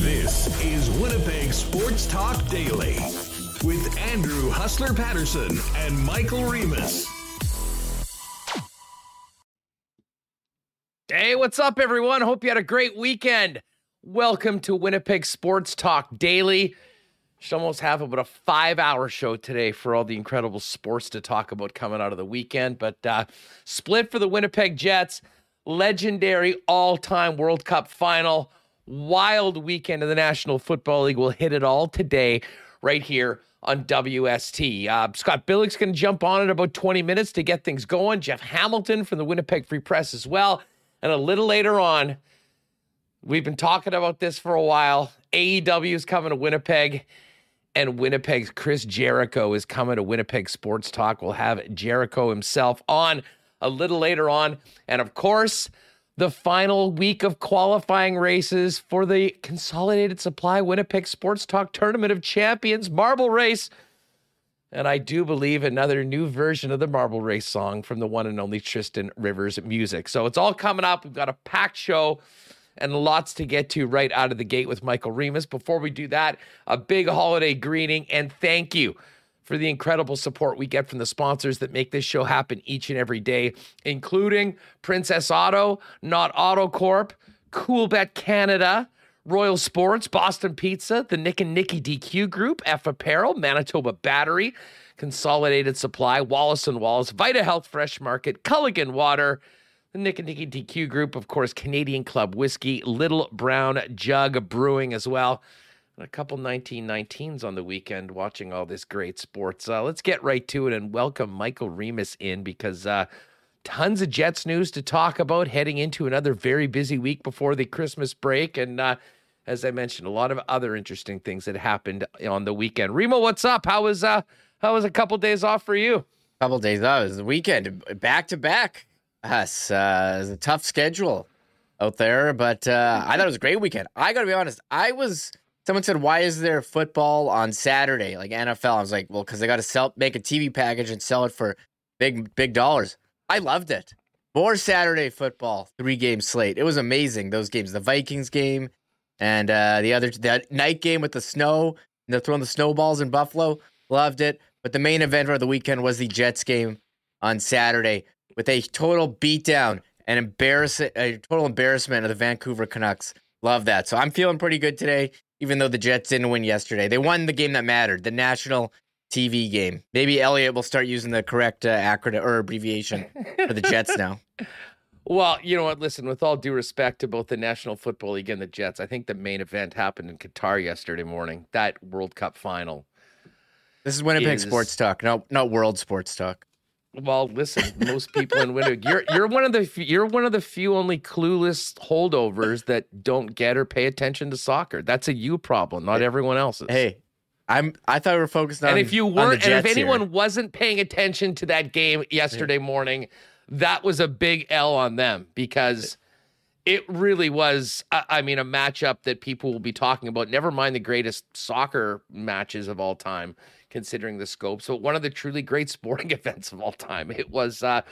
This is Winnipeg Sports Talk Daily with Andrew Hustler Paterson and Michael Remis. Hey, what's up, everyone? Hope you had a great weekend. Welcome to Winnipeg Sports Talk Daily. Should almost have about a five hour show today for all the incredible sports to talk about coming out of the weekend. But uh, split for the Winnipeg Jets, legendary all time World Cup final, wild weekend of the National Football League. We'll hit it all today, right here on WST. Uh, Scott Billeck's going to jump on in about 20 minutes to get things going. Jeff Hamilton from the Winnipeg Free Press as well. And a little later on, we've been talking about this for a while. AEW is coming to Winnipeg and Winnipeg's Chris Jericho is coming to Winnipeg Sports Talk. We'll have Jericho himself on a little later on. And of course, the final week of qualifying races for the Consolidated Supply Winnipeg Sports Talk Tournament of Champions marble race. And I do believe another new version of the marble race song from the one and only Tristan Rivers music. So it's all coming up. We've got a packed show and lots to get to right out of the gate with Michael Remis. Before we do that, a big holiday greeting and thank you for the incredible support we get from the sponsors that make this show happen each and every day, including Princess Auto, Not Auto Corp, Coolbet Canada, Royal Sports, Boston Pizza, the Nick and Nicky DQ Group, F Apparel, Manitoba Battery, Consolidated Supply, Wallace and Wallace, Vita Health Fresh Market, Culligan Water, the Nick and Nicky DQ Group, of course, Canadian Club Whiskey, Little Brown Jug Brewing as well. A couple 1919s on the weekend watching all this great sports. Uh, let's get right to it and welcome Michael Remis in because uh, tons of Jets news to talk about heading into another very busy week before the Christmas break. And uh, as I mentioned, a lot of other interesting things that happened on the weekend. Remo, what's up? How was uh how was a couple days off for you? Couple days off. It was the weekend, back to back. Us. Uh, it was a tough schedule out there, but uh, I thought it was a great weekend. I got to be honest. I was. Someone said, "Why is there football on Saturday, like NFL?" I was like, "Well, because they got to sell, make a TV package and sell it for big, big dollars." I loved it. More Saturday football, three game slate. It was amazing. Those games, the Vikings game, and uh, the other that night game with the snow. And they're throwing the snowballs in Buffalo. Loved it. But the main event of the weekend was the Jets game on Saturday with a total beatdown and embarrassing, a total embarrassment of the Vancouver Canucks. Love that. So I'm feeling pretty good today, even though the Jets didn't win yesterday. They won the game that mattered, the national TV game. Maybe Elliotte will start using the correct uh, acronym or abbreviation for the Jets now. Well, you know what? Listen, with all due respect to both the National Football League and the Jets, I think the main event happened in Qatar yesterday morning. That World Cup final. This is Winnipeg Is- sports talk, no, not world sports talk. Well, listen, most people in Winnipeg, you're you're one of the few, you're one of the few only clueless holdovers that don't get or pay attention to soccer. That's a you problem, not everyone else's. Hey, I'm. I thought we were focused on. and if you weren't, and if Jets here. anyone wasn't paying attention to that game yesterday morning, that was a big L on them because it really was. I mean, a matchup that people will be talking about. Never mind the greatest soccer matches of all time, considering the scope. So one of the truly great sporting events of all time. It was. uh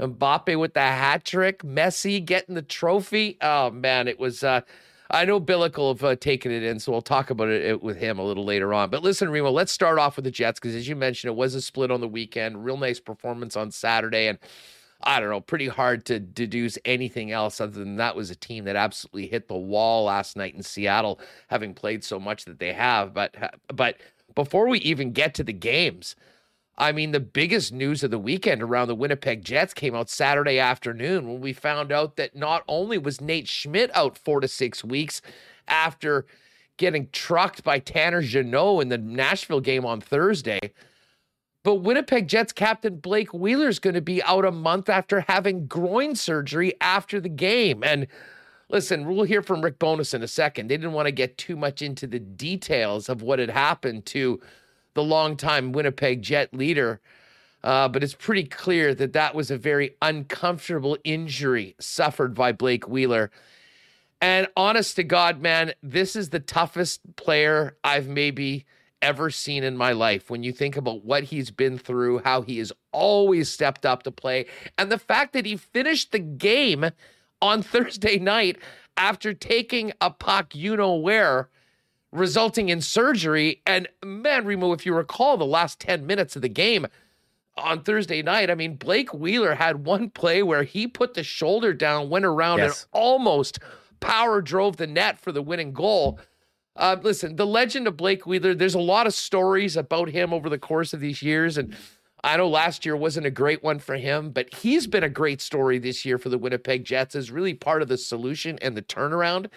Mbappe with the hat trick, Messi getting the trophy. Oh man, it was. uh I know Billeck will have uh, taken it in, so we'll talk about it, it with him a little later on. But listen, Remo, let's start off with the Jets because, as you mentioned, it was a split on the weekend. Real nice performance on Saturday, and I don't know, pretty hard to deduce anything else other than that was a team that absolutely hit the wall last night in Seattle, having played so much that they have. But but before we even get to the games. I mean, the biggest news of the weekend around the Winnipeg Jets came out Saturday afternoon when we found out that not only was Nate Schmidt out four to six weeks after getting trucked by Tanner Jeannot in the Nashville game on Thursday, but Winnipeg Jets captain Blake Wheeler is going to be out a month after having groin surgery after the game. And listen, we'll hear from Rick Bowness in a second. They didn't want to get too much into the details of what had happened to the longtime Winnipeg Jet leader. Uh, but it's pretty clear that that was a very uncomfortable injury suffered by Blake Wheeler. And honest to God, man, this is the toughest player I've maybe ever seen in my life. When you think about what he's been through, how he has always stepped up to play, and the fact that he finished the game on Thursday night after taking a puck, you know where, resulting in surgery. And man, Remo, if you recall the last 10 minutes of the game on Thursday night, I mean, Blake Wheeler had one play where he put the shoulder down, went around, yes. and almost power drove the net for the winning goal. Uh, listen, the legend of Blake Wheeler, there's a lot of stories about him over the course of these years. And I know last year wasn't a great one for him, but he's been a great story this year for the Winnipeg Jets as really part of the solution and the turnaround.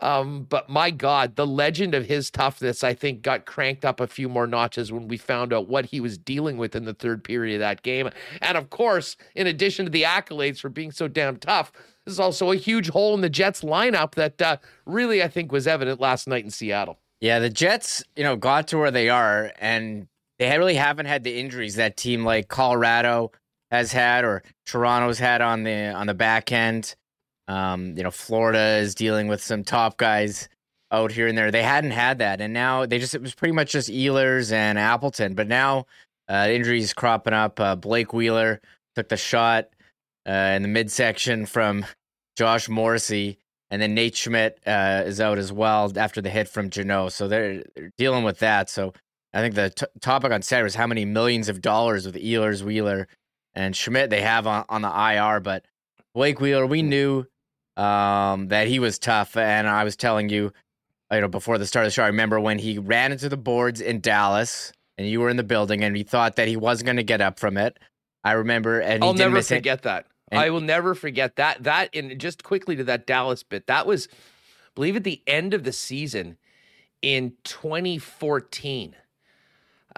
Um, but my God, the legend of his toughness, I think, got cranked up a few more notches when we found out what he was dealing with in the third period of that game. And of course, in addition to the accolades for being so damn tough, this is also a huge hole in the Jets lineup that uh, really, I think, was evident last night in Seattle. Yeah, the Jets, you know, got to where they are, and they really haven't had the injuries that team like Colorado has had or Toronto's had on the on the back end. Um, you know, Florida is dealing with some top guys out here and there. They hadn't had that, and now they just it was pretty much just Ehlers and Appleton. But now uh, injuries cropping up. Uh, Blake Wheeler took the shot uh, in the midsection from Josh Morrissey, and then Nate Schmidt uh, is out as well after the hit from Jeannot. So they're, they're dealing with that. So I think the t- topic on Saturday is how many millions of dollars with Ehlers, Wheeler, and Schmidt they have on, on the IR. But Blake Wheeler, we knew um, that he was tough. And I was telling you, you know, before the start of the show, I remember when he ran into the boards in Dallas and you were in the building and he thought that he wasn't going to get up from it. I remember, and I'll never forget it. that. And, I will never forget that. That and just quickly to that Dallas bit. That was, I believe, at the end of the season in 2014.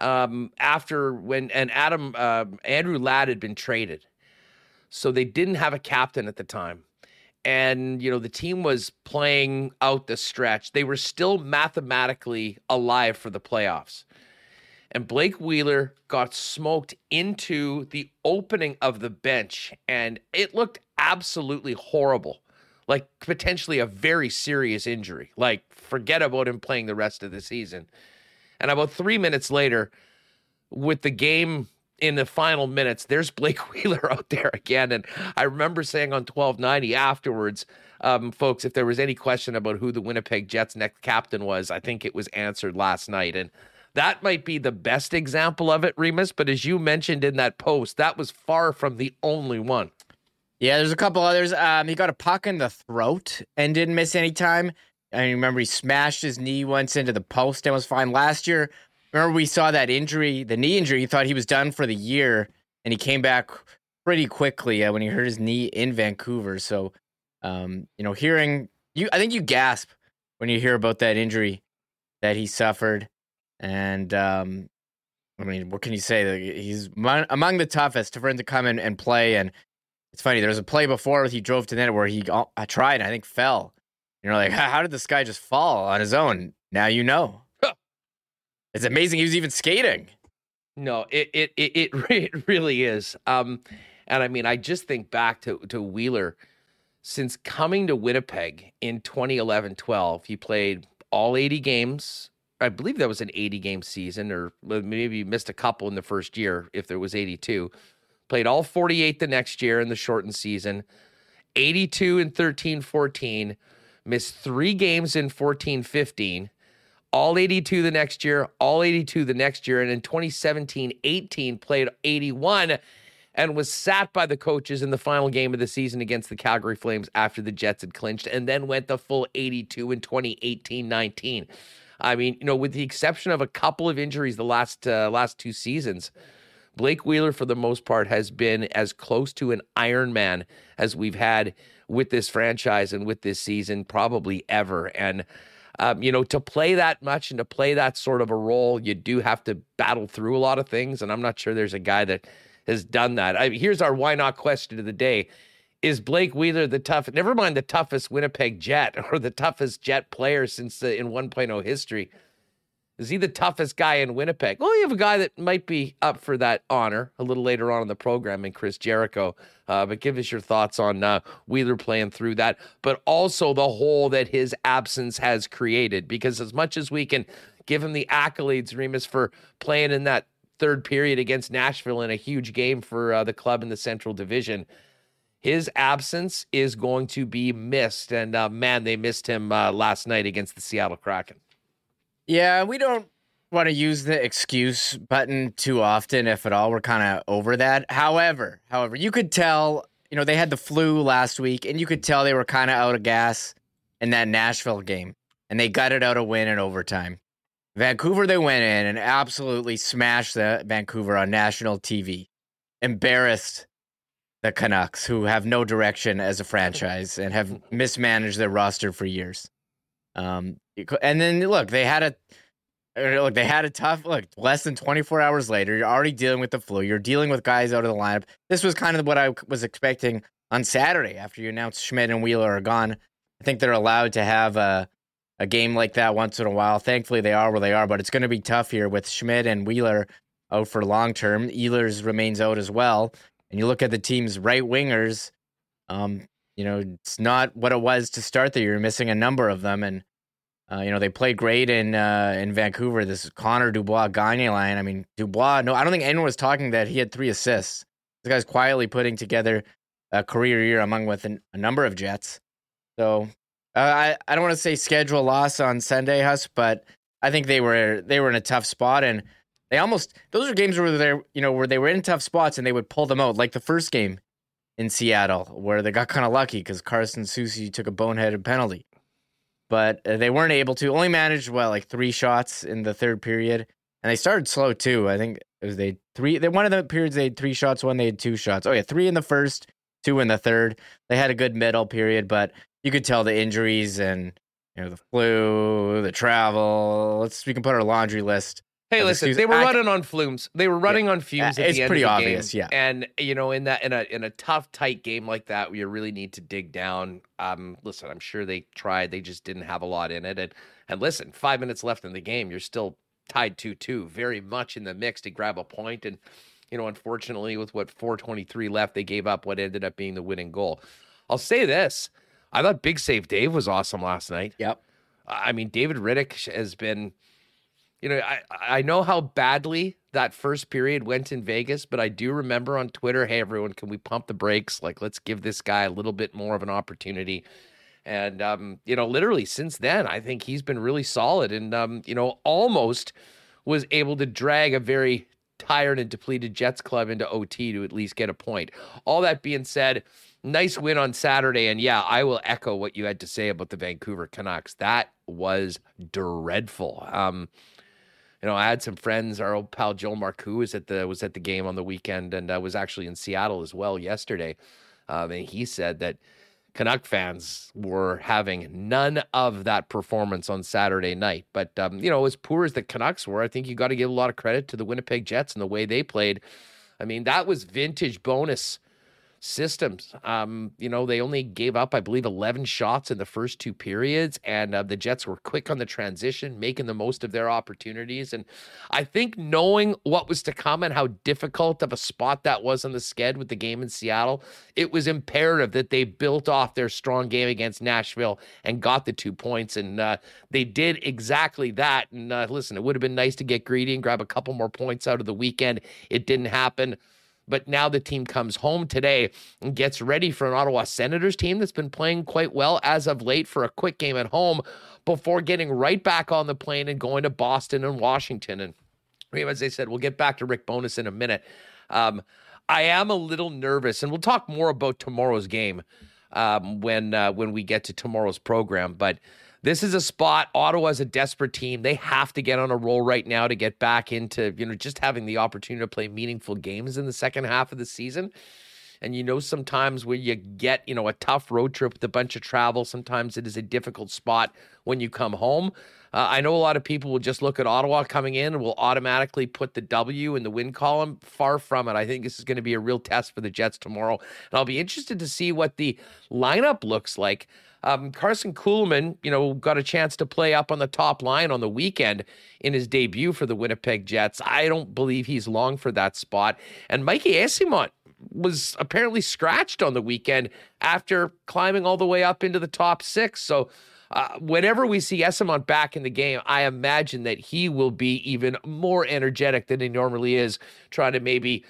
Um, after when and Adam uh, Andrew Ladd had been traded, so they didn't have a captain at the time. And you know the team was playing out the stretch. They were still mathematically alive for the playoffs. And Blake Wheeler got smoked into the opening of the bench and it looked absolutely horrible. Like potentially a very serious injury. Like forget about him playing the rest of the season and about 3 minutes later with the game in the final minutes, there's Blake Wheeler out there again. And I remember saying on 1290 afterwards, um, folks, if there was any question about who the Winnipeg Jets next captain was, I think it was answered last night. And that might be the best example of it, Remis. But as you mentioned in that post, that was far from the only one. Yeah, there's a couple others. Um, he got a puck in the throat and didn't miss any time. I remember he smashed his knee once into the post and was fine. Last year, remember we saw that injury, the knee injury. He thought he was done for the year, and he came back pretty quickly uh, when he hurt his knee in Vancouver. So, um, you know, hearing you, I think you gasp when you hear about that injury that he suffered, and um, I mean, what can you say? He's among the toughest for him to come in and play. And it's funny. There was a play before he drove to net where he I tried, I think fell. You're like, how did this guy just fall on his own? Now you know. It's amazing he was even skating. No, it it it it, it really is. Um, and I mean, I just think back to to Wheeler. Since coming to Winnipeg in 2011-12, he played all 80 games. I believe that was an 80 game season, or maybe missed a couple in the first year if there was 82. Played all 48 the next year in the shortened season. 82 and 13 14, missed three games in 14 15 all 82 the next year, all 82 the next year. And in 2017 18, played 81 and was sat by the coaches in the final game of the season against the Calgary Flames after the Jets had clinched, and then went the full 82 in 2018 19. I mean, you know, with the exception of a couple of injuries the last uh, last two seasons, Blake Wheeler, for the most part, has been as close to an Iron Man as we've had with this franchise and with this season, probably ever. And um, you know, to play that much and to play that sort of a role, you do have to battle through a lot of things. And I'm not sure there's a guy that has done that. I, here's our why not question of the day. Is Blake Wheeler the toughest, never mind the toughest Winnipeg Jet or the toughest Jet player since uh, in 1.0 history? Is he the toughest guy in Winnipeg? Well, you have a guy that might be up for that honor a little later on in the program in Chris Jericho. Uh, but give us your thoughts on uh, Wheeler playing through that, but also the hole that his absence has created. Because as much as we can give him the accolades, Remis, for playing in that third period against Nashville in a huge game for uh, the club in the Central Division, his absence is going to be missed. And uh, man, they missed him uh, last night against the Seattle Kraken. Yeah, we don't want to use the excuse button too often, if at all. We're kind of over that. However, however, you could tell, you know, they had the flu last week, and you could tell they were kind of out of gas in that Nashville game, and they gutted out a win in overtime. Vancouver, they went in and absolutely smashed the Vancouver on national TV, embarrassed the Canucks, who have no direction as a franchise and have mismanaged their roster for years. Um, and then look, they had a look, they had a tough look. Less than 24 hours later, you're already dealing with the flu. You're dealing with guys out of the lineup. This was kind of what I was expecting on Saturday after you announced Schmidt and Wheeler are gone. I think they're allowed to have a a game like that once in a while. Thankfully, they are where they are, but it's going to be tough here with Schmidt and Wheeler out for long term. Ehlers remains out as well. And you look at the team's right wingers, um, you know, it's not what it was to start the year. You're missing a number of them, and uh, you know they played great in uh, in Vancouver. This Connor Dubois Gagne line. I mean, Dubois. No, I don't think anyone was talking that he had three assists. This guy's quietly putting together a career year among with an, a number of Jets. So uh, I I don't want to say schedule loss on Sunday, Huss, but I think they were they were in a tough spot and they almost those are games where they're you know where they were in tough spots and they would pull them out, like the first game in Seattle where they got kind of lucky because Carson Soucy took a boneheaded penalty, but uh, they weren't able to. Only managed well like three shots in the third period, and they started slow too. I think it was they three. They one of the periods they had three shots, one they had two shots. Oh yeah, three in the first, two in the third. They had a good middle period, but you could tell the injuries and you know the flu, the travel. Let's we can put our laundry list Hey, listen, they were I, running on flumes. They were running yeah, on fumes at it's the end pretty of the obvious, game. yeah. And you know, in that in a in a tough, tight game like that, you really need to dig down. Um, listen, I'm sure they tried. They just didn't have a lot in it. And and listen, five minutes left in the game, you're still tied two two, very much in the mix to grab a point. And you know, unfortunately, with what 423 left, they gave up what ended up being the winning goal. I'll say this: I thought Big Save Dave was awesome last night. Yep. I mean, David Rittich has been you know, I I know how badly that first period went in Vegas, but I do remember on Twitter, hey everyone, can we pump the brakes? Like, let's give this guy a little bit more of an opportunity. And um, you know, literally since then, I think he's been really solid, and um, you know, almost was able to drag a very tired and depleted Jets club into OT to at least get a point. All that being said, nice win on Saturday, and yeah, I will echo what you had to say about the Vancouver Canucks. That was dreadful. Um, you know, I had some friends. Our old pal Joe Marcoux was at the was at the game on the weekend, and I was actually in Seattle as well yesterday. Um, and he said that Canuck fans were having none of that performance on Saturday night. But um, you know, as poor as the Canucks were, I think you got to give a lot of credit to the Winnipeg Jets and the way they played. I mean, that was vintage Bowness systems. Um, you know, they only gave up, I believe, 11 shots in the first two periods, and uh, the Jets were quick on the transition, making the most of their opportunities. And I think knowing what was to come and how difficult of a spot that was on the sked with the game in Seattle, it was imperative that they built off their strong game against Nashville and got the two points. And uh, they did exactly that. And uh, listen, it would have been nice to get greedy and grab a couple more points out of the weekend. It didn't happen. But now the team comes home today and gets ready for an Ottawa Senators team that's been playing quite well as of late for a quick game at home before getting right back on the plane and going to Boston and Washington. And as I said, we'll get back to Rick Bowness in a minute. Um, I am a little nervous, and we'll talk more about tomorrow's game um, when uh, when we get to tomorrow's program. But this is a spot. Ottawa Ottawa's a desperate team. They have to get on a roll right now to get back into, you know, just having the opportunity to play meaningful games in the second half of the season. And you know, sometimes when you get, you know, a tough road trip with a bunch of travel, sometimes it is a difficult spot when you come home. Uh, I know a lot of people will just look at Ottawa coming in and will automatically put the W in the win column. Far from it. I think this is going to be a real test for the Jets tomorrow. And I'll be interested to see what the lineup looks like. Um, Karson Kuhlman, you know, got a chance to play up on the top line on the weekend in his debut for the Winnipeg Jets. I don't believe he's long for that spot. And Mikey Eyssimont was apparently scratched on the weekend after climbing all the way up into the top six. So uh, whenever we see Eyssimont back in the game, I imagine that he will be even more energetic than he normally is, trying to maybe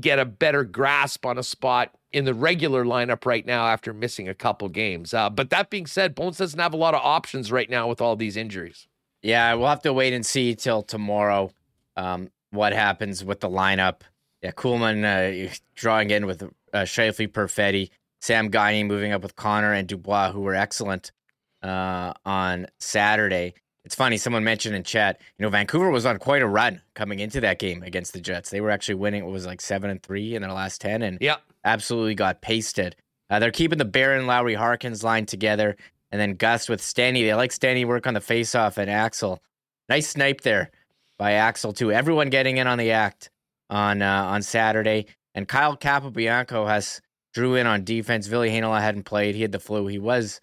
get a better grasp on a spot in the regular lineup right now after missing a couple games. Uh, but that being said, Bones doesn't have a lot of options right now with all these injuries. Yeah, we'll have to wait and see till tomorrow um, what happens with the lineup. Yeah, Kuhlman uh, drawing in with uh, Scheifele, Perfetti, Sam Gagne moving up with Connor and Dubois, who were excellent uh, on Saturday. It's funny, someone mentioned in chat, you know, Vancouver was on quite a run coming into that game against the Jets. They were actually winning, it was like seven and three in their last 10 and yeah. Absolutely got pasted. Uh, they're keeping the Barron Lowry, Harkins line together. And then Gus with Stanley. They like Stanley work on the faceoff and Axel. Nice snipe there by Axel, too. Everyone getting in on the act on uh, on Saturday. And Kyle Capobianco has drew in on defense. Ville Heinola hadn't played. He had the flu. He was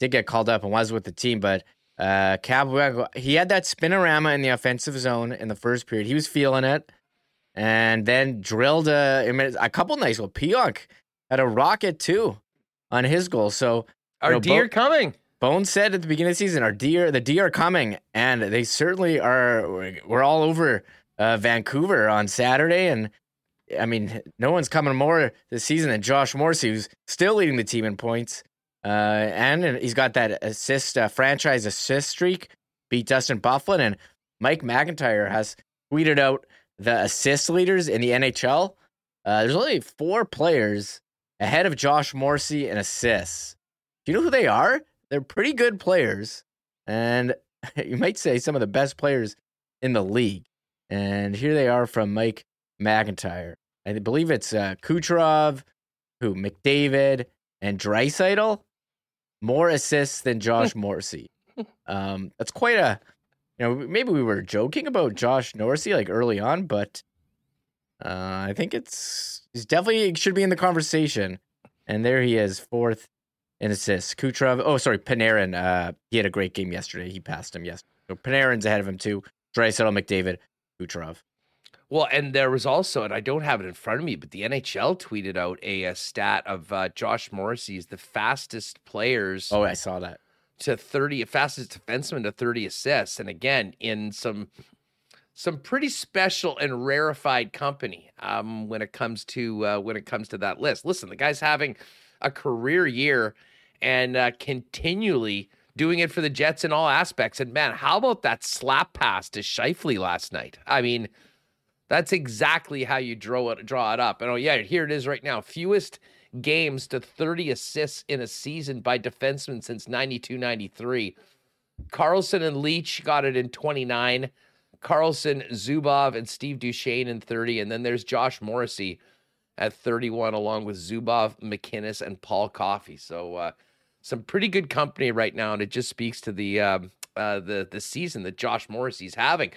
did get called up and was with the team, but uh, Capobianco, he had that spinorama in the offensive zone in the first period. He was feeling it, and then drilled a, a couple nice goals. Pionk had a rocket too on his goal. So our you know, deer Bo- coming. Bone said at the beginning of the season, "Our deer, the deer are coming," and they certainly are. We're all over uh, Vancouver on Saturday, and I mean, no one's coming more this season than Josh Morrissey, who's still leading the team in points. Uh, and he's got that assist, uh, franchise assist streak, beat Dustin Byfuglien. And Mike McIntyre has tweeted out the assist leaders in the NHL. Uh, there's only four players ahead of Josh Morrissey in assists. Do you know who they are? They're pretty good players. And you might say some of the best players in the league. And here they are from Mike McIntyre. I believe it's uh, Kucherov, who McDavid, and Draisaitl. More assists than Josh Morrissey. Um, that's quite a, you know, maybe we were joking about Josh Morrissey like early on, but uh, I think it's he's definitely should be in the conversation. And there he is, fourth in assists. Kucherov, oh sorry, Panarin. Uh, he had a great game yesterday. He passed him yesterday. So Panarin's ahead of him too. Draisaitl, McDavid, Kucherov. Well, and there was also, and I don't have it in front of me, but the NHL tweeted out a, a stat of uh, Josh Morrissey's the fastest players. Oh, I saw that to thirty, fastest defenseman to thirty assists, and again in some some pretty special and rarefied company um, when it comes to uh, when it comes to that list. Listen, the guy's having a career year and uh, continually doing it for the Jets in all aspects. And man, how about that slap pass to Scheifele last night? I mean that's exactly how you draw it draw it up. And oh yeah, here it is right now. Fewest games to 30 assists in a season by defensemen since 92-93. Karlsson and Leetch got it in 29. Carlson, Zubov, and Steve Duchesne in 30. And then there's Josh Morrissey at 31, along with Zubov, MacInnis, and Paul Coffey. So uh, some pretty good company right now, and it just speaks to the um, uh, the the season that Josh Morrissey's having.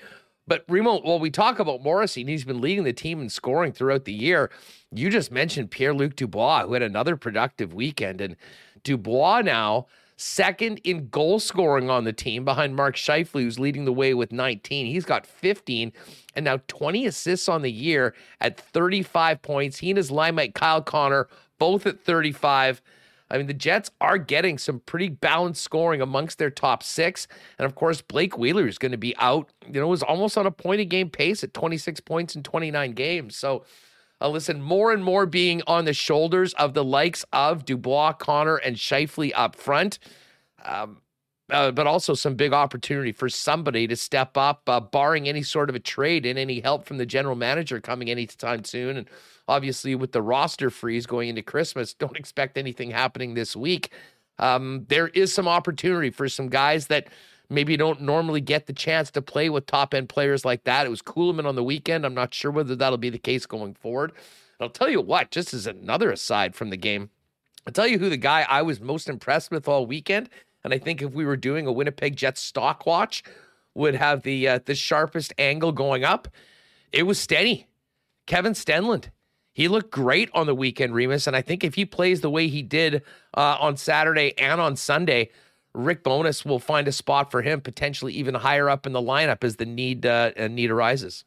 But Remo, while we talk about Morrissey, he's been leading the team in scoring throughout the year. You just mentioned Pierre Luc Dubois, who had another productive weekend. And Dubois now second in goal scoring on the team behind Mark Scheifele, who's leading the way with 19. He's got 15 and now 20 assists on the year at 35 points. He and his line mate Kyle Connor both at 35. I mean, the Jets are getting some pretty balanced scoring amongst their top six. And of course, Blake Wheeler is going to be out, you know, was almost on a point a game pace at 26 points in 29 games. So, uh, listen, more and more being on the shoulders of the likes of Dubois, Connor, and Scheifele up front. Um, uh, but also some big opportunity for somebody to step up, uh, barring any sort of a trade and any help from the general manager coming anytime soon. And obviously, with the roster freeze going into Christmas, don't expect anything happening this week. Um, there is some opportunity for some guys that maybe don't normally get the chance to play with top end players like that. It was Kuhlman on the weekend. I'm not sure whether that'll be the case going forward. I'll tell you what, just as another aside from the game, I'll tell you who the guy I was most impressed with all weekend and I think if we were doing a Winnipeg Jets stock watch, would have the uh, the sharpest angle going up. It was Stenny, Kevin Stenlund. He looked great on the weekend, Remis. and I think if he plays the way he did uh, on Saturday and on Sunday, Rick Bowness will find a spot for him, potentially even higher up in the lineup as the need uh, need arises.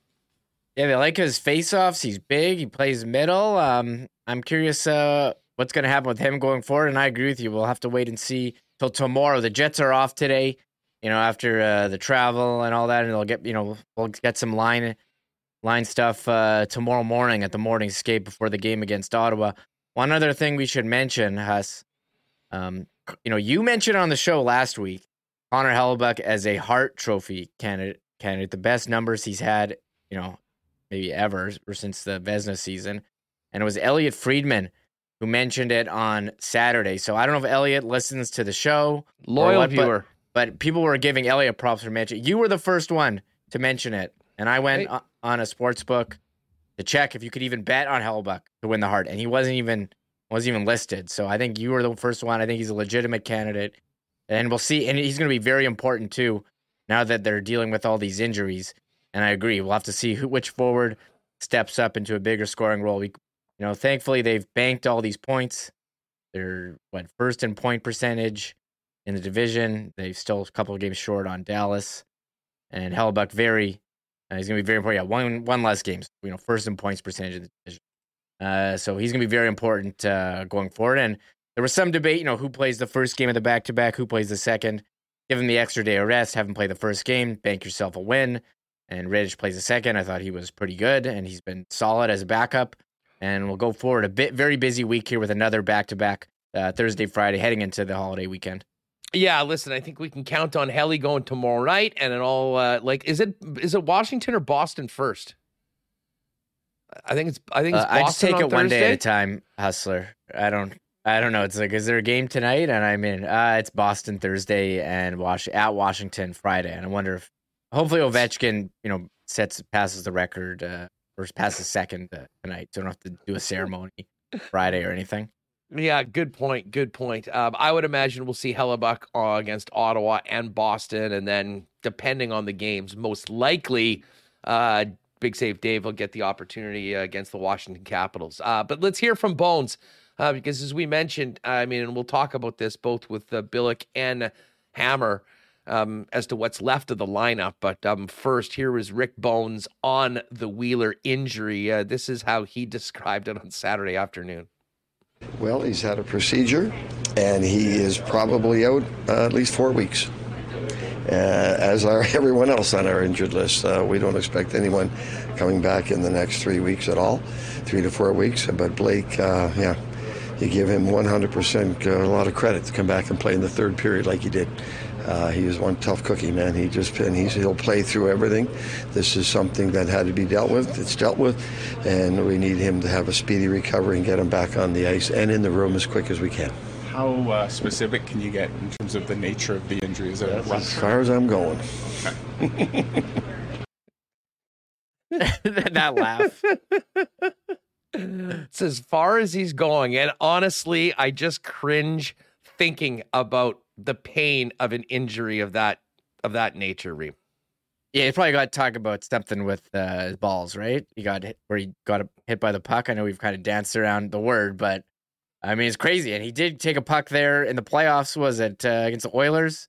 Yeah, they like his faceoffs. He's big. He plays middle. Um, I'm curious uh, what's going to happen with him going forward. And I agree with you. We'll have to wait and see till tomorrow. The Jets are off today, you know, after uh, the travel and all that, and they'll get, you know, we'll get some line line stuff uh, tomorrow morning at the morning skate before the game against Ottawa. One other thing we should mention, Huss. Um, you know, you mentioned on the show last week Connor Hellebuyck as a Hart Trophy candidate. Candidate, the best numbers he's had, you know, maybe ever or since the Vezina season, and it was Elliotte Friedman who mentioned it on Saturday. So I don't know if Elliotte listens to the show, loyal what, viewer, but, but, people were giving Elliotte props for mentioning. You were the first one to mention it, and I went hey. on a sports book to check if you could even bet on Hellebuyck to win the Hart. and he wasn't even wasn't even listed. So I think you were the first one. I think he's a legitimate candidate and we'll see. And he's going to be very important too, now that they're dealing with all these injuries. And I agree, we'll have to see who which forward steps up into a bigger scoring role. We, you know, thankfully they've banked all these points. They're what first in point percentage in the division. They've still a couple of games short on Dallas and Hellebuyck. Very, uh, he's going to be very important. Yeah, one one less games. You know, first in points percentage in the division. Uh, so he's going to be very important uh, going forward. And there was some debate, you know, who plays the first game of the back to back, who plays the second. Give him the extra day of rest, have him play the first game, bank yourself a win. And Ridge plays the second. I thought he was pretty good, and he's been solid as a backup. And we'll go forward a bit, very busy week here with another back to back Thursday, Friday, heading into the holiday weekend. Yeah, listen, I think we can count on Helly going tomorrow night, and it all uh, like is it is it Washington or Boston first? I think it's I think it's uh, I just take it one day at a time, hustler. I don't I don't know. It's like, is there a game tonight? And I'm in. Uh, it's Boston Thursday and Wash at Washington Friday. And I wonder if hopefully Ovechkin, you know, sets passes the record uh, or passes second uh, tonight. So I don't have to do a ceremony Friday or anything. Yeah, good point. Good point. Um, I would imagine we'll see Hellebuyck uh, against Ottawa and Boston, and then depending on the games, most likely, uh, Big Save Dave will get the opportunity uh, against the Washington Capitals. Uh, but let's hear from Bones uh, because as we mentioned, I mean, and we'll talk about this both with uh, Billeck and Hammer um, as to what's left of the lineup. But um, first, here was Rick Bowness on the Wheeler injury. Uh, this is how he described it on Saturday afternoon. Well, he's had a procedure, and he is probably out uh, at least four weeks. Uh, as are everyone else on our injured list. Uh, we don't expect anyone coming back in the next three weeks at all, three to four weeks. But Blake, uh, yeah, you give him 100% uh, a lot of credit to come back and play in the third period like he did. Uh, he was one tough cookie, man. He just and he's, he'll play through everything. This is something that had to be dealt with. It's dealt with, and we need him to have a speedy recovery and get him back on the ice and in the room as quick as we can. How uh, specific can you get in terms of the nature of the injury? Is it as far as I'm going. Okay. that laugh. it's as far as he's going. And honestly, I just cringe thinking about the pain of an injury of that of that nature, Reem. Yeah, he probably got to talk about something with uh, his balls, right? He got hit, where he got hit by the puck. I know we've kind of danced around the word, but I mean it's crazy. And he did take a puck there in the playoffs. Was it uh, against the Oilers?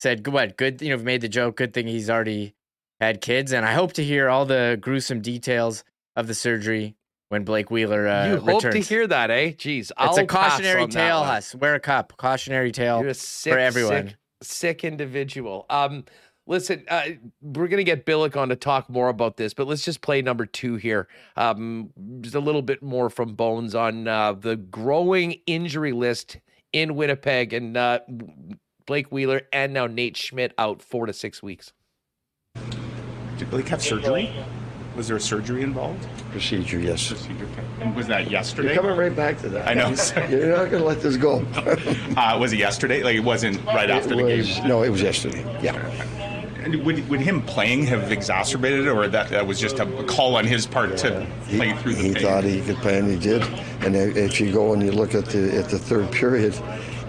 Said good what? Good, you know, made the joke. Good thing he's already had kids, and I hope to hear all the gruesome details of the surgery when Blake Wheeler uh, you hope returns. to hear that, eh? Jeez, it's I'll a cautionary tale, Huss. Wear a cup. Cautionary tale sick, for everyone. Sick, sick individual. Um, listen, uh, we're gonna get Billeck on to talk more about this, but let's just play number two here. Um, just a little bit more from Bones on uh, the growing injury list in Winnipeg and uh, Blake Wheeler and now Nate Schmidt out four to six weeks. Did Blake have surgery? Was there a surgery involved? Procedure, yes. Procedure. And was that yesterday? You're coming right back to that. I know. You're not going to let this go. uh, was it yesterday? Like it wasn't right it after was, the game? No, it was yesterday. Yeah. And would, would him playing have exacerbated it, or that, that was just a call on his part to he, play through the He pain? thought he could play, and he did. And if you go and you look at the at the third period,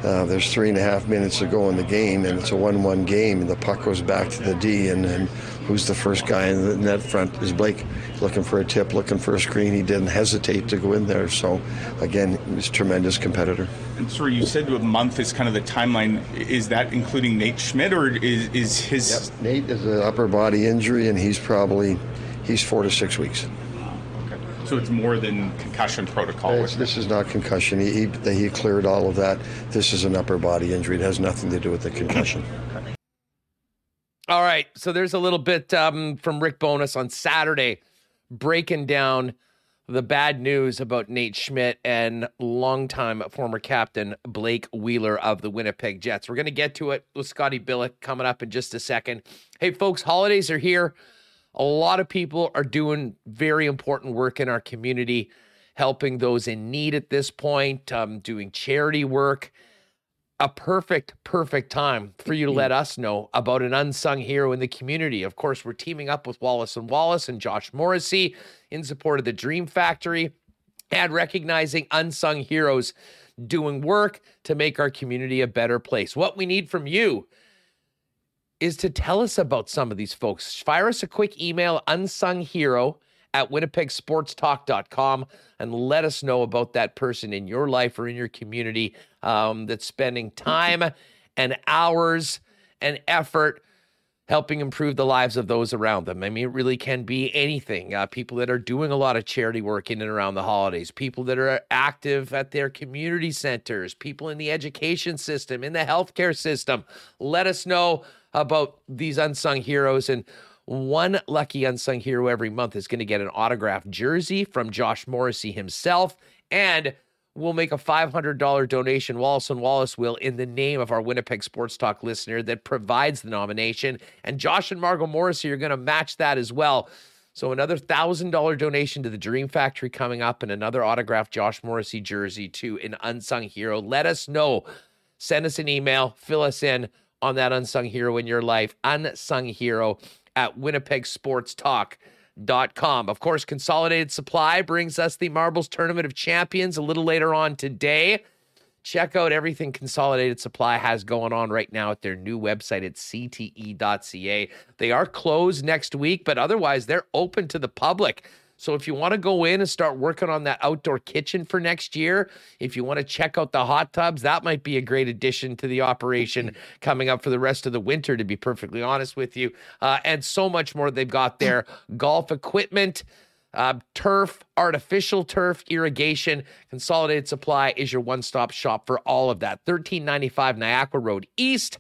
uh, there's three and a half minutes to go in the game, and it's a 1-1 game, and the puck goes back to the D, and, and who's the first guy in the net front is Blake, looking for a tip, looking for a screen. He didn't hesitate to go in there. So, again, he's a tremendous competitor. And sorry, you said a month is kind of the timeline. Is that including Nate Schmidt, or is is his? Yep. Nate is an upper body injury, and he's probably he's four to six weeks. Okay. So it's more than concussion protocol. this is not concussion. He, he he cleared all of that. This is an upper body injury. It has nothing to do with the concussion. All right. So there's a little bit um, from Rick Bowness on Saturday breaking down the bad news about Nate Schmidt and longtime former captain Blake Wheeler of the Winnipeg Jets. We're going to get to it with Scotty Billeck coming up in just a second. Hey, folks, holidays are here. A lot of people are doing very important work in our community, helping those in need at this point, um, doing charity work a perfect, perfect time for you to let us know about an unsung hero in the community. Of course, we're teaming up with Wallace and Wallace and Josh Morrissey in support of the Dream Factory and recognizing unsung heroes doing work to make our community a better place. What we need from you is to tell us about some of these folks. Fire us a quick email, unsung hero at winnipegsportstalk.com and let us know about that person in your life or in your community um, that's spending time and hours and effort helping improve the lives of those around them. I mean, it really can be anything. Uh, people that are doing a lot of charity work in and around the holidays, people that are active at their community centers, people in the education system, in the healthcare system. Let us know about these unsung heroes and one lucky unsung hero every month is going to get an autographed jersey from Josh Morrissey himself. And we'll make a $500 donation. Wallace and Wallace will in the name of our Winnipeg Sports Talk listener that provides the nomination. And Josh and Margot Morrissey are going to match that as well. So another thousand dollar donation to the Dream Factory coming up, and another autographed Josh Morrissey jersey to an unsung hero. Let us know. Send us an email. Fill us in on that unsung hero in your life. Unsung hero at winnipegsportstalk.com. Of course, Consolidated Supply brings us the Marbles Tournament of Champions a little later on today. Check out everything Consolidated Supply has going on right now at their new website at cte.ca. They are closed next week, but otherwise, they're open to the public. So if you want to go in and start working on that outdoor kitchen for next year, if you want to check out the hot tubs, that might be a great addition to the operation coming up for the rest of the winter, to be perfectly honest with you. Uh, and so much more they've got there golf equipment. Uh, turf, artificial turf, irrigation, consolidated supply is your one stop shop for all of that. 1395 Niagara Road East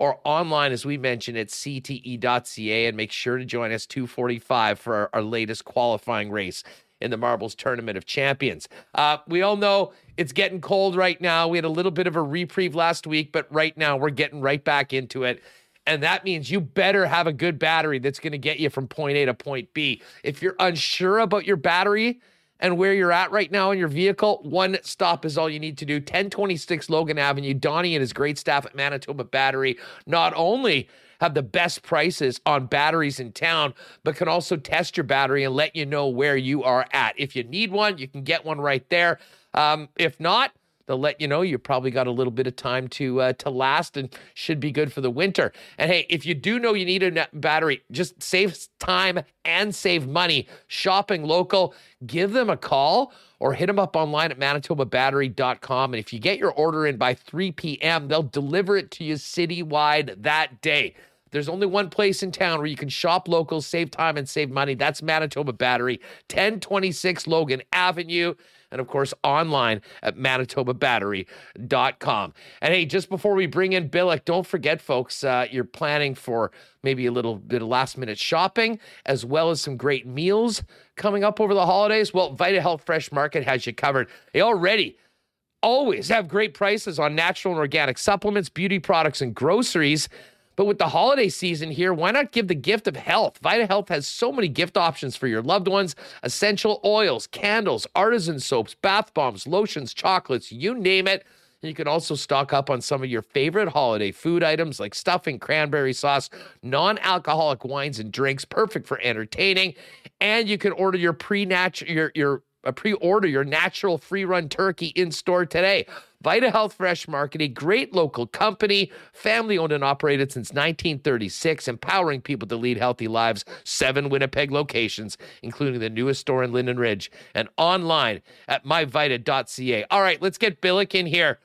or online, as we mentioned, at cte.ca. And make sure to join us 245 for our, our latest qualifying race in the Marbles Tournament of Champions. Uh, we all know it's getting cold right now. We had a little bit of a reprieve last week, but right now we're getting right back into it. And that means you better have a good battery that's going to get you from point A to point B. If you're unsure about your battery, and where you're at right now in your vehicle, one stop is all you need to do. 1026 Logan Avenue. Donnie and his great staff at Manitoba Battery not only have the best prices on batteries in town, but can also test your battery and let you know where you are at. If you need one, you can get one right there. Um, if not, they'll let you know you probably got a little bit of time to uh, to last and should be good for the winter. And hey, if you do know you need a battery, just save time and save money shopping local. Give them a call or hit them up online at manitobabattery.com. And if you get your order in by 3 p.m., they'll deliver it to you citywide that day. There's only one place in town where you can shop local, save time, and save money. That's Manitoba Battery, 1026 Logan Avenue and of course online at manitobabattery.com. And hey, just before we bring in Billeck, don't forget, folks, uh, you're planning for maybe a little bit of last minute shopping as well as some great meals coming up over the holidays. Well, Vita Health Fresh Market has you covered. They already always have great prices on natural and organic supplements, beauty products, and groceries. But with the holiday season here, why not give the gift of health? Vita Health has so many gift options for your loved ones essential oils, candles, artisan soaps, bath bombs, lotions, chocolates, you name it. You can also stock up on some of your favorite holiday food items like stuffing, cranberry sauce, non alcoholic wines and drinks, perfect for entertaining. And you can order your pre your, your pre-order your natural free-run turkey in store today. Vita Health Fresh Market, a great local company, family owned and operated since 1936, empowering people to lead healthy lives. Seven Winnipeg locations, including the newest store in Linden Ridge, and online at myvita.ca. All right, let's get Billeck in here.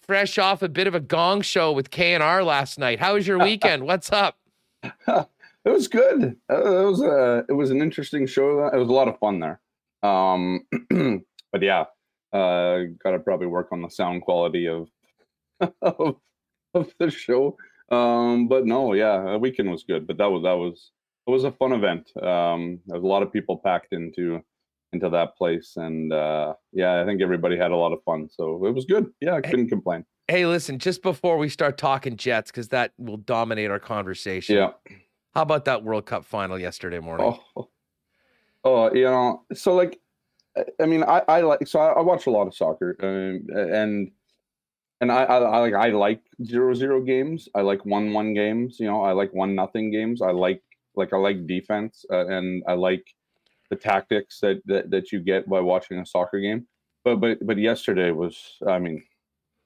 Fresh off a bit of a gong show with K&R last night. How was your weekend? What's up? it was good. Uh, it was a, it was an interesting show. It was a lot of fun there. Um, but yeah, uh, got to probably work on the sound quality of of, of the show. Um, but no, yeah, the weekend was good. But that was that was it was a fun event. Um, there was a lot of people packed into into that place. And uh, yeah, I think everybody had a lot of fun. So it was good. Yeah, I couldn't complain. Hey, listen, just before we start talking Jets, because that will dominate our conversation. Yeah. How about that World Cup final yesterday morning? Oh, oh, you know, so like, I- mean, I, I like so I, I watch a lot of soccer, um, and and I, I, I like I like zero zero games. I like one one games. You know, I like one nothing games. I like like I like defense, uh, and I like the tactics that, that that you get by watching a soccer game. But but but yesterday was, I mean,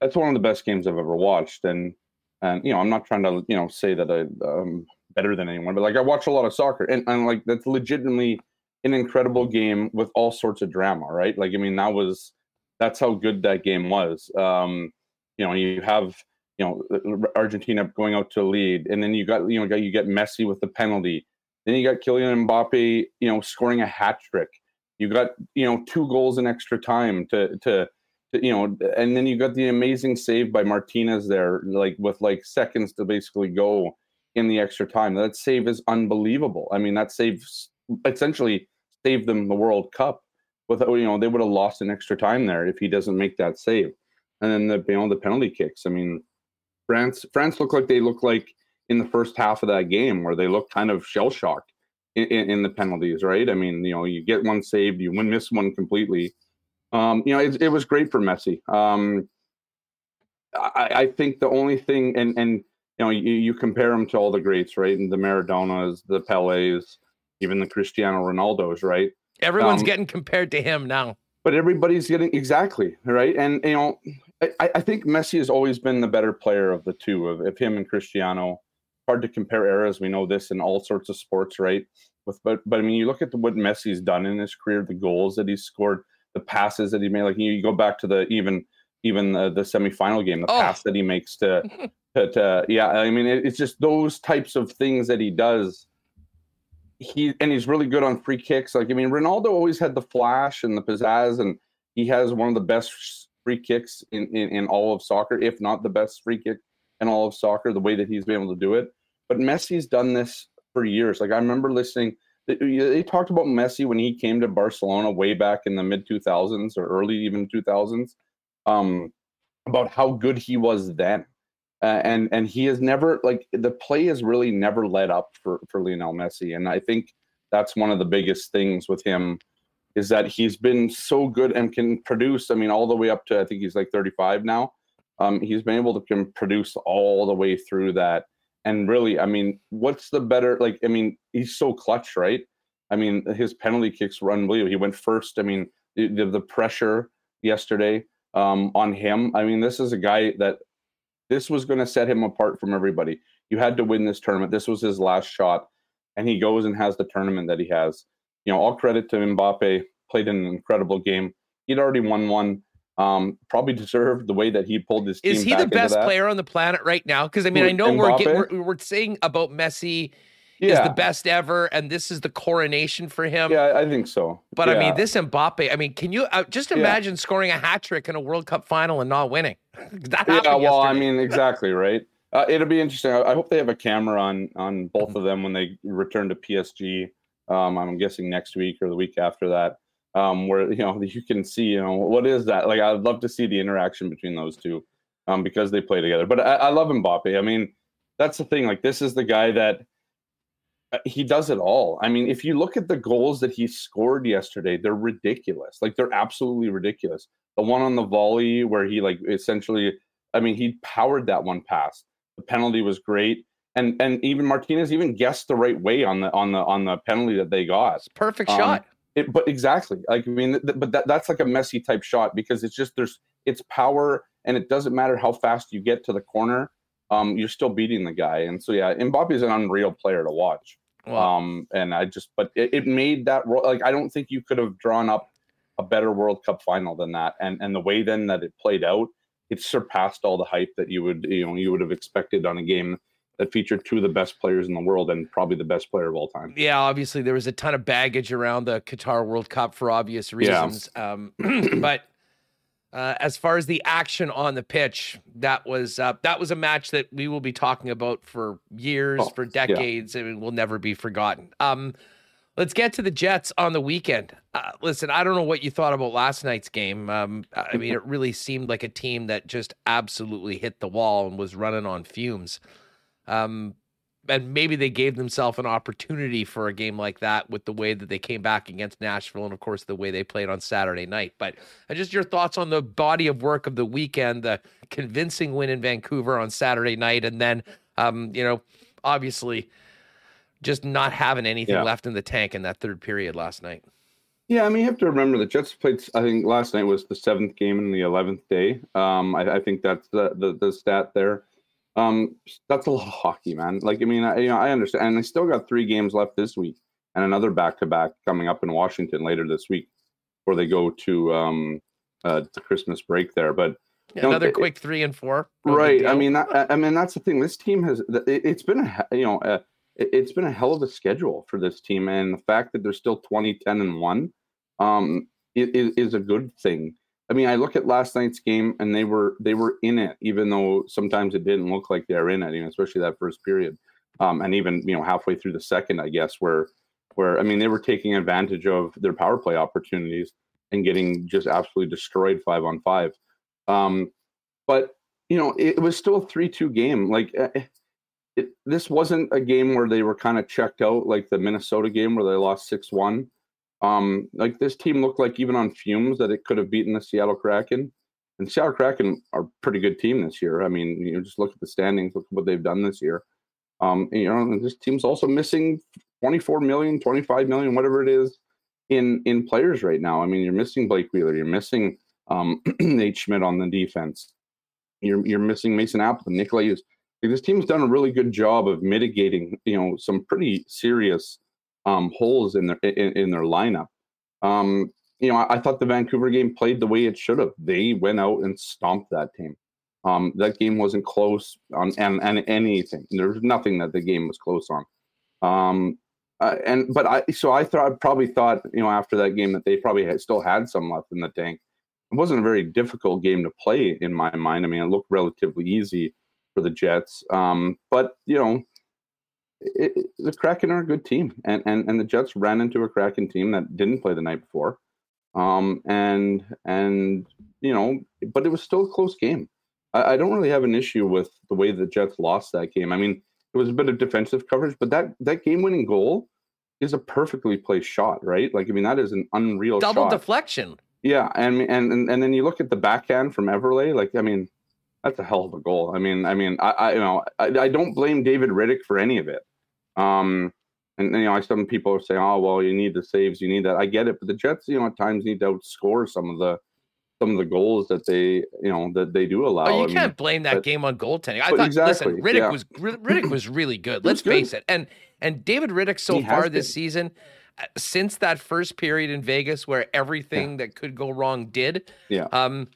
that's one of the best games I've ever watched, and and you know, I'm not trying to you know say that I um better than anyone, but like I watch a lot of soccer, and, and like that's legitimately an incredible game with all sorts of drama, right? Like I mean, that was that's how good that game was. Um, you know, you have you know Argentina going out to lead, and then you got you know you get Messi with the penalty, then you got Kylian Mbappe, you know, scoring a hat trick. You got you know two goals in extra time to to. to you know, and then you got the amazing save by Martinez there, like with like seconds to basically go in the extra time. That save is unbelievable. I mean, that save s- essentially saved them the World Cup. Without you know, they would have lost an extra time there if he doesn't make that save. And then the you know the penalty kicks. I mean, France France looked like they looked like in the first half of that game where they looked kind of shell shocked in, in, in the penalties. Right? I mean, you know, you get one saved, you win miss one completely. Um, you know, it, it was great for Messi. Um, I, I think the only thing, and and you know, you, you compare him to all the greats, right? And the Maradonas, the Pelés, even the Cristiano Ronaldos, right? Everyone's um, getting compared to him now. But everybody's getting exactly right, and you know, I, I think Messi has always been the better player of the two of, of him and Cristiano. Hard to compare eras. We know this in all sorts of sports, right? With but but I mean, you look at the, what Messi's done in his career, the goals that he's scored, the passes that he made. Like you, you go back to the even even the, the semifinal game, the Oh. pass that he makes to, to, to yeah. I mean, it, it's just those types of things that he does. He and he's really good on free kicks. Like I mean, Ronaldo always had the flash and the pizzazz, and he has one of the best free kicks in, in, in all of soccer, if not the best free kick in all of soccer, the way that he's been able to do it. But Messi's done this for years. Like I remember listening, they, talked about Messi when he came to Barcelona way back in the mid 2000s or early even 2000s, um, about how good he was then. Uh, and and he has never like the play has really never let up for for Lionel Messi, and I think that's one of the biggest things with him is that he's been so good and can produce. I mean, all the way up to I think he's like 35 now. Um, he's been able to can produce all the way through that. And really, I mean, what's the better? Like, I mean, he's so clutch, right? I mean, his penalty kicks were unbelievable. He went first. I mean, the, the, pressure yesterday um, on him. I mean, this is a guy that this was going to set him apart from everybody. You had to win this tournament. This was his last shot, and he goes and has the tournament that he has. You know, all credit to Mbappe. Played an incredible game. He'd already won one. Um, probably deserved the way that he pulled his team. Is he the best player on the planet right now? Because I mean, I know we're, get, Mbappe? we're we're saying about Messi is the best ever, and this is the coronation for him. yeah, I think so. But I mean, this Mbappe. I mean, can you uh, just Yeah. imagine scoring a hat trick in a World Cup final and not winning? that yeah, well, I mean, exactly right. Uh, it'll be interesting. I, I hope they have a camera on on both of them when they return to PSG. Um, I'm guessing next week or the week after that, um, where you know you can see you know what is that like. I'd love to see the interaction between those two, um, because they play together. But I, I love Mbappe. I mean, that's the thing. Like this is the guy that he does it all. I mean, if you look at the goals that he scored yesterday, they're ridiculous. Like they're absolutely ridiculous. The one on the volley where he like essentially, I mean, he powered that one pass. The penalty was great, and and even Martinez even guessed the right way on the on the on the penalty that they got. perfect um, shot. It, but exactly, like I mean, th- but that, that's like a messy type shot because it's just there's it's power, and it doesn't matter how fast you get to the corner. Um, you're still beating the guy, and so yeah, Mbappe is an unreal player to watch. Well, Um, and I just, but it, it made that like I don't think you could have drawn up a better World Cup final than that, and and the way then that it played out, it surpassed all the hype that you would you know you would have expected on a game that featured two of the best players in the world and probably the best player of all time. yeah, obviously there was a ton of baggage around the Qatar World Cup for obvious Yeah. reasons. Um, but uh, as far as the action on the pitch, that was uh, that was a match that we will be talking about for years, Oh, for yeah. decades, and will never be forgotten. Um, Let's get to the Jets on the weekend. Uh, listen, I don't know what you thought about last night's game. Um, I mean, it really seemed like a team that just absolutely hit the wall and was running on fumes. Um, and maybe they gave themselves an opportunity for a game like that with the way that they came back against Nashville and of course the way they played on Saturday night. But uh, just your thoughts on the body of work of the weekend, the convincing win in Vancouver on Saturday night, and then um, you know, obviously just not having anything yeah. left in the tank in that third period last night. Yeah, I mean, you have to remember the Jets played. I think last night was the seventh game in the eleventh day. Um, I, I, think that's the, the, the stat there. Um, that's a lot of hockey, man. Like, I mean, I, you know, I understand, and they still got three games left this week, and another back to back coming up in Washington later this week, before they go to um, uh, the Christmas break there. But yeah, know, another quick three and four. Right. I mean, that, I mean, that's the thing. This team has. It, has been a you know. A, it, has been a hell of a schedule for this team, and the fact that they're still 20, 10, and one, um, is, is a good thing. I mean, I look at last night's game, and they were they were in it, even though sometimes it didn't look like they were in it. You know, especially that first period, um, and even you know halfway through the second, I guess, where where I mean they were taking advantage of their power play opportunities and getting just absolutely destroyed five on five. Um, but you know, it, was still a three-two game. Like eh, eh, it, this wasn't a game where they were kind of checked out like the Minnesota game where they lost 6 1. Um, like this team looked like even on fumes that it could have beaten the Seattle Kraken. And Seattle Kraken are a pretty good team this year. I mean, you know, just look at the standings, look at what they've done this year. Um, you know, this team's also missing 24 million, 25 million, whatever it is in in players right now. I mean, you're missing Blake Wheeler, you're missing um, Nate Schmidt on the defense. You're you're missing Mason Appleton, Nikolai Ehlers this team's done a really good job of mitigating, you know, some pretty serious um, holes in their in, in their lineup. Um, you know, I, I, thought the Vancouver game played the way it should have. They went out and stomped that team. Um, that game wasn't close on and, and anything. There was nothing that the game was close on. Um, uh, and but I so I thought probably thought you know after that game that they probably had, still had some left in the tank. It wasn't a very difficult game to play in my mind. I mean, it looked relatively easy for the Jets. Um, but you know, it, it, the Kraken are a good team, and, and and the Jets ran into a Kraken team that didn't play the night before, um, and and you know, but it was still a close game. I, I don't really have an issue with the way the Jets lost that game. I mean, it was a bit of defensive coverage, but that that game-winning goal is a perfectly placed shot, right? Like, I mean, that is an unreal double shot. deflection. Yeah, and and and then you look at the backhand from Eberle. Like, I mean, that's a hell of a goal. I mean, I mean, I, I you know, I, I, don't blame David Rittich for any of it. Um, and, you know, some people are saying, "Oh, well, you need the saves, you need that." I get it, but the Jets, you know, at times need to outscore some of the some of the goals that they, you know, that they do allow. Oh, you I can't mean, blame that but, game on goaltending. I thought, exactly, listen, Rittich yeah. was Rittich was really good. Let's good. face it, and and David Rittich so he far this season uh, since that first period in Vegas where everything yeah. that could go wrong did. Yeah. Um,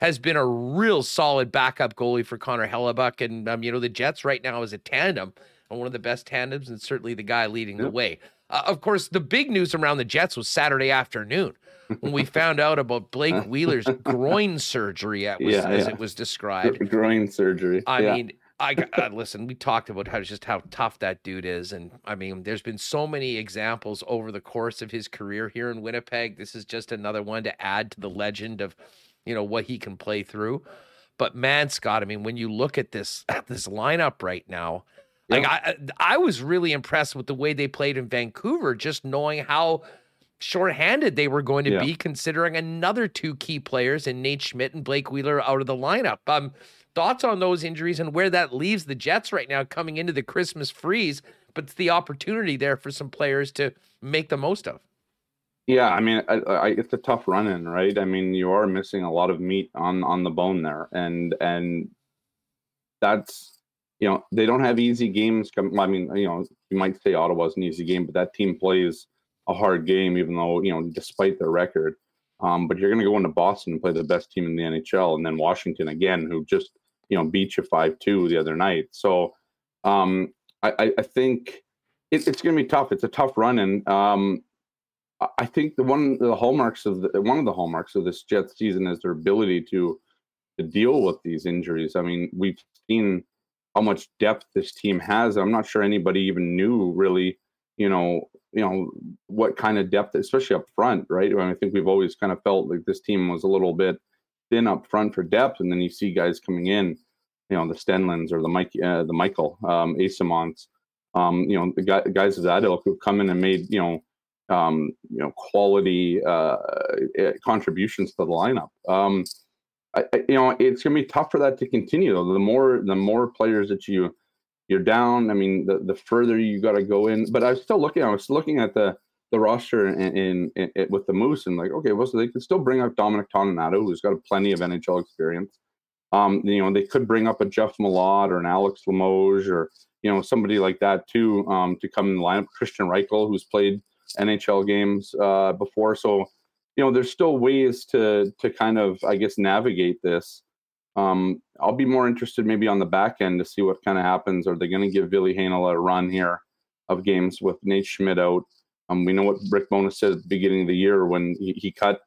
has been a real solid backup goalie for Connor Hellebuyck, And, um, you know, the Jets right now is a tandem and one of the best tandems and certainly the guy leading the way. Uh, of course, the big news around the Jets was Saturday afternoon when we found out about Blake Wheeler's groin surgery, as, yeah, as yeah. it was described. Groin surgery. I yeah. mean, I uh, listen. We talked about how just how tough that dude is, and I mean, there's been so many examples over the course of his career here in Winnipeg. This is just another one to add to the legend of you know what he can play through. But man, Scott, I mean, when you look at this at this lineup right now, yeah. like I I was really impressed with the way they played in Vancouver, just knowing how shorthanded they were going to yeah. be, considering another two key players in Nate Schmidt and Blake Wheeler out of the lineup. Um, thoughts on those injuries and where that leaves the Jets right now coming into the Christmas freeze, but it's the opportunity there for some players to make the most of. Yeah, I mean, I, I, it's a tough run in, right? I mean, you are missing a lot of meat on on the bone there, and and that's you know they don't have easy games. I mean, you know, you might say Ottawa's an easy game, but that team plays a hard game, even though you know, despite their record. Um, but you're going to go into Boston and play the best team in the NHL, and then Washington again, who just you know beat you five two the other night. So um, I, I think it, it's going to be tough. It's a tough run, and um, I think the one the hallmarks of the, one of the hallmarks of this Jets season is their ability to to deal with these injuries. I mean, we've seen how much depth this team has. I'm not sure anybody even knew really, you know, you know what kind of depth, especially up front, right? I, mean, I think we've always kind of felt like this team was a little bit thin up front for depth, and then you see guys coming in, you know, the Stenlunds or the Mike, uh, the Michael um, Eyssimont, um, you know, the guy, guys ilk who've come in and made you know um, you know quality uh, eh, contributions to the lineup. Um, I, you know, it's going to be tough for that to continue. Though. The more the more players that you you're down, I mean, the the further you got to go in. But I was still looking. I was looking at the the roster in, in, in, with the Moose and like, okay, well, so they could still bring up Dominic Toninato, who's got plenty of NHL experience. Um, you know, they could bring up a Jeff Malott or an Alex Limoges or you know somebody like that too um, to come in the lineup. Kristian Reichel, who's played NHL games uh, before. So, you know, there's still ways to to kind of, I guess, navigate this. Um, I'll be more interested maybe on the back end to see what kind of happens. Are they going to give Ville Heinola a run here of games with Nate Schmidt out? Um, we know what Rick Bowness said at the beginning of the year when he, he cut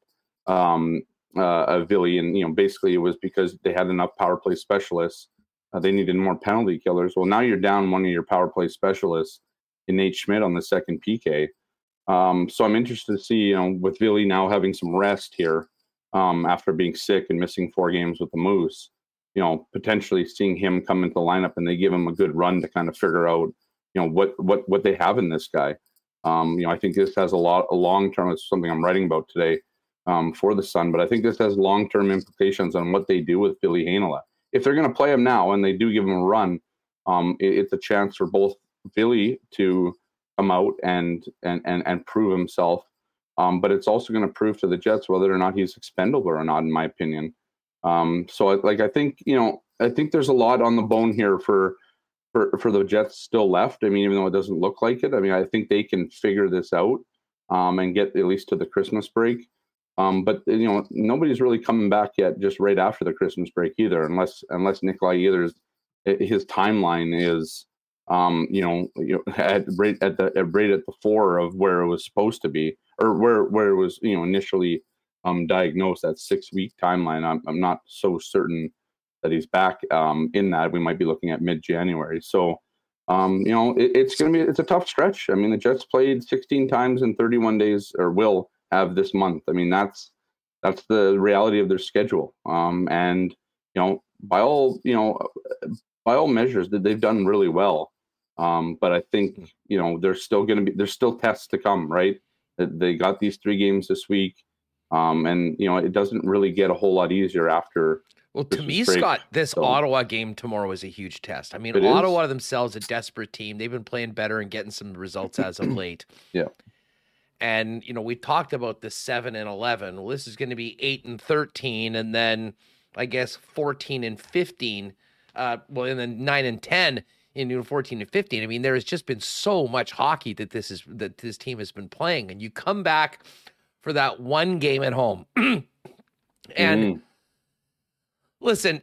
um, uh, Ville, and you know, basically it was because they had enough power play specialists. Uh, they needed more penalty killers. Well, now you're down one of your power play specialists in Nate Schmidt on the second PK. Um, so I'm interested to see, you know, with Ville now having some rest here um, after being sick and missing four games with the Moose, you know, potentially seeing him come into the lineup and they give him a good run to kind of figure out, you know, what what what they have in this guy. Um, you know, I think this has a lot a long term. It's something I'm writing about today um, for the Sun, but I think this has long term implications on what they do with Ville Heinola. If they're going to play him now and they do give him a run, um, it, it's a chance for both Ville to come out and and and, and prove himself. Um, but it's also going to prove to the Jets whether or not he's expendable or not, in my opinion. Um, so, I, like, I think you know, I think there's a lot on the bone here for for for the Jets still left. I mean, even though it doesn't look like it, I mean, I think they can figure this out um, and get at least to the Christmas break. Um, but you know, nobody's really coming back yet, just right after the Christmas break either, unless unless Nikolai either his timeline is um, you know, you know, at right at the at right at the four of where it was supposed to be, or where where it was, you know, initially um, diagnosed. That six week timeline. I'm I'm not so certain that he's back um, in that. We might be looking at mid January. So, um, you know, it, it's going to be it's a tough stretch. I mean, the Jets played 16 times in 31 days, or will have this month. I mean, that's that's the reality of their schedule. Um, and you know, by all you know, by all measures, that they've done really well. Um, but I think mm. you know there's still going to be there's still tests to come, right? They got these three games this week, um, and you know it doesn't really get a whole lot easier after. Well, to me, break. Scott, this so, Ottawa game tomorrow is a huge test. I mean, Ottawa is. themselves a desperate team. They've been playing better and getting some results as of late. Yeah. And you know, we talked about the seven and eleven. Well, this is going to be eight and thirteen, and then I guess fourteen and fifteen. Uh, well, and then nine and ten in you know, 14 and 15. I mean, there has just been so much hockey that this is that this team has been playing, and you come back for that one game at home, and mm. listen.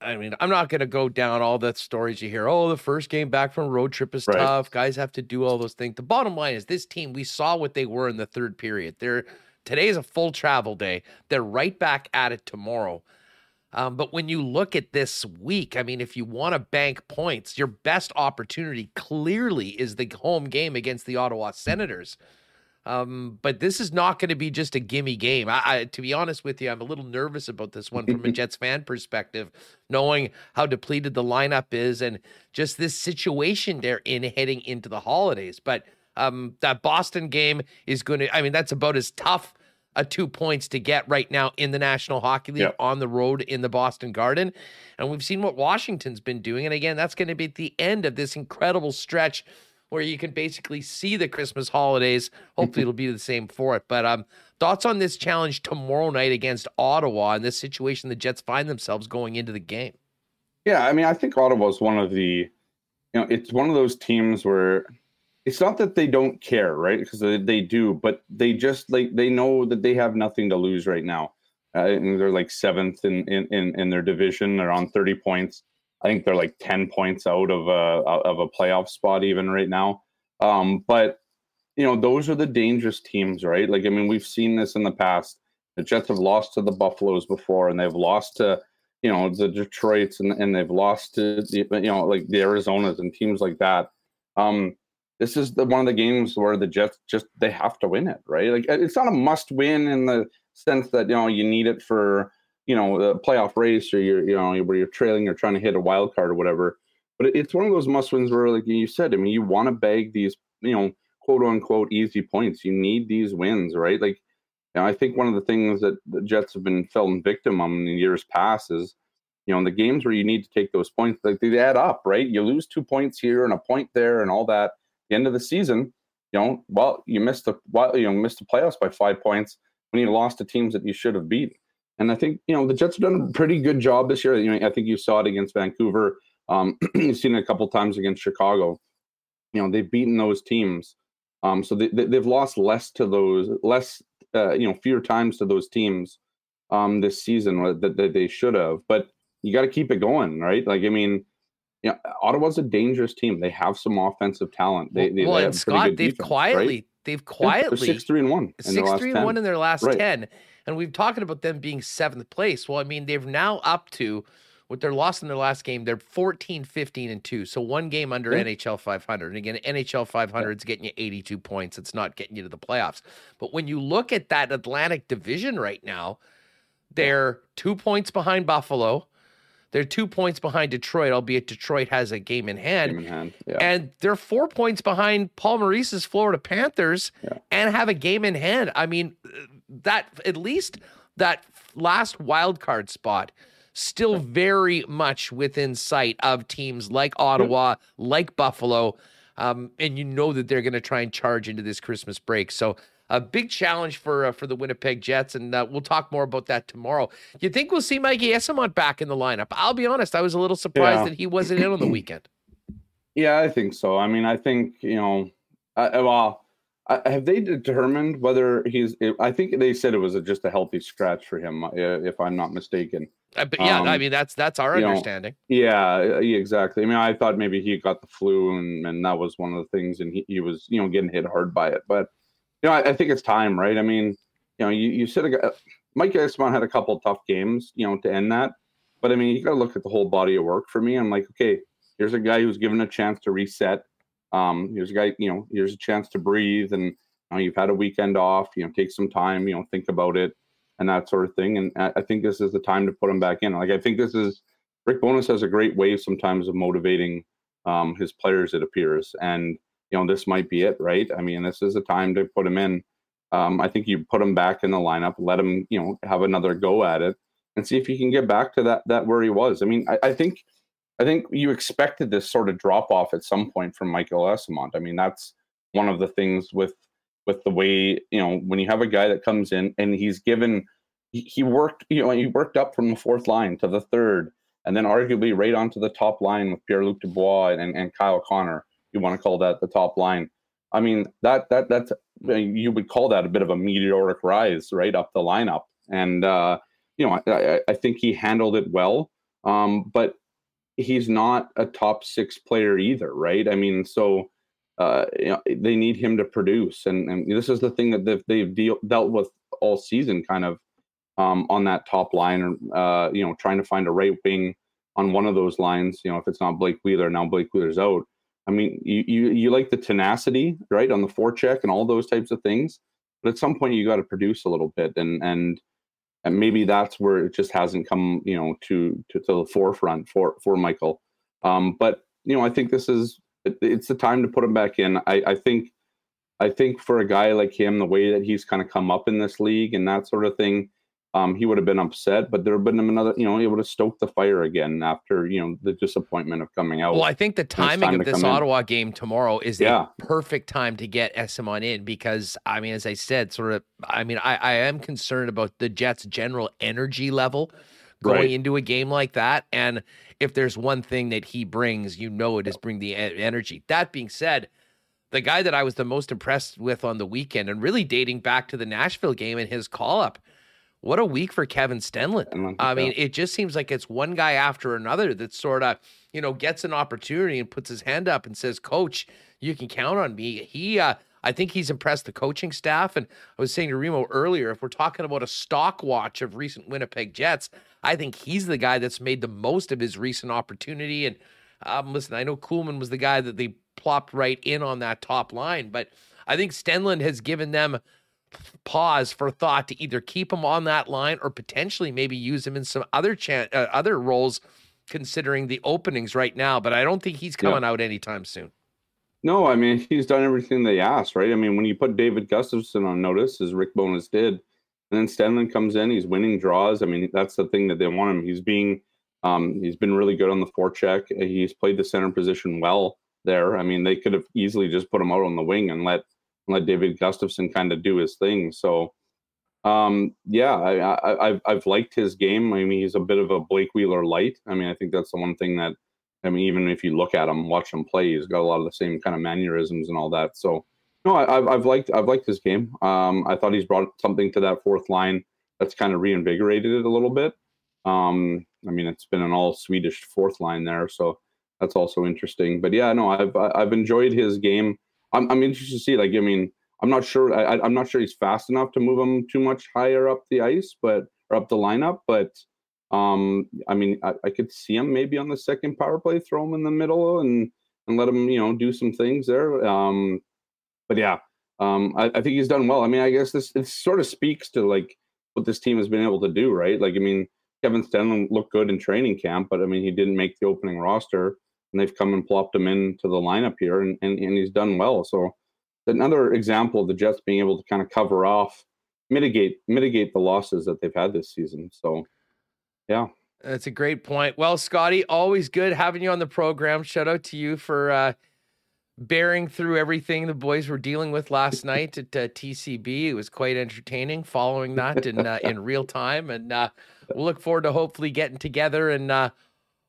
I mean, I'm not going to go down all the stories you hear. Oh, the first game back from road trip is right. tough. Guys have to do all those things. The bottom line is this team, we saw what they were in the third period. They're today is a full travel day. They're right back at it tomorrow. Um, but when you look at this week, I mean, if you want to bank points, your best opportunity clearly is the home game against the Ottawa Senators. Um, but this is not going to be just a gimme game. I, I, to be honest with you, I'm a little nervous about this one from a Jets fan perspective, knowing how depleted the lineup is and just this situation they're in heading into the holidays. But um, that Boston game is going to, I mean, that's about as tough a two points to get right now in the National Hockey League on the road in the Boston Garden. And we've seen what Washington's been doing. And again, that's going to be at the end of this incredible stretch where you can basically see the Christmas holidays. Hopefully, it'll be the same for it. But um, thoughts on this challenge tomorrow night against Ottawa and this situation the Jets find themselves going into the game? Yeah, I mean, I think Ottawa is one of the, you know, it's one of those teams where it's not that they don't care, right? Because they, do, but they just like they know that they have nothing to lose right now. Uh, and they're like seventh in, in in their division. They're on thirty points. I think they're like ten points out of a of a playoff spot even right now. Um, but you know those are the dangerous teams, right? Like I mean, we've seen this in the past. The Jets have lost to the Buffaloes before, and they've lost to you know the Detroits, and, and they've lost to the, you know like the Arizonas and teams like that. Um, this is the one of the games where the Jets just they have to win it, right? Like uh, it's not a must win in the sense that you know you need it for you know the playoff race or you're you know where you're trailing or trying to hit a wild card or whatever. But it's one of those must wins where, like you said, I mean, you want to bag these you know quote unquote easy points. You need these wins, right? Like you know, I think one of the things that the Jets have been felt victim on in years past is, you know, in the games where you need to take those points, like they add up, right? You lose two points here and a point there and all that. End of the season, you know, well, you missed the well, you know, missed the playoffs by five points when you lost to teams that you should have beat. And I think you know the Jets have done a pretty good job this year. You know, I think you saw it against Vancouver. Um, you've seen it a couple times against Chicago. You know, they've beaten those teams. Um, so they, they, have lost less to those, less uh, you know fewer times to those teams um, this season that, that they should have. But you got to keep it going, right? Like I mean, yeah, Ottawa's a dangerous team. They have some offensive talent. They, they well, they and Scott, they've defense, quietly, right? they've quietly yeah, six three and one, six three and 10. one in their last right. ten, and we've talking about them being seventh place. Well, I mean, they've now up to with their loss in their last game, they're 14, 15, and 2. So one game under yeah. NHL 500. And again, NHL 500 is getting you 82 points. It's not getting you to the playoffs. But when you look at that Atlantic division right now, they're two points behind Buffalo. They're two points behind Detroit, albeit Detroit has a game in hand. Game in hand. Yeah. And they're four points behind Paul Maurice's Florida Panthers yeah. and have a game in hand. I mean, that at least that last wild card spot still very much within sight of teams like Ottawa, like Buffalo. Um, and you know that they're going to try and charge into this Christmas break. So a big challenge for uh, for the Winnipeg Jets, and uh, we'll talk more about that tomorrow. You think we'll see Mikey Eyssimont back in the lineup? I'll be honest, I was a little surprised Yeah. that he wasn't in on the weekend. Yeah, I think so. I mean, I think you know, uh, well, uh, have they determined whether he's? I think they said it was a, just a healthy scratch for him, uh, if I'm not mistaken. Uh, but yeah, I Um, mean that's that's our know, understanding. Yeah, uh, yeah, exactly. I mean, I thought maybe he got the flu, and and that was one of the things, and he, he was you know getting hit hard by it. But you know, I, I think it's time, right? I mean, you know, you you said guy- Mike Eyssimont had a couple tough games, you know, to end that. But I mean, you got to look at the whole body of work. For me, I'm like, okay, here's a guy who's given a chance to reset. Um, here's a guy, you know, here's a chance to breathe, and you know, you've had a weekend off. You know, take some time, you know, think about it and that sort of thing. And I, I think this is the time to put him back in. Like I think this is Rick Bowness has a great way sometimes of motivating um, his players. It appears, and you know, this might be it, right? I mean, this is a time to put him in. Um, I think you put him back in the lineup, let him, you know, have another go at it, and see if he can get back to that that where he was. I mean, I, I think, I think you expected this sort of drop off at some point from Michael Eyssimont. I mean, that's one of the things with with the way you know when you have a guy that comes in and he's given he, worked you know he worked up from the fourth line to the third and then arguably right onto the top line with Pierre Luc Dubois and, and Kyle Connor. You want to call that the top line? I mean that that that's you would call that a bit of a meteoric rise right up the lineup, and uh, you know I, I, think he handled it well, um, but he's not a top six player either, right? I mean, so uh, you know, they need him to produce, and, and this is the thing that they've, they've deal, dealt with all season, kind of um, on that top line, uh, you know, trying to find a right wing on one of those lines. You know, if it's not Blake Wheeler, now Blake Wheeler's out. I mean, you you, you like the tenacity, right, on the forecheck and all those types of things, but at some point you got to produce a little bit, and and and maybe that's where it just hasn't come, you know, to to, to the forefront for for Michael. Um, but you know, I think this is it, it's the time to put him back in. I, I think I think for a guy like him, the way that he's kind of come up in this league and that sort of thing, um, he would have been upset. But there would have been another, you know, he would have stoked the fire again after you know the disappointment of coming out. Well, I think the timing of this come in. Ottawa game tomorrow is Yeah. a perfect time to get Eyssimont in because I mean, as I said, sort of, I mean, I, I am concerned about the Jets' general energy level going Right. into a game like that. And if there's one thing that he brings, you know, it is bring the energy. That being said, the guy that I was the most impressed with on the weekend, and really dating back to the Nashville game and his call up, what a week for Kevin Stenlund. Stenlund, I mean, it just seems like it's one guy after another that sort of, you know, gets an opportunity and puts his hand up and says, "Coach, you can count on me." He, uh, I think he's impressed the coaching staff. And I was saying to Remo earlier, if we're talking about a stock watch of recent Winnipeg Jets, I think he's the guy that's made the most of his recent opportunity. And um, listen, I know Kuhlman was the guy that they plopped right in on that top line. But I think Stenlund has given them pause for thought to either keep him on that line or potentially maybe use him in some other chan- uh, other roles considering the openings right now but i don't think he's coming yeah. out anytime soon. No i mean he's done everything they asked right? I mean when you put david gustafsson on notice as rick bowness did and then stenlund comes in he's winning draws. I mean that's the thing that they want him. He's being um, he's been really good on the forecheck. He's played the center position well there. I mean they could have easily just put him out on the wing and let let David Gustafsson kind of do his thing. So, um, yeah, I, have I've liked his game. I mean, he's a bit of a Blake Wheeler light. I mean, I think that's the one thing that I mean, even if you look at him, watch him play, he's got a lot of the same kind of mannerisms and all that. So, no, I, have I've liked I've liked his game. Um, I thought he's brought something to that fourth line that's kind of reinvigorated it a little bit. Um, I mean, it's been an all Swedish fourth line there, so that's also interesting. But yeah, no, I've I've enjoyed his game. I'm, I'm interested to see. Like, I mean, I'm not sure. I, I'm not sure he's fast enough to move him too much higher up the ice, but or up the lineup. But um, I mean, I, I could see him maybe on the second power play, throw him in the middle, and and let him, you know, do some things there. Um, but yeah, um, I, I think he's done well. I mean, I guess this it sort of speaks to like what this team has been able to do, right? Like, I mean, Kevin Stenlund looked good in training camp, but I mean, he didn't make the opening roster and they've come and plopped him into the lineup here, and, and, and he's done well. So another example of the Jets being able to kind of cover off, mitigate mitigate the losses that they've had this season. So, yeah. That's a great point. Well, Scotty, always good having you on the program. Shout out to you for uh, bearing through everything the boys were dealing with last night at uh, TCB. It was quite entertaining following that in uh, in real time, and uh, we'll look forward to hopefully getting together and uh,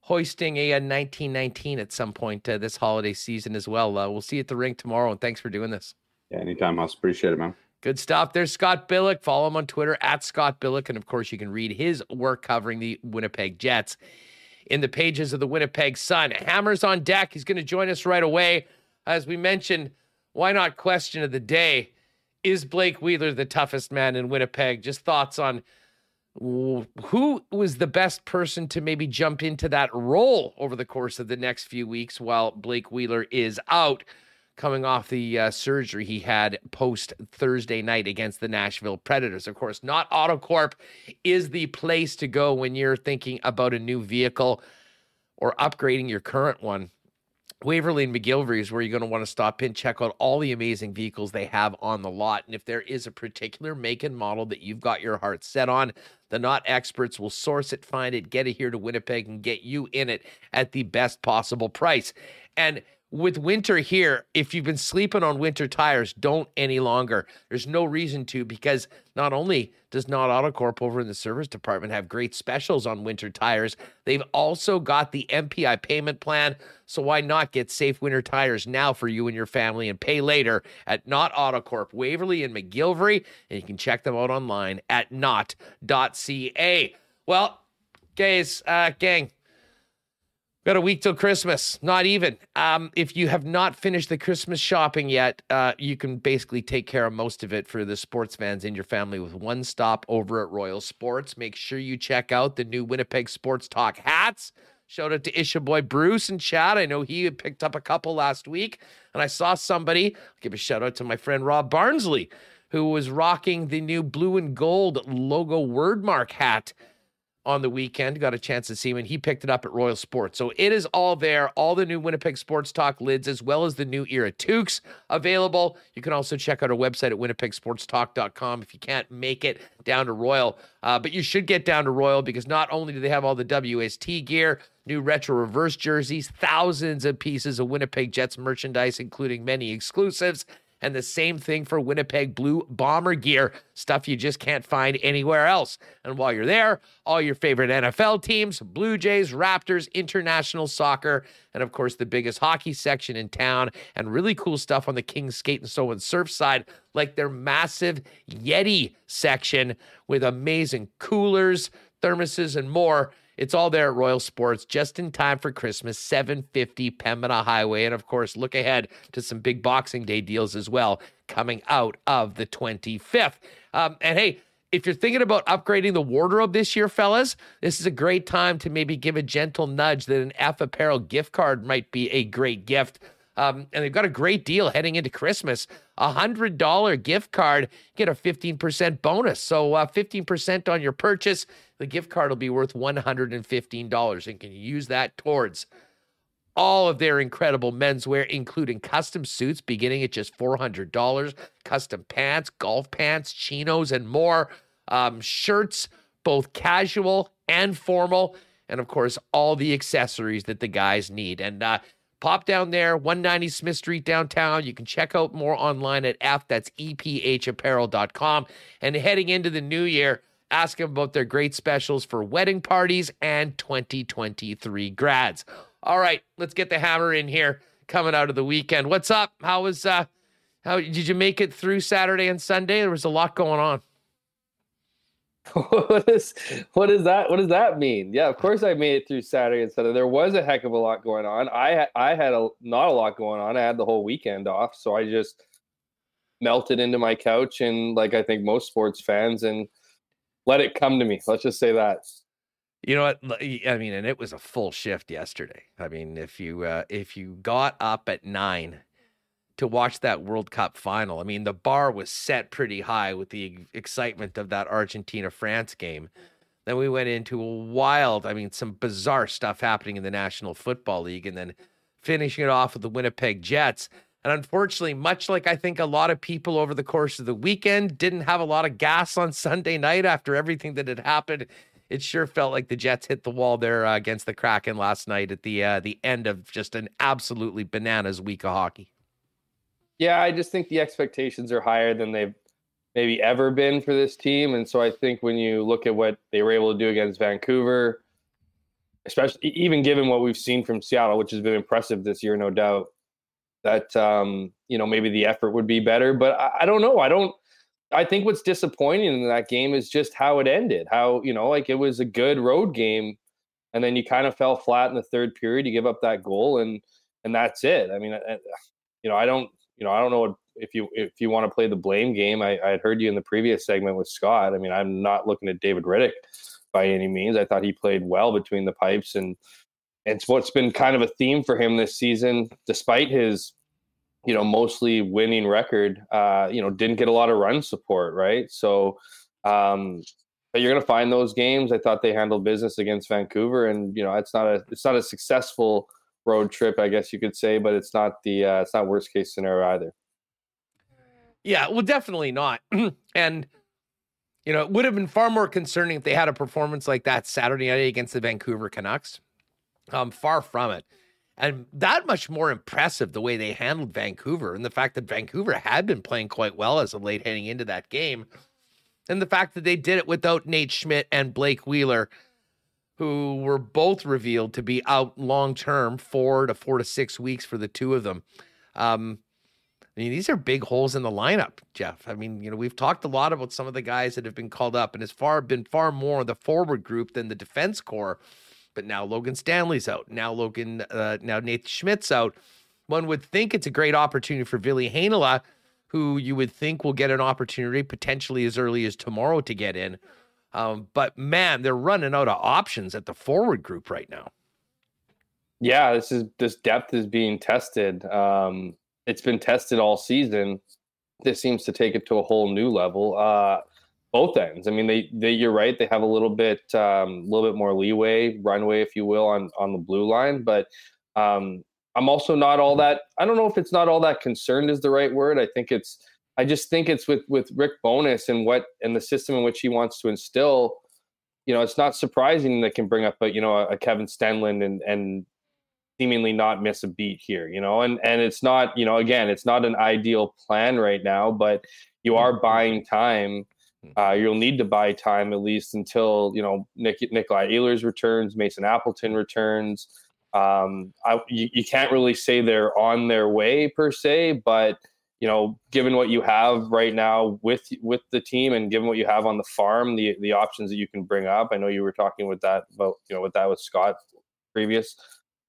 hoisting a, a 1919 at some point uh, this holiday season as well. Uh, we'll see you at the rink tomorrow, and thanks for doing this. Yeah, anytime. I appreciate it, man. Good stuff. There's Scott Billeck. Follow him on Twitter at Scott Billeck. And of course, you can read his work covering the Winnipeg Jets in the pages of the Winnipeg Sun. Hammers on deck. He's going to join us right away. As we mentioned, why not question of the day? Is Blake Wheeler the toughest man in Winnipeg? Just thoughts on who was the best person to maybe jump into that role over the course of the next few weeks while Blake Wheeler is out coming off the uh, surgery he had post Thursday night against the Nashville Predators. Of course, Nott Autocorp is the place to go when you're thinking about a new vehicle or upgrading your current one. Waverley and McGillivray is where you're going to want to stop in, check out all the amazing vehicles they have on the lot. And if there is a particular make and model that you've got your heart set on, the Nott experts will source it, find it, get it here to Winnipeg, and get you in it at the best possible price. And with winter here, if you've been sleeping on winter tires, don't any longer. There's no reason to because not only does Nott Autocorp over in the service department have great specials on winter tires, they've also got the MPI payment plan. So why not get safe winter tires now for you and your family and pay later at Nott Autocorp, Waverley and McGillivray, and you can check them out online at nott.ca. Well, guys, uh, gang, Got a week till Christmas, not even. Um, if you have not finished the Christmas shopping yet, uh, you can basically take care of most of it for the sports fans in your family with one stop over at Royal Sports. Make sure you check out the new Winnipeg Sports Talk hats. Shout out to Isha Boy Bruce and Chad. I know he picked up a couple last week. And I saw somebody, I'll give a shout out to my friend Rob Barnsley, who was rocking the new blue and gold logo wordmark hat on the weekend. Got a chance to see him, and he picked it up at Royal Sports. So it is all there. All the new Winnipeg Sports Talk lids, as well as the new Era Toques available. You can also check out our website at winnipegsportstalk.com if you can't make it down to Royal. Uh, but you should get down to Royal because not only do they have all the WST gear, new retro reverse jerseys, thousands of pieces of Winnipeg Jets merchandise, including many exclusives and the same thing for Winnipeg Blue Bomber gear, stuff you just can't find anywhere else. And while you're there, all your favorite NFL teams Blue Jays, Raptors, international soccer, and of course, the biggest hockey section in town, and really cool stuff on the Kings Skate and Stow and Surf side, like their massive Yeti section with amazing coolers, thermoses, and more. It's all there at Royal Sports just in time for Christmas, 750 Pembina Highway. And of course, look ahead to some big Boxing Day deals as well coming out of the 25th. Um, and hey, if you're thinking about upgrading the wardrobe this year, fellas, this is a great time to maybe give a gentle nudge that an F apparel gift card might be a great gift. Um, and they've got a great deal heading into Christmas. A hundred dollar gift card, get a fifteen percent bonus. So uh, fifteen percent on your purchase. The gift card will be worth one hundred and fifteen dollars, and can use that towards all of their incredible menswear, including custom suits beginning at just $400, custom pants, golf pants, chinos, and more, um, shirts, both casual and formal, and of course, all the accessories that the guys need. And uh, pop down there, 190 Smith Street downtown. You can check out more online at F, that's EPHapparel.com. And heading into the new year, ask them about their great specials for wedding parties and 2023 grads. All right, let's get the hammer in here coming out of the weekend. What's up? How was uh how did you make it through Saturday and Sunday? There was a lot going on. what is what is that? What does that mean? Yeah, of course I made it through Saturday and Sunday. There was a heck of a lot going on. I I had a not a lot going on. I had the whole weekend off, so I just melted into my couch and like I think most sports fans and let it come to me. Let's just say that. You know what? I mean, and it was a full shift yesterday. I mean, if you uh, if you got up at nine to watch that World Cup final, I mean, the bar was set pretty high with the excitement of that Argentina France game. Then we went into a wild, I mean, some bizarre stuff happening in the National Football League, and then finishing it off with the Winnipeg Jets. And unfortunately, much like I think a lot of people over the course of the weekend didn't have a lot of gas on Sunday night after everything that had happened it sure felt like the Jets hit the wall there uh, against the Kraken last night at the uh, the end of just an absolutely bananas week of hockey. Yeah, I just think the expectations are higher than they've maybe ever been for this team, and so I think when you look at what they were able to do against Vancouver, especially even given what we've seen from Seattle, which has been impressive this year, no doubt, that um, you know maybe the effort would be better. But I, I don't know. I don't. I think what's disappointing in that game is just how it ended. How, you know, like it was a good road game and then you kind of fell flat in the third period. You give up that goal and and that's it. I mean, you know, I don't, you know, I don't know what, if you if you want to play the blame game. I, I had heard you in the previous segment with Scott. I mean, I'm not looking at David Rittich by any means. I thought he played well between the pipes and it's what's been kind of a theme for him this season, despite his you know, mostly winning record, uh, you know, didn't get a lot of run support, right? So, um, but you're going to find those games. I thought they handled business against Vancouver, and you know, it's not a it's not a successful road trip, I guess you could say, but it's not the uh, it's not worst case scenario either. Yeah, well, definitely not. and you know, it would have been far more concerning if they had a performance like that Saturday night against the Vancouver Canucks. Um, far from it and that much more impressive the way they handled Vancouver and the fact that Vancouver had been playing quite well as of late heading into that game. And the fact that they did it without Nate Schmidt and Blake Wheeler, who were both revealed to be out long term, four to four to six weeks for the two of them. Um, I mean, these are big holes in the lineup, Jeff. I mean, you know, we've talked a lot about some of the guys that have been called up, and it's far been far more the forward group than the defense core but now Logan Stanley's out. Now Logan, uh, now Nate Schmidt's out. One would think it's a great opportunity for Ville Heinola, who you would think will get an opportunity potentially as early as tomorrow to get in. Um, but man, they're running out of options at the forward group right now. Yeah, this is this depth is being tested. Um, it's been tested all season. This seems to take it to a whole new level. Uh, both ends. I mean, they, they you're right. They have a little bit um, a little bit more leeway, runway, if you will, on on the blue line. But um, I'm also not all that. I don't know if it's not all that concerned is the right word. I think it's. I just think it's with with Rick Bowness and what and the system in which he wants to instill. You know, it's not surprising that can bring up a you know a, a Kevin Stenlund and and seemingly not miss a beat here. You know, and and it's not you know again it's not an ideal plan right now, but you are buying time Hmm. Uh, you'll need to buy time at least until you know Nick, Nikolai Ehlers returns, Mason Appleton returns. Um, I, you, you, can't really say they're on their way per se, but you know, given what you have right now with with the team, and given what you have on the farm, the the options that you can bring up. I know you were talking with that about you know with that with Scott previous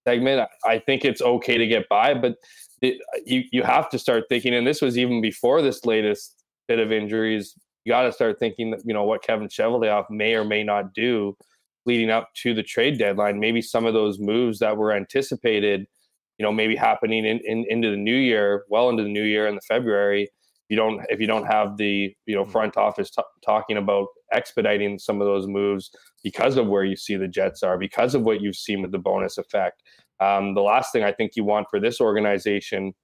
segment. I think it's okay to get by, but it, you you have to start thinking, and this was even before this latest bit of injuries you got to start thinking that you know what Kevin Cheveldayoff may or may not do leading up to the trade deadline. Maybe some of those moves that were anticipated you know, maybe happening in, in into the new year, well into the new year in the February. You don't if you don't have the you know front office t- talking about expediting some of those moves because of where you see the Jets are, because of what you've seen with the Bowness effect. Um, the last thing I think you want for this organization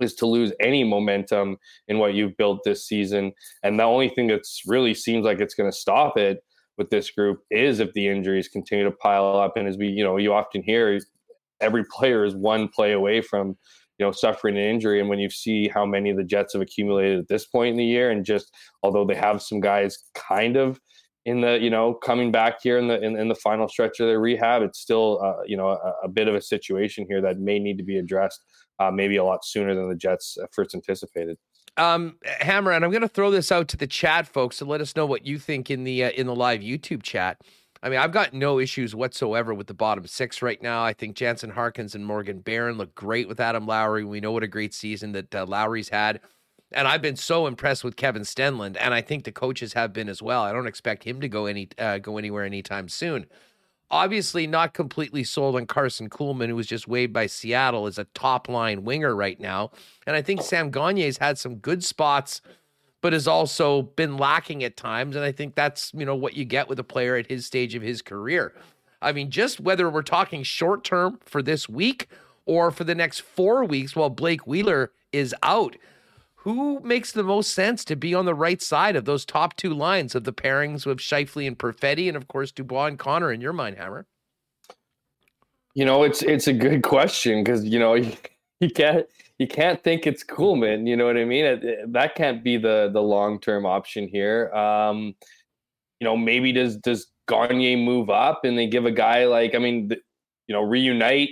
is to lose any momentum in what you've built this season. And the only thing that's really seems like it's going to stop it with this group is if the injuries continue to pile up. And as we, you know, you often hear every player is one play away from, you know, suffering an injury. And when you see how many of the Jets have accumulated at this point in the year, and just although they have some guys kind of in the, you know, coming back here in the in, in the final stretch of their rehab, it's still, uh, you know, a, a bit of a situation here that may need to be addressed uh, maybe a lot sooner than the Jets first anticipated. Um, Hammer, and I'm going to throw this out to the chat, folks, and let us know what you think in the uh, in the live YouTube chat. I mean, I've got no issues whatsoever with the bottom six right now. I think Jansen Harkins and Morgan Barron look great with Adam Lowry. We know what a great season that uh, Lowry's had. And I've been so impressed with Kevin Stenlund, and I think the coaches have been as well. I don't expect him to go any uh, go anywhere anytime soon. Obviously, not completely sold on Carson Kuhlman, who was just waived by Seattle as a top line winger right now. And I think Sam Gagner's had some good spots, but has also been lacking at times. And I think that's, you know, what you get with a player at his stage of his career. I mean, just whether we're talking short term for this week or for the next four weeks while Blake Wheeler is out who makes the most sense to be on the right side of those top two lines of the pairings with Scheifele and Perfetti, and of course Dubois and Connor in your mind, Hammer? You know, it's it's a good question because you know you, you, can't you can't think it's Kuhlman. You know what I mean? It, it, that can't be the the long term option here. Um, you know, maybe does does Gagner move up and they give a guy like I mean, the, you know, reunite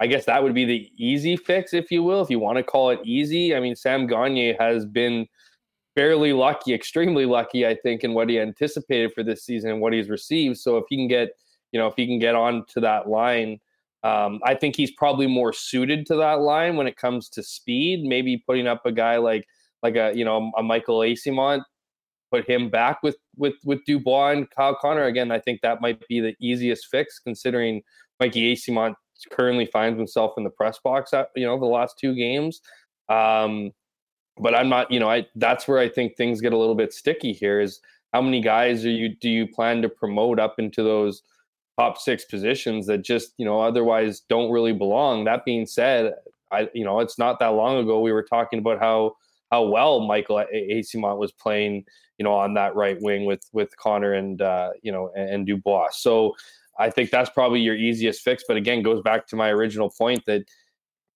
I guess that would be the easy fix, if you will, if you want to call it easy. I mean, Sam Gagner has been fairly lucky, extremely lucky, I think, in what he anticipated for this season and what he's received. So if he can get, you know, if he can get on to that line, um, I think he's probably more suited to that line when it comes to speed. Maybe putting up a guy like like a you know a Michael Eyssimont, put him back with with with Dubois and Kyle Connor again. I think that might be the easiest fix considering Mikey Eyssimont currently finds himself in the press box at you know the last two games. Um, but I'm not, you know, I that's where I think things get a little bit sticky here. Is how many guys are you do you plan to promote up into those top six positions that just you know otherwise don't really belong? That being said, I you know it's not that long ago we were talking about how how well Michael Eyssimont was playing, you know, on that right wing with with Connor and uh, you know and, and Dubois. So I think that's probably your easiest fix. But again, goes back to my original point that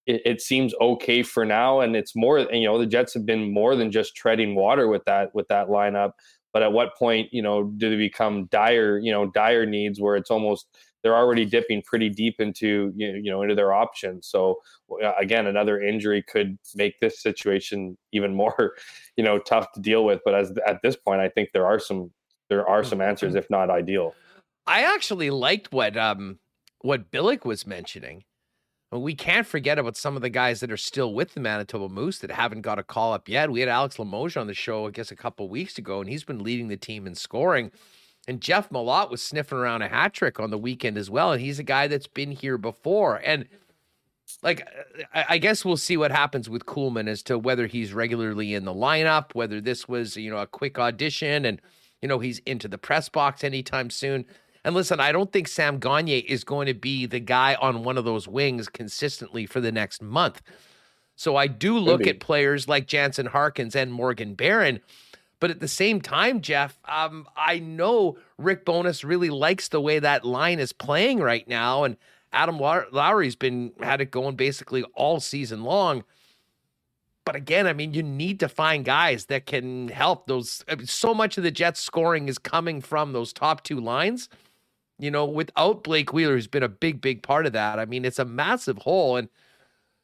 it, it, seems okay for now, and it's more. You know, the Jets have been more than just treading water with that with that lineup. But at what point, you know, do they become dire? You know, dire needs where it's almost they're already dipping pretty deep into you know into their options. So again, another injury could make this situation even more, you know, tough to deal with. But as at this point, I think there are some there are some answers, if not ideal. I actually liked what um what Billeck was mentioning. We can't forget about some of the guys that are still with the Manitoba Moose that haven't got a call up yet. We had Alex Limoges on the show, I guess, a couple weeks ago, and he's been leading the team in scoring. And Jeff Malott was sniffing around a hat trick on the weekend as well. And he's a guy that's been here before. And like, I guess we'll see what happens with Kuhlman as to whether he's regularly in the lineup, whether this was, you know, a quick audition and, you know, he's into the press box anytime soon. And listen, I don't think Sam Gagner is going to be the guy on one of those wings consistently for the next month. So I do look Maybe. at players like Jansen Harkins and Morgan Barron. But at the same time, Jeff, um, I know Rick Bowness really likes the way that line is playing right now. And Adam Lowry's been had it going basically all season long. But again, I mean, you need to find guys that can help those. I mean, so much of the Jets scoring is coming from those top two lines. You know, without Blake Wheeler, who's been a big, big part of that. I mean, it's a massive hole. And,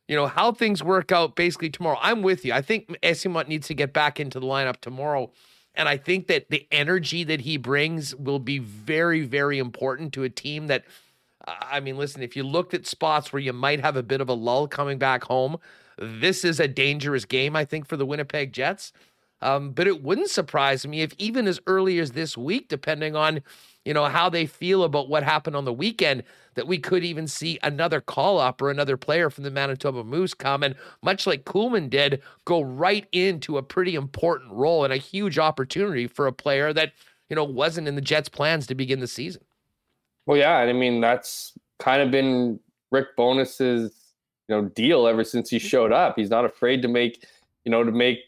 you know, how things work out basically tomorrow. I'm with you. I think Eyssimont needs to get back into the lineup tomorrow. And I think that the energy that he brings will be very, very important to a team that, I mean, listen, if you looked at spots where you might have a bit of a lull coming back home, this is a dangerous game, I think, for the Winnipeg Jets. Um, but it wouldn't surprise me if even as early as this week, depending on you know how they feel about what happened on the weekend, that we could even see another call up or another player from the Manitoba Moose come and much like Kuhlman did, go right into a pretty important role and a huge opportunity for a player that you know wasn't in the Jets' plans to begin the season. Well, yeah, And I mean that's kind of been Rick Bowness's you know deal ever since he mm-hmm. showed up. He's not afraid to make you know to make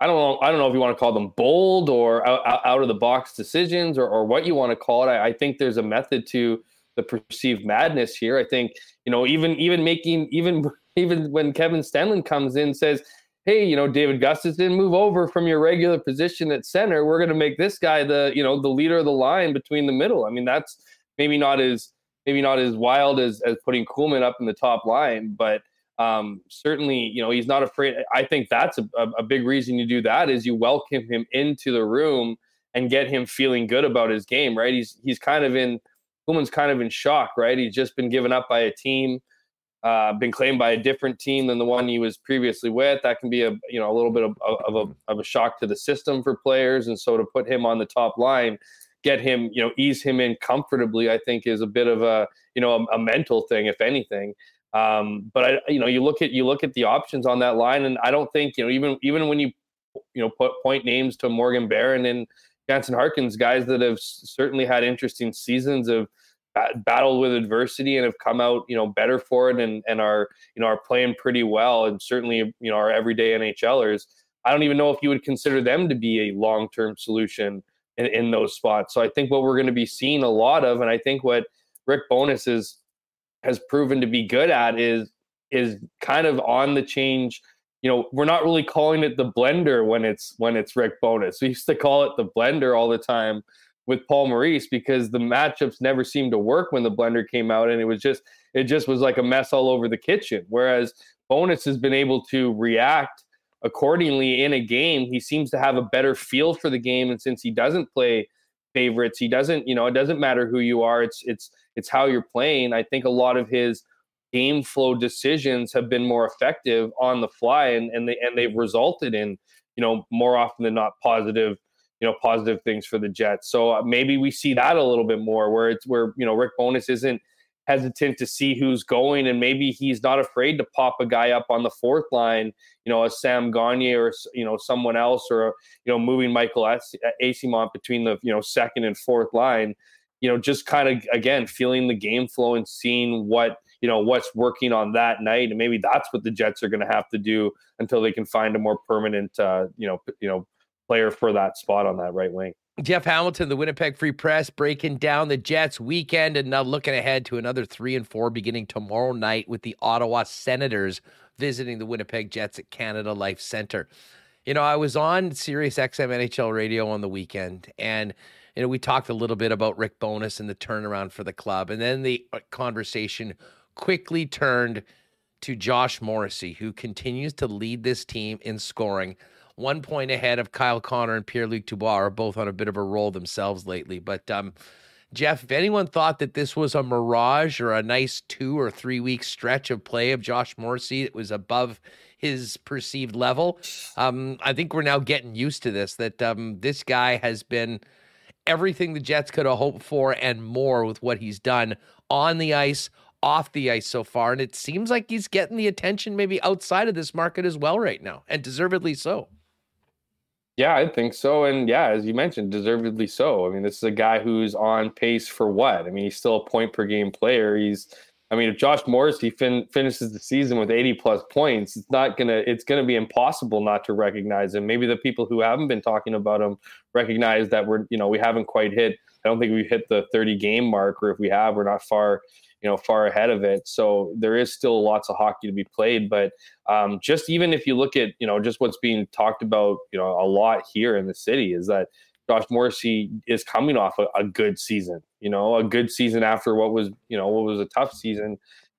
I don't know. I don't know if you want to call them bold or out, out of the box decisions or, or what you want to call it. I, I, think there's a method to the perceived madness here. I think you know even even making even even when Kevin Stenlund comes in says, "Hey, you know David Gustafsson, move over from your regular position at center. We're going to make this guy the you know the leader of the line between the middle." I mean that's maybe not as maybe not as wild as as putting Kuhlman up in the top line, but um, certainly, you know, he's not afraid. I think that's a, a big reason you do that is you welcome him into the room and get him feeling good about his game, right? He's he's kind of in Kuhlman's kind of in shock, right? He's just been given up by a team, uh, been claimed by a different team than the one he was previously with. That can be a you know a little bit of, of a of a shock to the system for players, and so to put him on the top line, get him you know ease him in comfortably, I think is a bit of a you know a, a mental thing, if anything. Um, but I, you know, you look at you look at the options on that line, and I don't think you know even even when you you know put point names to Morgan Barron and Jansen Harkins, guys that have certainly had interesting seasons of battled with adversity and have come out you know better for it and and are you know are playing pretty well and certainly you know are everyday NHLers. I don't even know if you would consider them to be a long term solution in, in those spots. So I think what we're going to be seeing a lot of, and I think what Rick Bowness is has proven to be good at is is kind of on the change. You know, we're not really calling it the blender when it's when it's Rick Bowness. We used to call it the blender all the time with Paul Maurice because the matchups never seemed to work when the blender came out, and it was just it just was like a mess all over the kitchen. Whereas Bowness has been able to react accordingly in a game. He seems to have a better feel for the game, and since he doesn't play favorites, he doesn't. You know, it doesn't matter who you are. It's it's it's how you're playing. I think a lot of his game flow decisions have been more effective on the fly and, and they and they've resulted in, you know, more often than not positive, you know, positive things for the Jets. So uh, maybe we see that a little bit more where it's where, you know, Rick Bowness isn't hesitant to see who's going and maybe he's not afraid to pop a guy up on the fourth line, you know, a Sam Gagner or you know someone else or you know moving Michael Eyssimont between the you know second and fourth line you know, just kind of again feeling the game flow and seeing what you know what's working on that night, and maybe that's what the Jets are going to have to do until they can find a more permanent, uh, you know, you know, player for that spot on that right wing. Jeff Hamilton, the Winnipeg Free Press, breaking down the Jets weekend and now looking ahead to another three and four beginning tomorrow night with the Ottawa Senators visiting the Winnipeg Jets at Canada Life Center. You know, I was on Sirius XM NHL radio on the weekend and you know, we talked a little bit about Rick Bowness and the turnaround for the club. And then the uh, conversation quickly turned to Josh Morrissey, who continues to lead this team in scoring. One point ahead of Kyle Connor and Pierre Luc Dubois are both on a bit of a roll themselves lately. But um, Jeff, if anyone thought that this was a mirage or a nice two or three week stretch of play of Josh Morrissey that was above his perceived level, um, I think we're now getting used to this. That um, this guy has been everything the Jets could have hoped for and more with what he's done on the ice, off the ice so far. And it seems like he's getting the attention maybe outside of this market as well right now, and deservedly so. Yeah, I think so. And yeah, as you mentioned, deservedly so. I mean, this is a guy who's on pace for what? I mean, he's still a point per game player. He's I mean, if Josh Morrissey fin- finishes the season with 80 plus points, it's not gonna it's gonna be impossible not to recognize him. Maybe the people who haven't been talking about him recognize that we're you know we haven't quite hit. I don't think we've hit the 30 game mark, or if we have, we're not far you know far ahead of it. So there is still lots of hockey to be played. But um, just even if you look at you know just what's being talked about you know a lot here in the city is that Josh Morrissey is coming off a, a, good season, you know, a good season after what was, you know, what was a tough season,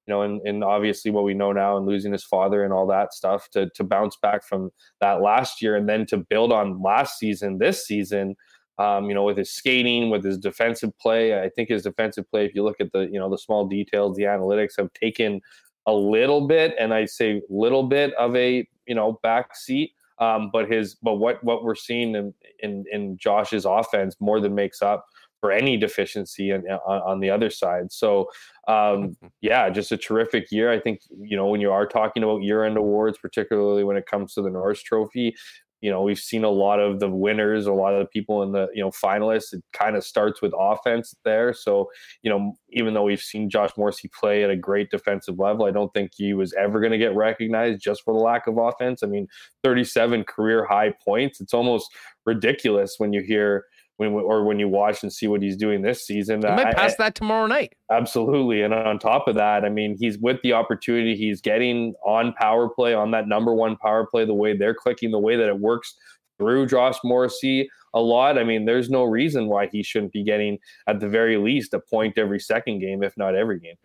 you know, and, and obviously what we know now and losing his father and all that stuff to, to bounce back from that last year and then to build on last season, this season, um, you know, with his skating, with his defensive play. I think his defensive play, if you look at the, you know, the small details, the analytics have taken a little bit, and I say little bit of a, you know, back seat Um, but his but what what we're seeing in, in in Josh's offense more than makes up for any deficiency in, on, on the other side. So um, yeah, just a terrific year. I think you know when you are talking about year end awards, particularly when it comes to the Norris Trophy, you know we've seen a lot of the winners a lot of the people in the you know finalists it kind of starts with offense there. So you know even though we've seen josh morrissey play at a great defensive level i don't think he was ever going to get recognized just for the lack of offense. I mean 37 career high points it's almost ridiculous when you hear when or when you watch and see what he's doing this season. He might pass I, that tomorrow night. Absolutely, and on top of that, I mean, he's with the opportunity he's getting on power play on that number one power play. The way they're clicking, the way that it works through Josh Morrissey a lot. I mean, there's no reason why he shouldn't be getting at the very least a point every second game, if not every game.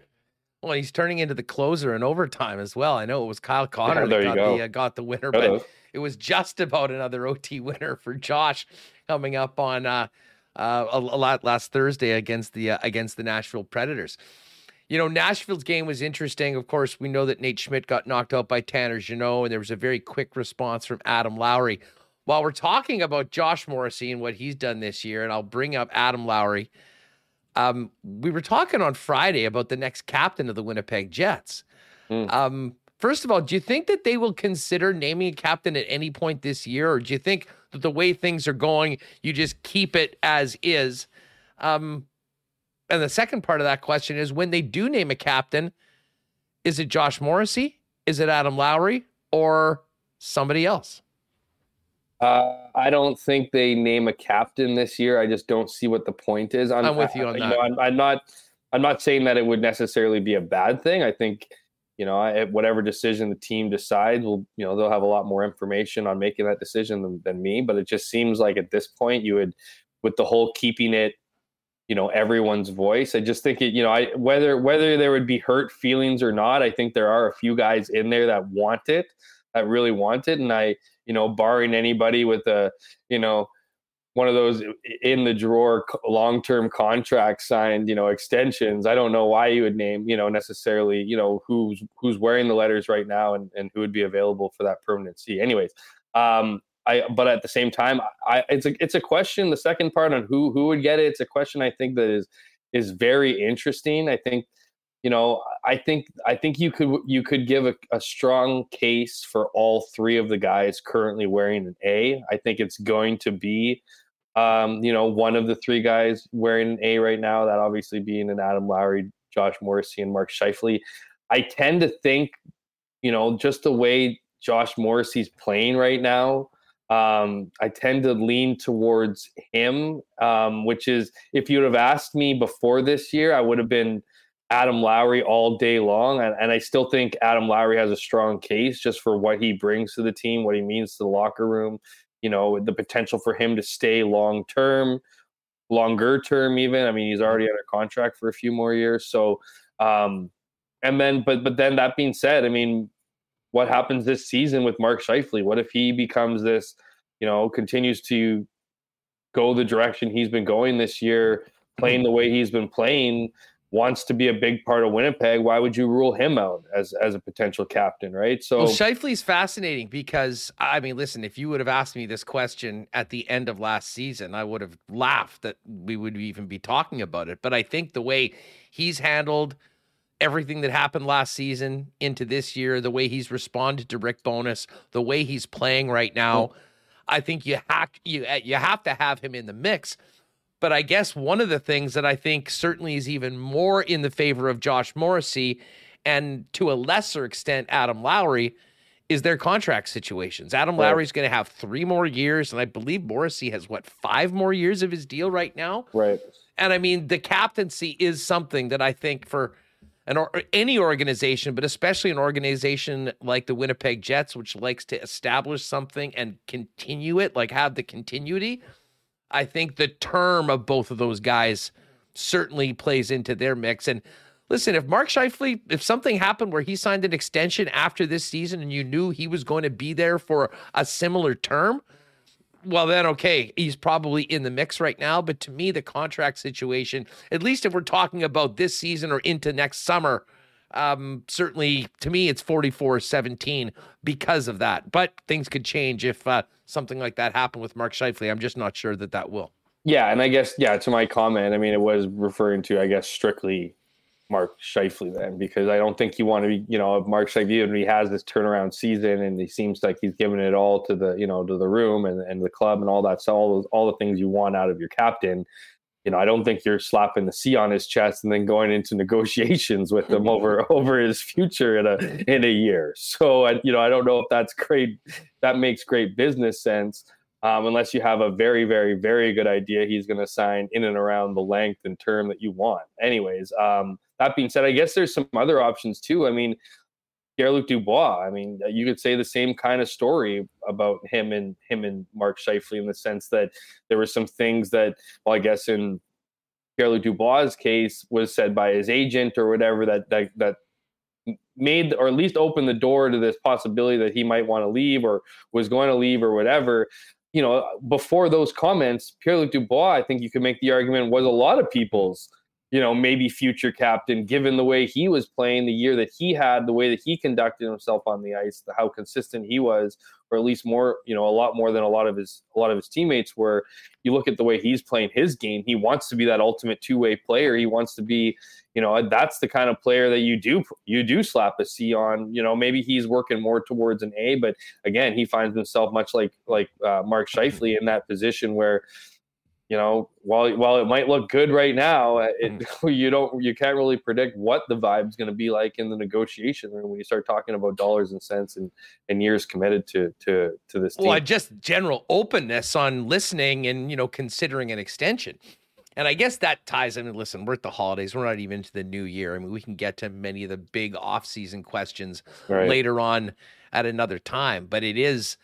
Well, he's turning into the closer in overtime as well. I know it was Kyle Connor yeah, that got, go. the, uh, got the winner, but it was just about another OT winner for Josh coming up on uh, uh, a, a, lot last Thursday against the uh, against the Nashville Predators. You know, Nashville's game was interesting. Of course, we know that Nate Schmidt got knocked out by Tanner Jeannot, and there was a very quick response from Adam Lowry. While we're talking about Josh Morrissey and what he's done this year, and I'll bring up Adam Lowry um, we were talking on Friday about the next captain of the Winnipeg Jets. Mm. Um, first of all, do you think that they will consider naming a captain at any point this year, or do you think that the way things are going, you just keep it as is? Um, and the second part of that question is when they do name a captain, is it Josh Morrissey? Is it Adam Lowry or somebody else? Uh, I don't think they name a captain this year. I just don't see what the point is. I'm, I'm with you on I, that. You know, I'm, I'm, not. I'm not saying that it would necessarily be a bad thing. I think, you know, I, whatever decision the team decides, will you know they'll have a lot more information on making that decision than, than me. But it just seems like at this point, you would, with the whole keeping it, you know, everyone's voice. I just think it. You know, I whether whether there would be hurt feelings or not. I think there are a few guys in there that want it, that really want it, and I you know, barring anybody with a, you know, one of those in the drawer long term contracts signed, you know, extensions. I don't know why you would name, you know, necessarily, you know, who's who's wearing the letters right now and, and who would be available for that permanency. Anyways, um, I but at the same time, I it's a it's a question. The second part on who who would get it, it's a question I think that is is very interesting. I think you know, I think I think you could you could give a, a, strong case for all three of the guys currently wearing an A. I think it's going to be, um, you know, one of the three guys wearing an A right now. That obviously being an Adam Lowry, Josh Morrissey, and Mark Scheifele. I tend to think, you know, just the way Josh Morrissey's playing right now. Um, I tend to lean towards him, um, which is if you would have asked me before this year, I would have been Adam Lowry all day long. And, and I still think Adam Lowry has a strong case just for what he brings to the team, what he means to the locker room, you know, the potential for him to stay long term, longer term, even. I mean, he's already under contract for a few more years. So, um, and then, but, but then that being said, I mean, what happens this season with Mark Scheifele? What if he becomes this, you know, continues to go the direction he's been going this year, playing the way he's been playing? Wants to be a big part of Winnipeg, why would you rule him out as as a potential captain, right? So well, Scheifele's fascinating because I mean, listen, if you would have asked me this question at the end of last season, I would have laughed that we would even be talking about it. But I think the way he's handled everything that happened last season into this year, the way he's responded to Rick Bowness, the way he's playing right now, I think you have you you have to have him in the mix. But I guess one of the things that I think certainly is even more in the favor of Josh Morrissey and to a lesser extent Adam Lowry is their contract situations. Adam right. Lowry's going to have three more years, and I believe Morrissey has what five more years of his deal right now. Right. And I mean, the captaincy is something that I think for an or any organization, but especially an organization like the Winnipeg Jets, which likes to establish something and continue it, like have the continuity. I think the term of both of those guys certainly plays into their mix. And listen, if Mark Scheifele, if something happened where he signed an extension after this season and you knew he was going to be there for a similar term, well, then, okay, he's probably in the mix right now. But to me, the contract situation, at least if we're talking about this season or into next summer, Um, certainly, to me, it's 44 17 because of that. But things could change if uh, something like that happened with Mark Scheifele. I'm just not sure that that will. Yeah, and I guess yeah, to my comment, I mean, it was referring to, I guess, strictly Mark Scheifele then, because I don't think you want to be, you know, Mark Scheifele he has this turnaround season and he seems like he's giving it all to the, you know, to the room and, and the club and all that, so all those, all the things you want out of your captain. You know, I don't think you're slapping the C on his chest and then going into negotiations with him over over his future in a in a year. So, I, you know, I don't know if that's great. That makes great business sense um, unless you have a very, very, very good idea he's going to sign in and around the length and term that you want. Anyways, um, that being said, I guess there's some other options too. I mean, Pierre-Luc Dubois. I mean, uh, you could say the same kind of story about him and him and Mark Scheifele in the sense that there were some things that, well, I guess in Pierre-Luc Dubois' case was said by his agent or whatever that that that made or at least opened the door to this possibility that he might want to leave or was going to leave or whatever you know, before those comments, Pierre Luc Dubois, I think you could make the argument was a lot of people's, you know, maybe future captain, given the way he was playing, the year that he had, the way that he conducted himself on the ice, the, how consistent he was, or at least more, you know, a lot more than a lot of his a lot of his teammates were. You look at the way he's playing his game. He wants to be that ultimate two way player. He wants to be, you know, that's the kind of player that you do you do slap a C on. You know, maybe he's working more towards an A, but again, he finds himself much like like uh, Mark Scheifele in that position where you know, while while it might look good right now, uh, it, mm. you don't you can't really predict what the vibe's going to be like in the negotiation room when you start talking about dollars and cents and and years committed to to to this. Team. Well, just general openness on listening and you know considering an extension. And I guess that ties. I mean, listen, we're at the holidays. We're not even into the new year. I mean, we can get to many of the big off-season questions right. later on at another time. But it is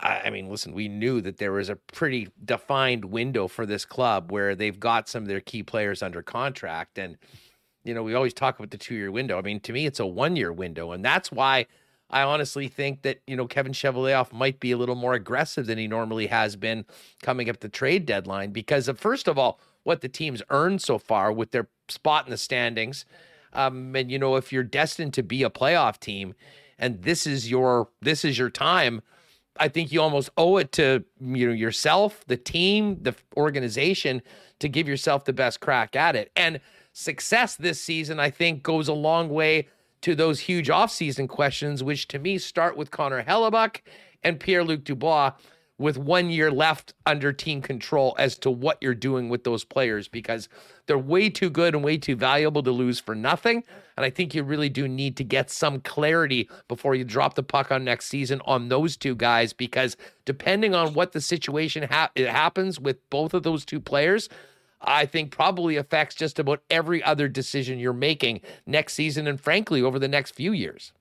I mean, listen, we knew that there was a pretty defined window for this club where they've got some of their key players under contract. And, you know, we always talk about the two year window. I mean, to me, it's a one year window. And that's why I honestly think that, you know, Kevin Cheveldayoff might be a little more aggressive than he normally has been coming up the trade deadline because of, first of all, what the team's earned so far with their spot in the standings. Um, and, you know, if you're destined to be a playoff team and this is your, this is your time I think you almost owe it to you know yourself, the team, the organization to give yourself the best crack at it. And success this season, I think, goes a long way to those huge offseason questions, which to me start with Connor Hellebuyck and Pierre-Luc Dubois with one year left under team control as to what you're doing with those players because they're way too good and way too valuable to lose for nothing. And I think you really do need to get some clarity before you drop the puck on next season on those two guys because depending on what the situation ha- happens with both of those two players, I think probably affects just about every other decision you're making next season and frankly over the next few years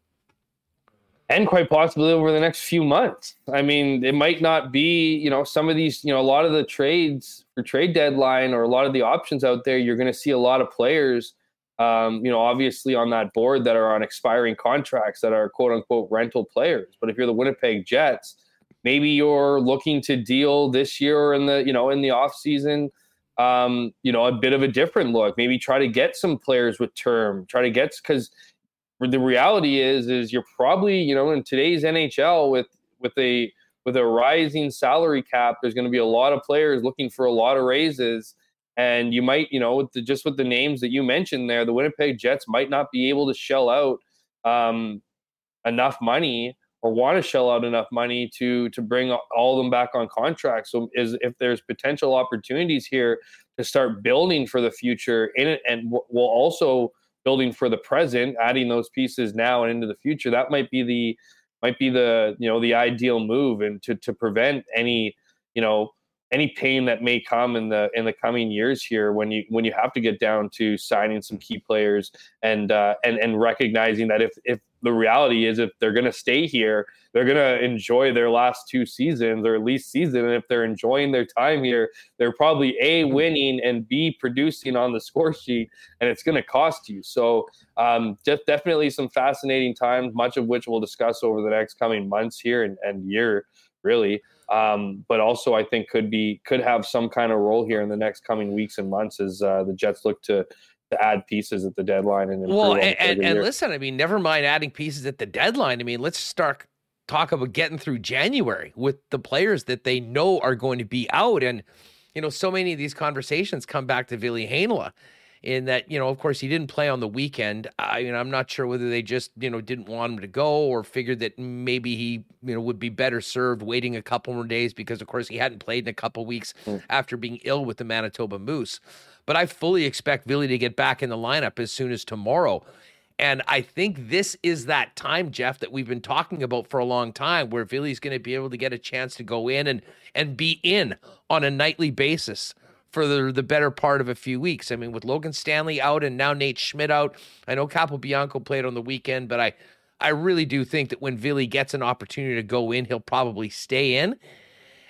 and quite possibly over the next few months. I mean, it might not be, you know, some of these, you know, a lot of the trades for trade deadline or a lot of the options out there, you're going to see a lot of players, um, you know, obviously on that board that are on expiring contracts that are quote unquote rental players. But if you're the Winnipeg Jets, maybe you're looking to deal this year or in the, you know, in the off season, um, you know, a bit of a different look. Maybe try to get some players with term, try to get, because the reality is is you're probably you know in today's NHL with with a with a rising salary cap there's going to be a lot of players looking for a lot of raises. And you might you know with the, just with the names that you mentioned there the Winnipeg Jets might not be able to shell out um, enough money or want to shell out enough money to to bring all of them back on contract. So is if there's potential opportunities here to start building for the future in it and will also building for the present, adding those pieces now and into the future, that might be the might be the you know the ideal move and to to prevent any you know any pain that may come in the in the coming years here when you when you have to get down to signing some key players and uh, and and recognizing that if if the reality is if they're going to stay here they're going to enjoy their last two seasons or at least season. And if they're enjoying their time here they're probably a mm-hmm. winning and b producing on the score sheet and it's going to cost you. So um, just definitely some fascinating times much of which we'll discuss over the next coming months here and, and year really. Um, but also I think could be could have some kind of role here in the next coming weeks and months as uh, the Jets look to to add pieces at the deadline and well, and, and, and listen, I mean, never mind adding pieces at the deadline. I mean, let's start talk about getting through January with the players that they know are going to be out. And, you know, so many of these conversations come back to Ville Heinola in that, you know, of course, he didn't play on the weekend. I mean, I'm not sure whether they just, you know, didn't want him to go or figured that maybe he, you know, would be better served waiting a couple more days because, of course, he hadn't played in a couple weeks mm. after being ill with the Manitoba Moose. But I fully expect Ville to get back in the lineup as soon as tomorrow. And I think this is that time, Jeff, that we've been talking about for a long time, where Ville's going to be able to get a chance to go in and and be in on a nightly basis for the, the better part of a few weeks. I mean, with Logan Stanley out and now Nate Schmidt out, I know Capobianco played on the weekend, but I I really do think that when Ville gets an opportunity to go in, he'll probably stay in.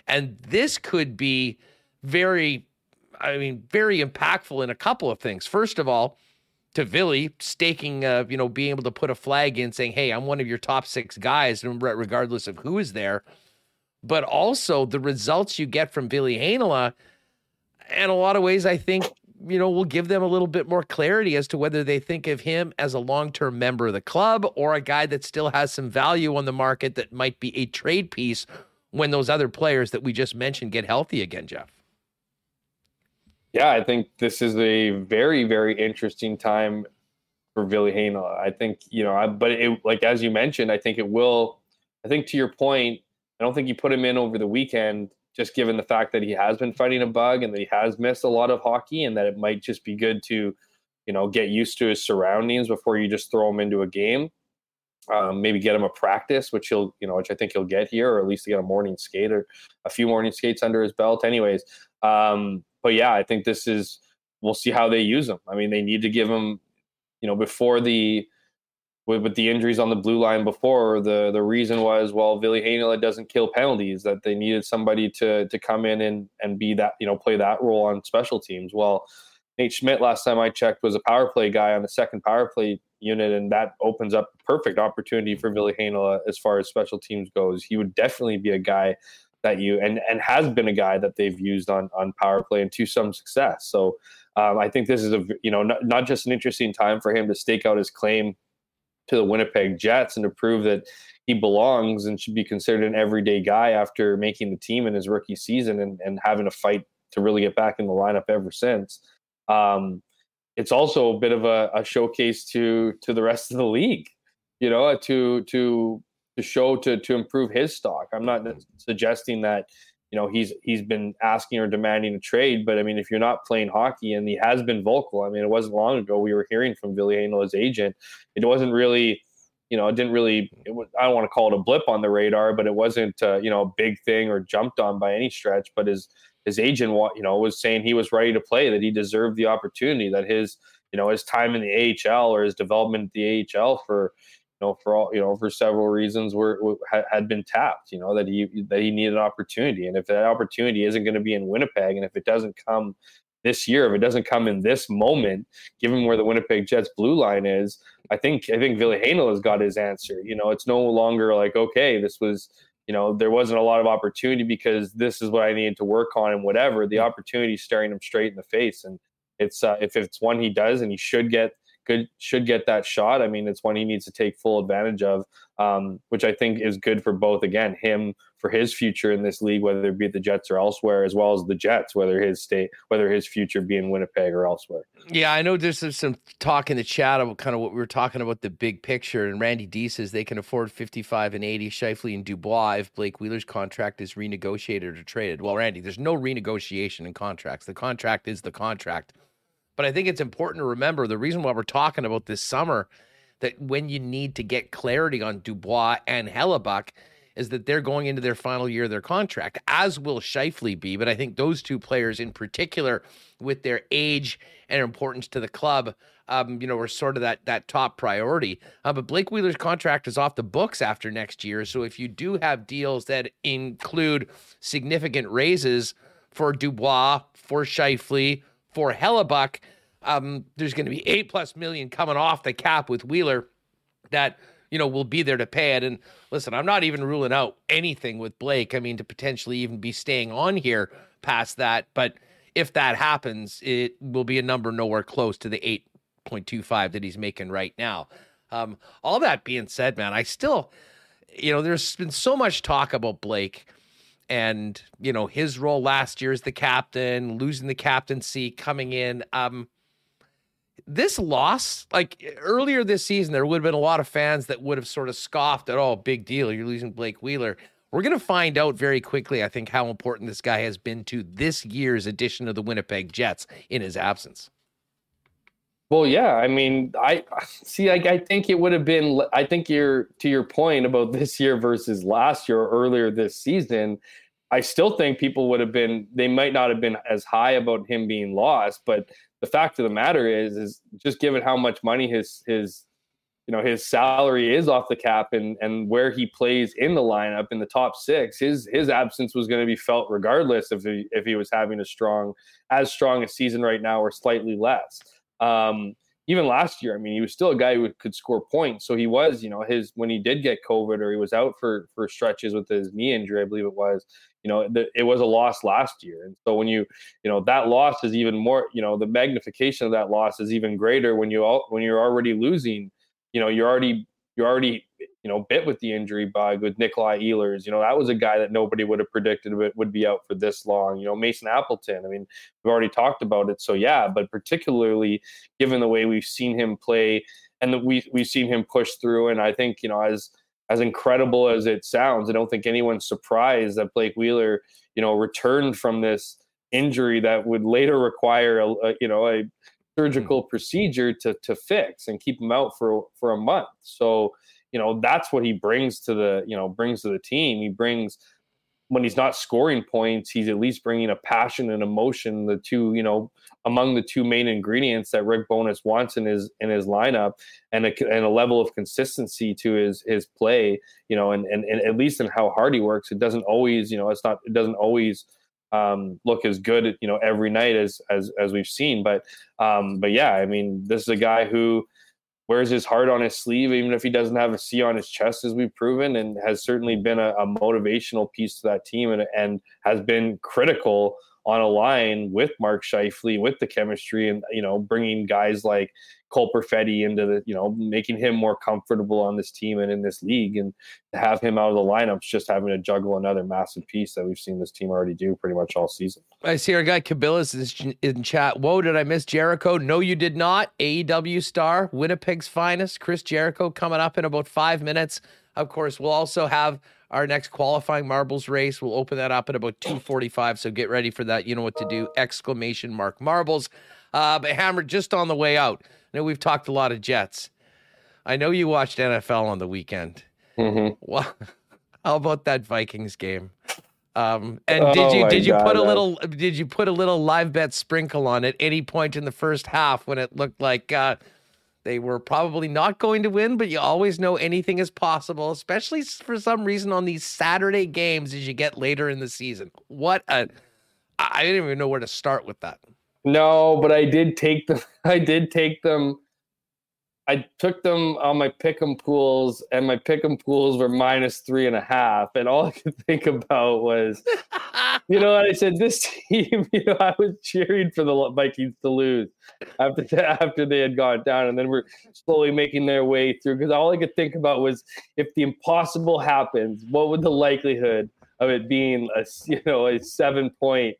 And this could be very, I mean, very impactful in a couple of things. First of all, to Ville staking, uh, you know, being able to put a flag in saying, hey, I'm one of your top six guys, regardless of who is there. But also the results you get from Ville Heinola, in a lot of ways, I think, you know, will give them a little bit more clarity as to whether they think of him as a long term member of the club or a guy that still has some value on the market that might be a trade piece when those other players that we just mentioned get healthy again, Jeff. Yeah, I think this is a very, very interesting time for Ville Heinola. I think, you know, I, but it, like, as you mentioned, I think it will, I think to your point, I don't think you put him in over the weekend, just given the fact that he has been fighting a bug and that he has missed a lot of hockey and that it might just be good to, you know, get used to his surroundings before you just throw him into a game. Um, maybe get him a practice, which he'll, you know, which I think he'll get here, or at least get a morning skate or a few morning skates under his belt. Anyways, um, but yeah, I think this is we'll see how they use him. I mean, they need to give him, you know, before the with, with the injuries on the blue line before the the reason was well, Ville Heinola doesn't kill penalties that they needed somebody to to come in and and be that you know play that role on special teams. Well, Nate Schmidt last time I checked was a power play guy on the second power play unit, and that opens up a perfect opportunity for Ville Heinola as far as special teams goes. He would definitely be a guy that you and and has been a guy that they've used on on power play and to some success. So um, I think this is a you know not, not just an interesting time for him to stake out his claim to the Winnipeg Jets and to prove that he belongs and should be considered an everyday guy after making the team in his rookie season and, and having a fight to really get back in the lineup ever since. Um, it's also a bit of a, a showcase to to the rest of the league, you know, to to to show to to improve his stock. I'm not suggesting that you know he's he's been asking or demanding a trade, but I mean if you're not playing hockey and he has been vocal, I mean it wasn't long ago we were hearing from Heinola's agent. It wasn't really you know, it didn't really. It was, I don't want to call it a blip on the radar, but it wasn't, uh, you know, a big thing or jumped on by any stretch. But his his agent, you know, was saying he was ready to play, that he deserved the opportunity, that his, you know, his time in the AHL or his development at the AHL for, know, for all you know, for several reasons, were, had been tapped. You know that he that he needed an opportunity, and if that opportunity isn't going to be in Winnipeg, and if it doesn't come this year, if it doesn't come in this moment, given where the Winnipeg Jets blue line is, I think I think Ville Heinola has got his answer. You know, it's no longer like okay, this was you know there wasn't a lot of opportunity because this is what I needed to work on and whatever. The opportunity staring him straight in the face, and it's uh, if it's one he does, and he should get should get that shot. I mean, it's one he needs to take full advantage of, um, which I think is good for both. Again, him for his future in this league, whether it be the Jets or elsewhere, as well as the Jets, whether his state, whether his future be in Winnipeg or elsewhere. Yeah, I know there's some talk in the chat about kind of what we were talking about the big picture. And Randy D says they can afford 55 and 80 Scheifele and Dubois if Blake Wheeler's contract is renegotiated or traded. Well, Randy, there's no renegotiation in contracts. The contract is the contract. But I think it's important to remember the reason why we're talking about this summer that when you need to get clarity on Dubois and Hellebuyck is that they're going into their final year of their contract, as will Scheifele be. But I think those two players in particular, with their age and importance to the club, um, you know, are sort of that that top priority. Uh, but Blake Wheeler's contract is off the books after next year. So if you do have deals that include significant raises for Dubois, for Scheifele, for Hellebuyck. um, there's going to be eight plus million coming off the cap with Wheeler that you know will be there to pay it. And listen, I'm not even ruling out anything with Blake. I mean, to potentially even be staying on here past that, but if that happens, it will be a number nowhere close to the 8.25 that he's making right now. Um, all that being said, man, I still, you know, there's been so much talk about Blake and, you know, his role last year as the captain, losing the captaincy, coming in. Um, this loss, like earlier this season, there would have been a lot of fans that would have sort of scoffed at, oh, big deal, you're losing Blake Wheeler. We're going to find out very quickly, I think, how important this guy has been to this year's edition of the Winnipeg Jets in his absence. Well, yeah. I mean, I see. I, I think it would have been. I think you're to your point about this year versus last year or earlier this season. I still think people would have been. They might not have been as high about him being lost, but the fact of the matter is, is just given how much money his his you know his salary is off the cap and and where he plays in the lineup in the top six his his absence was going to be felt regardless if he if he was having a strong as strong a season right now or slightly less um, even last year i mean he was still a guy who could score points. So he was you know his when he did get covid or he was out for for stretches with his knee injury i believe it was you know the, it was a loss last year. And so when you you know that loss is even more you know the magnification of that loss is even greater when you all when you're already losing you know, you're already you're already you know bit with the injury bug with Nikolai Ehlers. You know, that was a guy that nobody would have predicted would be out for this long. You know, Mason Appleton. I mean, we've already talked about it. So yeah, but particularly given the way we've seen him play and that we we've seen him push through, and I think you know as as incredible as it sounds, I don't think anyone's surprised that Blake Wheeler, you know, returned from this injury that would later require a, a you know a surgical hmm. procedure to to fix and keep him out for for a month. So you know that's what he brings to the you know brings to the team. He brings when he's not scoring points, he's at least bringing a passion and emotion. The two you know among the two main ingredients that Rick Bowness wants in his in his lineup, and a, and a level of consistency to his his play. You know, and, and and at least in how hard he works, it doesn't always you know it's not it doesn't always um, look as good, you know, every night as as as we've seen. But um, but yeah, I mean, this is a guy who wears his heart on his sleeve, even if he doesn't have a C on his chest, as we've proven, and has certainly been a, a motivational piece to that team, and and has been critical on a line with Mark Scheifele, with the chemistry, and you know, bringing guys like Cole Perfetti into the, you know, making him more comfortable on this team and in this league, and to have him out of the lineups, just having to juggle another massive piece that we've seen this team already do pretty much all season. I see our guy Cabillas is in chat. Whoa, did I miss Jericho? No, you did not. AEW star, Winnipeg's finest, Chris Jericho, coming up in about five minutes. Of course, we'll also have our next qualifying marbles race. We'll open that up at about 2:45. So get ready for that. You know what to do! Exclamation mark marbles. Uh, but Hammer, just on the way out. I know we've talked a lot of Jets. I know you watched NFL on the weekend. Mm-hmm. Well, how about that Vikings game? Um, and oh did you did you God, put a little did you put a little live bet sprinkle on at any point in the first half when it looked like uh, they were probably not going to win, but you always know anything is possible, especially for some reason on these Saturday games as you get later in the season. What a I didn't even know where to start with that. No, but I did take them. I did take them I took them on my pick'em pools, and my pick'em pools were minus three and a half. And all I could think about was, you know, I said this team. You know, I was cheering for the Vikings to lose after after they had gone down, and then we're slowly making their way through. Because all I could think about was, if the impossible happens, what would the likelihood of it being a you know a seven point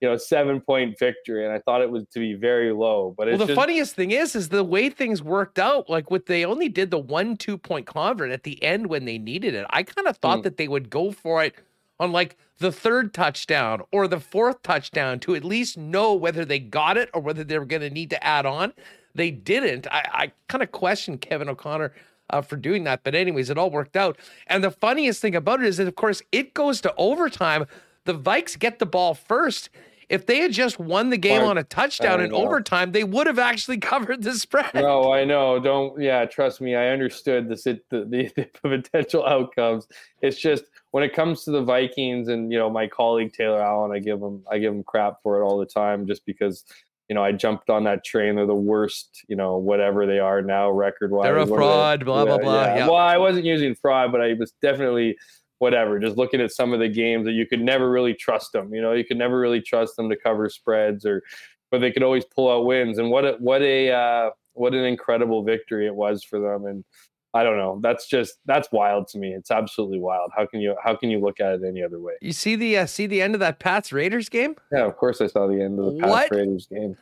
you know seven point victory and i thought it was to be very low but well the just... funniest thing is is the way things worked out like what they only did the one two point convert at the end when they needed it. I kind of thought mm. that they would go for it on like the third touchdown or the fourth touchdown to at least know whether they got it or whether they were going to need to add on. They didn't. I, I kind of questioned kevin o'connell uh, for doing that but anyways it all worked out. And the funniest thing about it is that of course it goes to overtime. The vikes get the ball first if they had just won the game on a touchdown in overtime, they would have actually covered the spread. No, I know. Don't. Yeah, trust me. I understood the the, the, potential outcomes. It's just when it comes to the Vikings and you know my colleague Taylor Allen, I give him I give him crap for it all the time, just because you know, I jumped on that train. They're the worst, you know, whatever they are now, record wise. They're a fraud, blah, blah, blah. Yeah. yeah. Well, I wasn't using fraud, but I was definitely whatever. Just looking at some of the games that you could never really trust them. You know, you could never really trust them to cover spreads or, but they could always pull out wins. And what a what a uh, what an incredible victory it was for them. And I don't know. That's just that's wild to me. It's absolutely wild. How can you how can you look at it any other way? You see the uh, see the end of that Pats Raiders game? Yeah, of course I saw the end of the Pats What? Raiders game.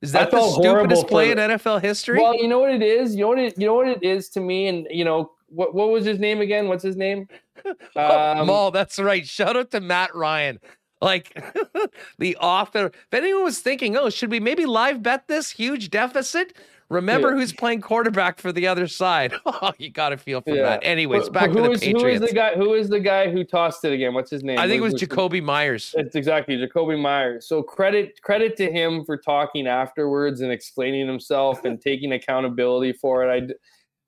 Is that the stupidest play for in NFL history? Well, you know what it is. You know what it. You know what it is to me. And you know what? What was his name again? What's his name? Oh, Um, Maul, that's right. Shout out to Matt Ryan. Like the author. If anyone was thinking, oh, should we maybe live bet this huge deficit? Remember Yeah. who's playing quarterback for the other side. Oh, you got to feel for Yeah. that. Anyways, back to the is- Who is the guy? Who is the guy who tossed it again? What's his name? I think it was Jakobi Meyers. It's exactly Jakobi Meyers. So credit credit to him for talking afterwards and explaining himself and taking accountability for it. I,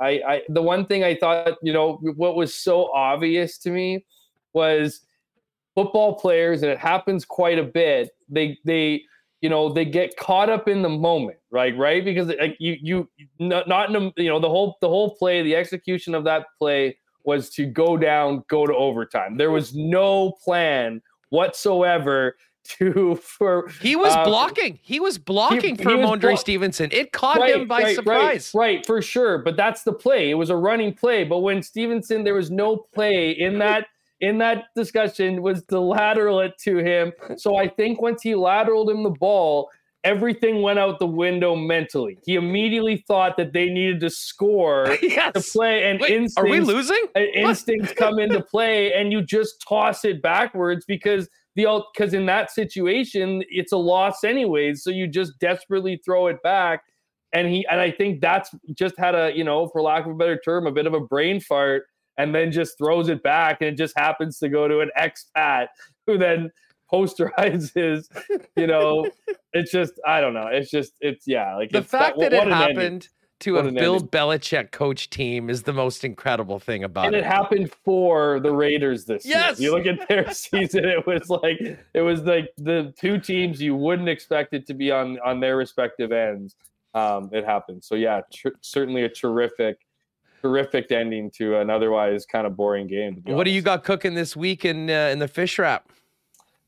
I, I, the one thing I thought, you know, what was so obvious to me was football players, and it happens quite a bit. They, they, you know, they get caught up in the moment, right? Right, because like you, you, not, not in a, you know, the whole, the whole play, the execution of that play was to go down, go to overtime. There was no plan whatsoever to for He was uh, blocking. He was blocking he for Mondre blo- Stevenson. It caught right, him by right, surprise. Right, right, for sure. But that's the play. It was a running play. But when Stevenson, there was no play in that in that discussion was to lateral it to him. So I think once he lateraled him the ball, everything went out the window mentally. He immediately thought that they needed to score to yes. play, and Wait, instincts are we losing? uh, instincts come into play and you just toss it backwards because the because in that situation it's a loss anyways so you just desperately throw it back. And he and i think that's just had a you know for lack of a better term a bit of a brain fart and then just throws it back and it just happens to go to an expat who then posterizes you know? It's just i don't know. It's just it's yeah like The fact that, what it happened ending. To What a Bill ending. Belichick coach team is the most incredible thing about and it. it happened for the Raiders this Yes! year. You look at their season; it was like it was like the two teams you wouldn't expect it to be on on their respective ends. Um, it happened. So yeah, tr- certainly a terrific, terrific ending to an otherwise kind of boring game. What do you got cooking this week in uh, in the fish wrap?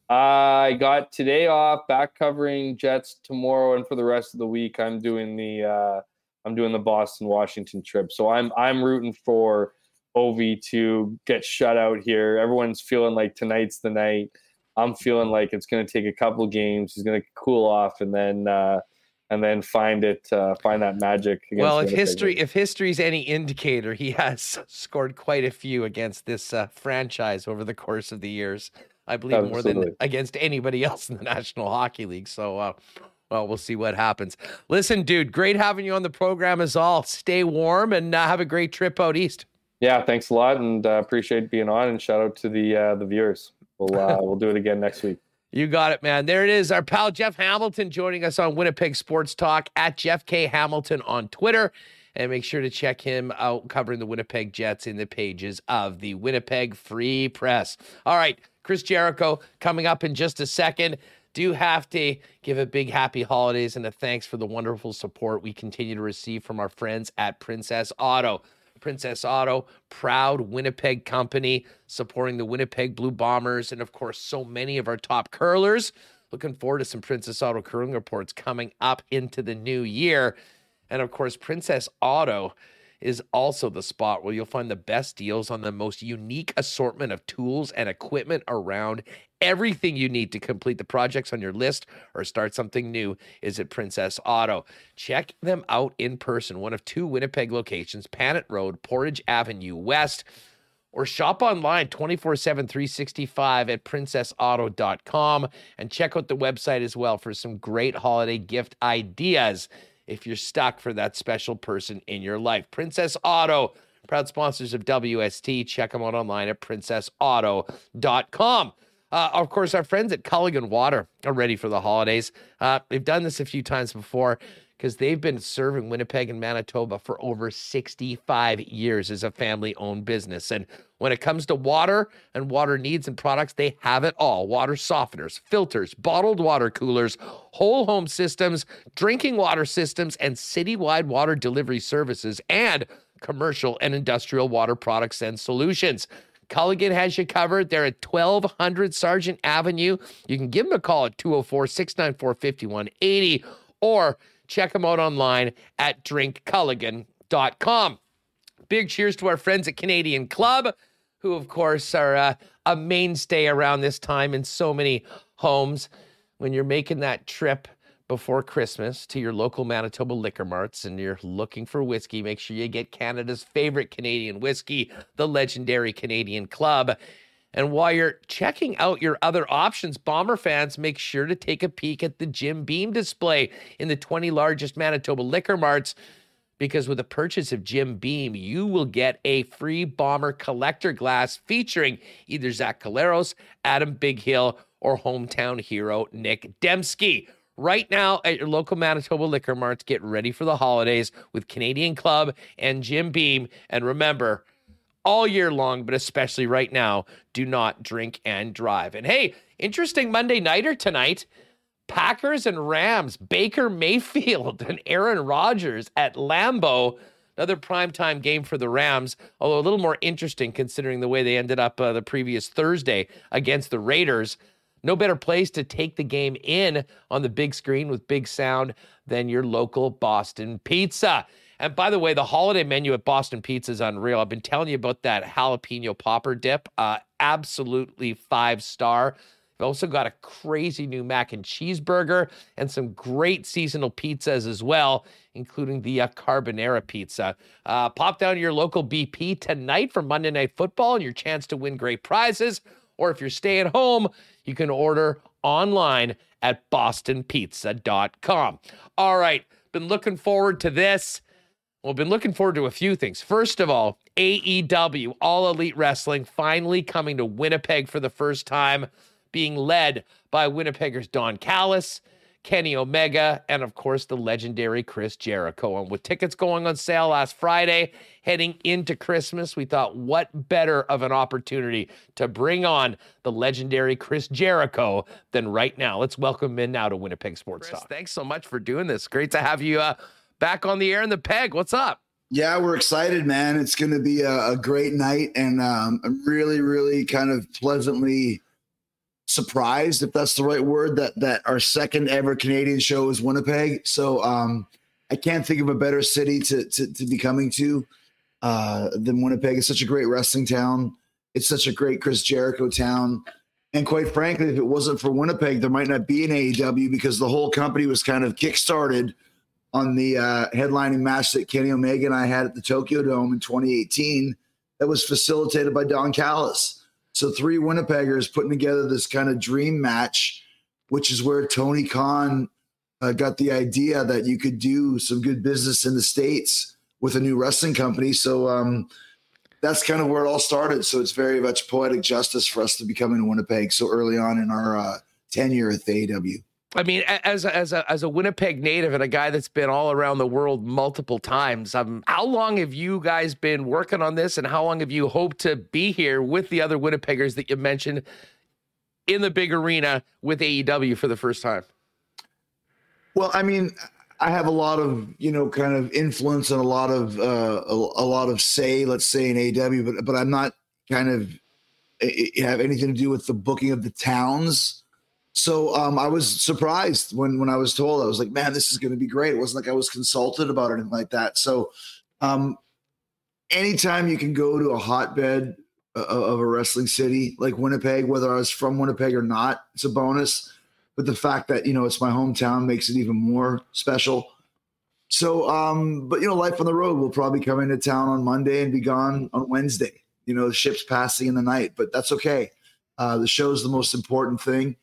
I got today off, back covering Jets tomorrow, and for the rest of the week, I'm doing the uh, I'm doing the Boston Washington trip. So I'm I'm rooting for Ov to get shut out here. Everyone's feeling like tonight's the night. I'm feeling like it's going to take a couple games. He's going to cool off and then uh, and then find it uh, find that magic. against Well, if history if history's any indicator, he has scored quite a few against this uh, franchise over the course of the years. I believe more than against anybody else in the National Hockey League. So, uh, well, we'll see what happens. Listen, dude, great having you on the program as all. Stay warm and uh, have a great trip out east. yeah, thanks a lot, and uh, appreciate being on. And shout out to the uh, the viewers. We'll uh, we'll do it again next week. You got it, man. There it is. Our pal Jeff Hamilton joining us on Winnipeg Sports Talk at Jeff K. Hamilton on Twitter. And make sure to check him out covering the Winnipeg Jets in the pages of the Winnipeg Free Press. All right, Chris Jericho coming up in just a second. Do have to give a big happy holidays and a thanks for the wonderful support we continue to receive from our friends at Princess Auto. Princess Auto, proud Winnipeg company, supporting the Winnipeg Blue Bombers and, of course, so many of our top curlers. Looking forward to some Princess Auto curling reports coming up into the new year. And, of course, Princess Auto is also the spot where you'll find the best deals on the most unique assortment of tools and equipment around. Everything you need to complete the projects on your list or start something new is at Princess Auto. Check them out in person, one of two Winnipeg locations, Panet Road, Portage Avenue West, or shop online 24 7, 365 at princessauto.com. And check out the website as well for some great holiday gift ideas if you're stuck for that special person in your life. Princess Auto, proud sponsors of WST. Check them out online at princessauto.com. Uh, of course, our friends at Culligan Water are ready for the holidays. Uh, they've done this a few times before because they've been serving Winnipeg and Manitoba for over 65 years as a family owned business. And when it comes to water and water needs and products, they have it all water softeners, filters, bottled water coolers, whole home systems, drinking water systems, and citywide water delivery services, and commercial and industrial water products and solutions. Culligan has you covered. They're at 1200 Sargent Avenue. You can give them a call at 204 694 5180 or check them out online at drinkculligan.com. Big cheers to our friends at Canadian Club, who, of course, are uh, a mainstay around this time in so many homes. When you're making that trip before Christmas to your local Manitoba liquor marts and you're looking for whiskey, make sure you get Canada's favorite Canadian whiskey, the legendary Canadian Club. And while you're checking out your other options, Bomber fans, make sure to take a peek at the Jim Beam display in the 20 largest Manitoba liquor marts. Because with the purchase of Jim Beam, you will get a free Bomber collector glass featuring either Zach Collaros, Adam Bighill, or hometown hero Nick Demski. Right now at your local Manitoba liquor marts, get ready for the holidays with Canadian Club and Jim Beam. And remember, all year long, but especially right now, do not drink and drive. And hey, interesting Monday nighter tonight. Packers and Rams, Baker Mayfield and Aaron Rodgers at Lambeau. Another primetime game for the Rams, although a little more interesting considering the way they ended up uh, the previous Thursday against the Raiders. No better place to take the game in on the big screen with big sound than your local Boston Pizza. And by the way, the holiday menu at Boston Pizza is unreal. I've been telling you about that jalapeno popper dip. Uh, absolutely five star. We've also got a crazy new mac and cheeseburger and some great seasonal pizzas as well, including the uh, carbonara pizza. Uh, pop down to your local BP tonight for Monday Night Football and your chance to win great prizes. Or if you're staying home, you can order online at bostonpizza.com. All right, been looking forward to this. Well, been looking forward to a few things. First of all, AEW, All Elite Wrestling, finally coming to Winnipeg for the first time, being led by Winnipeggers Don Callis, Kenny Omega, and of course the legendary Chris Jericho. And with tickets going on sale last Friday, heading into Christmas, we thought what better of an opportunity to bring on the legendary Chris Jericho than right now. Let's welcome him in now to Winnipeg Sports Chris, Talk. Thanks so much for doing this. Great to have you uh, back on the air in the peg. What's up? Yeah, we're excited, man. It's going to be a, a, great night, and um, I'm really, really kind of pleasantly surprised, if that's the right word, that that our second ever Canadian show is Winnipeg. So um, I can't think of a better city to to, to be coming to uh, than Winnipeg. It's such a great wrestling town. It's such a great Chris Jericho town. And quite frankly, if it wasn't for Winnipeg, there might not be an AEW because the whole company was kind of kickstarted on the uh, headlining match that Kenny Omega and I had at the Tokyo Dome in 2018 that was facilitated by Don Callis. So three Winnipeggers putting together this kind of dream match, which is where Tony Khan uh, got the idea that you could do some good business in the states with a new wrestling company. So um, that's kind of where it all started. So it's very much poetic justice for us to be coming to Winnipeg so early on in our uh, tenure at the AEW. I mean, as a, as a as a Winnipeg native and a guy that's been all around the world multiple times, um, how long have you guys been working on this, and how long have you hoped to be here with the other Winnipeggers that you mentioned in the big arena with AEW for the first time? Well, I mean, I have a lot of you know kind of influence and a lot of uh, a, a lot of say, let's say in AEW, but but I'm not kind of have anything to do with the booking of the towns so um, I was surprised when when I was told. I was like, "Man, this is going to be great." It wasn't like I was consulted about anything like that. So, um, anytime you can go to a hotbed of a wrestling city like Winnipeg, whether I was from Winnipeg or not, it's a bonus. But the fact that you know it's my hometown makes it even more special. So, um, but you know, life on the road. We'll probably come into town on Monday and be gone on Wednesday. You know, the ship's passing in the night, but that's okay. Uh, the show's the most important thing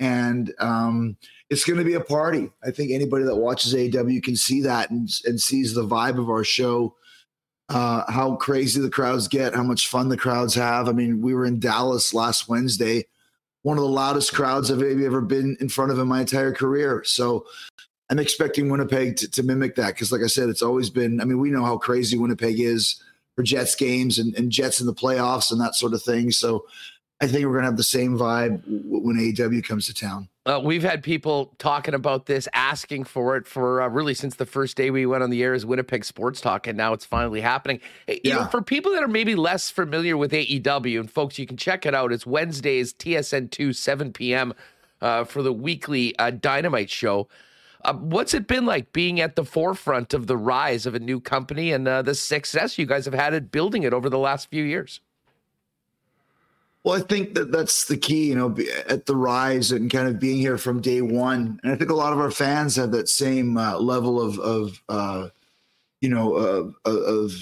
and um, it's going to be a party. I think anybody that watches AEW can see that and, and sees the vibe of our show, uh, how crazy the crowds get, how much fun the crowds have. I mean, we were in Dallas last Wednesday, one of the loudest crowds I've maybe ever been in front of in my entire career. So I'm expecting Winnipeg to, to mimic that because, like I said, it's always been. I mean, we know how crazy Winnipeg is for Jets games and, and Jets in the playoffs and that sort of thing. So I think we're going to have the same vibe w- when AEW comes to town. Uh, we've had people talking about this, asking for it for uh, really since the first day we went on the air as Winnipeg Sports Talk, and now it's finally happening. Hey, You know, for people that are maybe less familiar with AEW, and folks, you can check it out. It's Wednesdays, TSN two, seven p.m. Uh, for the weekly uh, Dynamite show. Uh, what's it been like being at the forefront of the rise of a new company and uh, the success you guys have had at building it over the last few years? Well, I think that that's the key, you know, at the rise and kind of being here from day one. And I think a lot of our fans have that same uh, level of, of uh, you know, of, of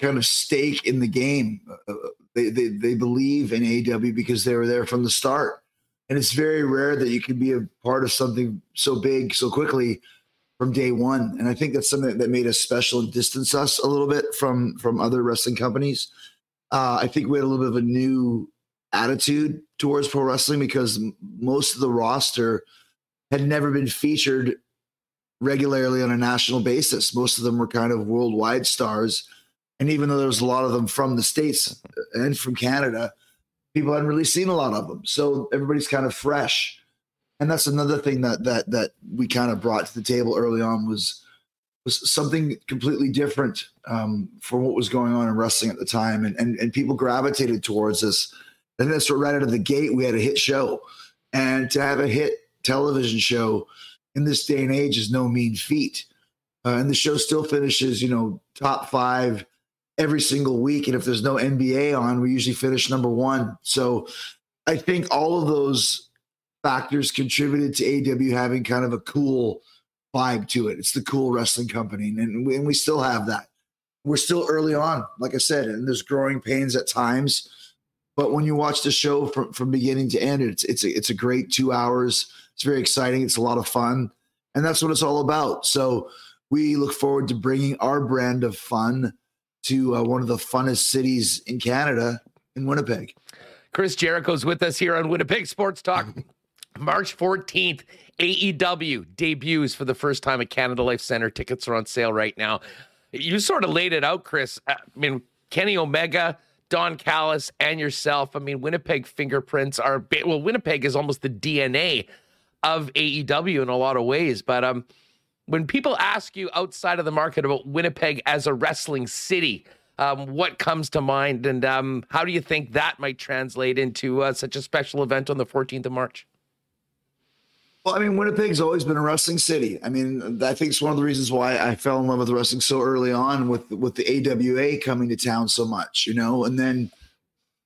kind of stake in the game. Uh, they, they they believe in AEW because they were there from the start. And it's very rare that you can be a part of something so big so quickly from day one. And I think that's something that made us special and distance us a little bit from from other wrestling companies uh, I think we had a little bit of a new attitude towards pro wrestling because most of the roster had never been featured regularly on a national basis. Most of them were kind of worldwide stars. And even though there was a lot of them from the States and from Canada, people hadn't really seen a lot of them. So everybody's kind of fresh. And that's another thing that that that we kind of brought to the table early on was was something completely different um, from what was going on in wrestling at the time, and and, and people gravitated towards us. And that's right out of the gate we had a hit show, and to have a hit television show in this day and age is no mean feat. Uh, and the show still finishes, you know, top five every single week. And if there's no NBA on, we usually finish number one. So I think all of those factors contributed to AEW having kind of a cool vibe to it. It's the cool wrestling company, and we, and we still have that. We're still early on, like I said, and there's growing pains at times. But when you watch the show from, from beginning to end, it's it's a, it's a great two hours. It's very exciting. It's a lot of fun, and that's what it's all about. So we look forward to bringing our brand of fun to uh, one of the funnest cities in Canada, in Winnipeg. Chris Jericho's with us here on Winnipeg Sports Talk. March 14th, AEW debuts for the first time at Canada Life Center. Tickets are on sale right now. You sort of laid it out, Chris. I mean, Kenny Omega, Don Callis, and yourself. I mean, Winnipeg fingerprints are well. Winnipeg is almost the DNA of AEW in a lot of ways. But um, when people ask you outside of the market about Winnipeg as a wrestling city, um, what comes to mind, and um, how do you think that might translate into uh, such a special event on the 14th of March? Well, I mean, Winnipeg's always been a wrestling city. I mean, I think it's one of the reasons why I fell in love with wrestling so early on with with the AWA coming to town so much, you know, and then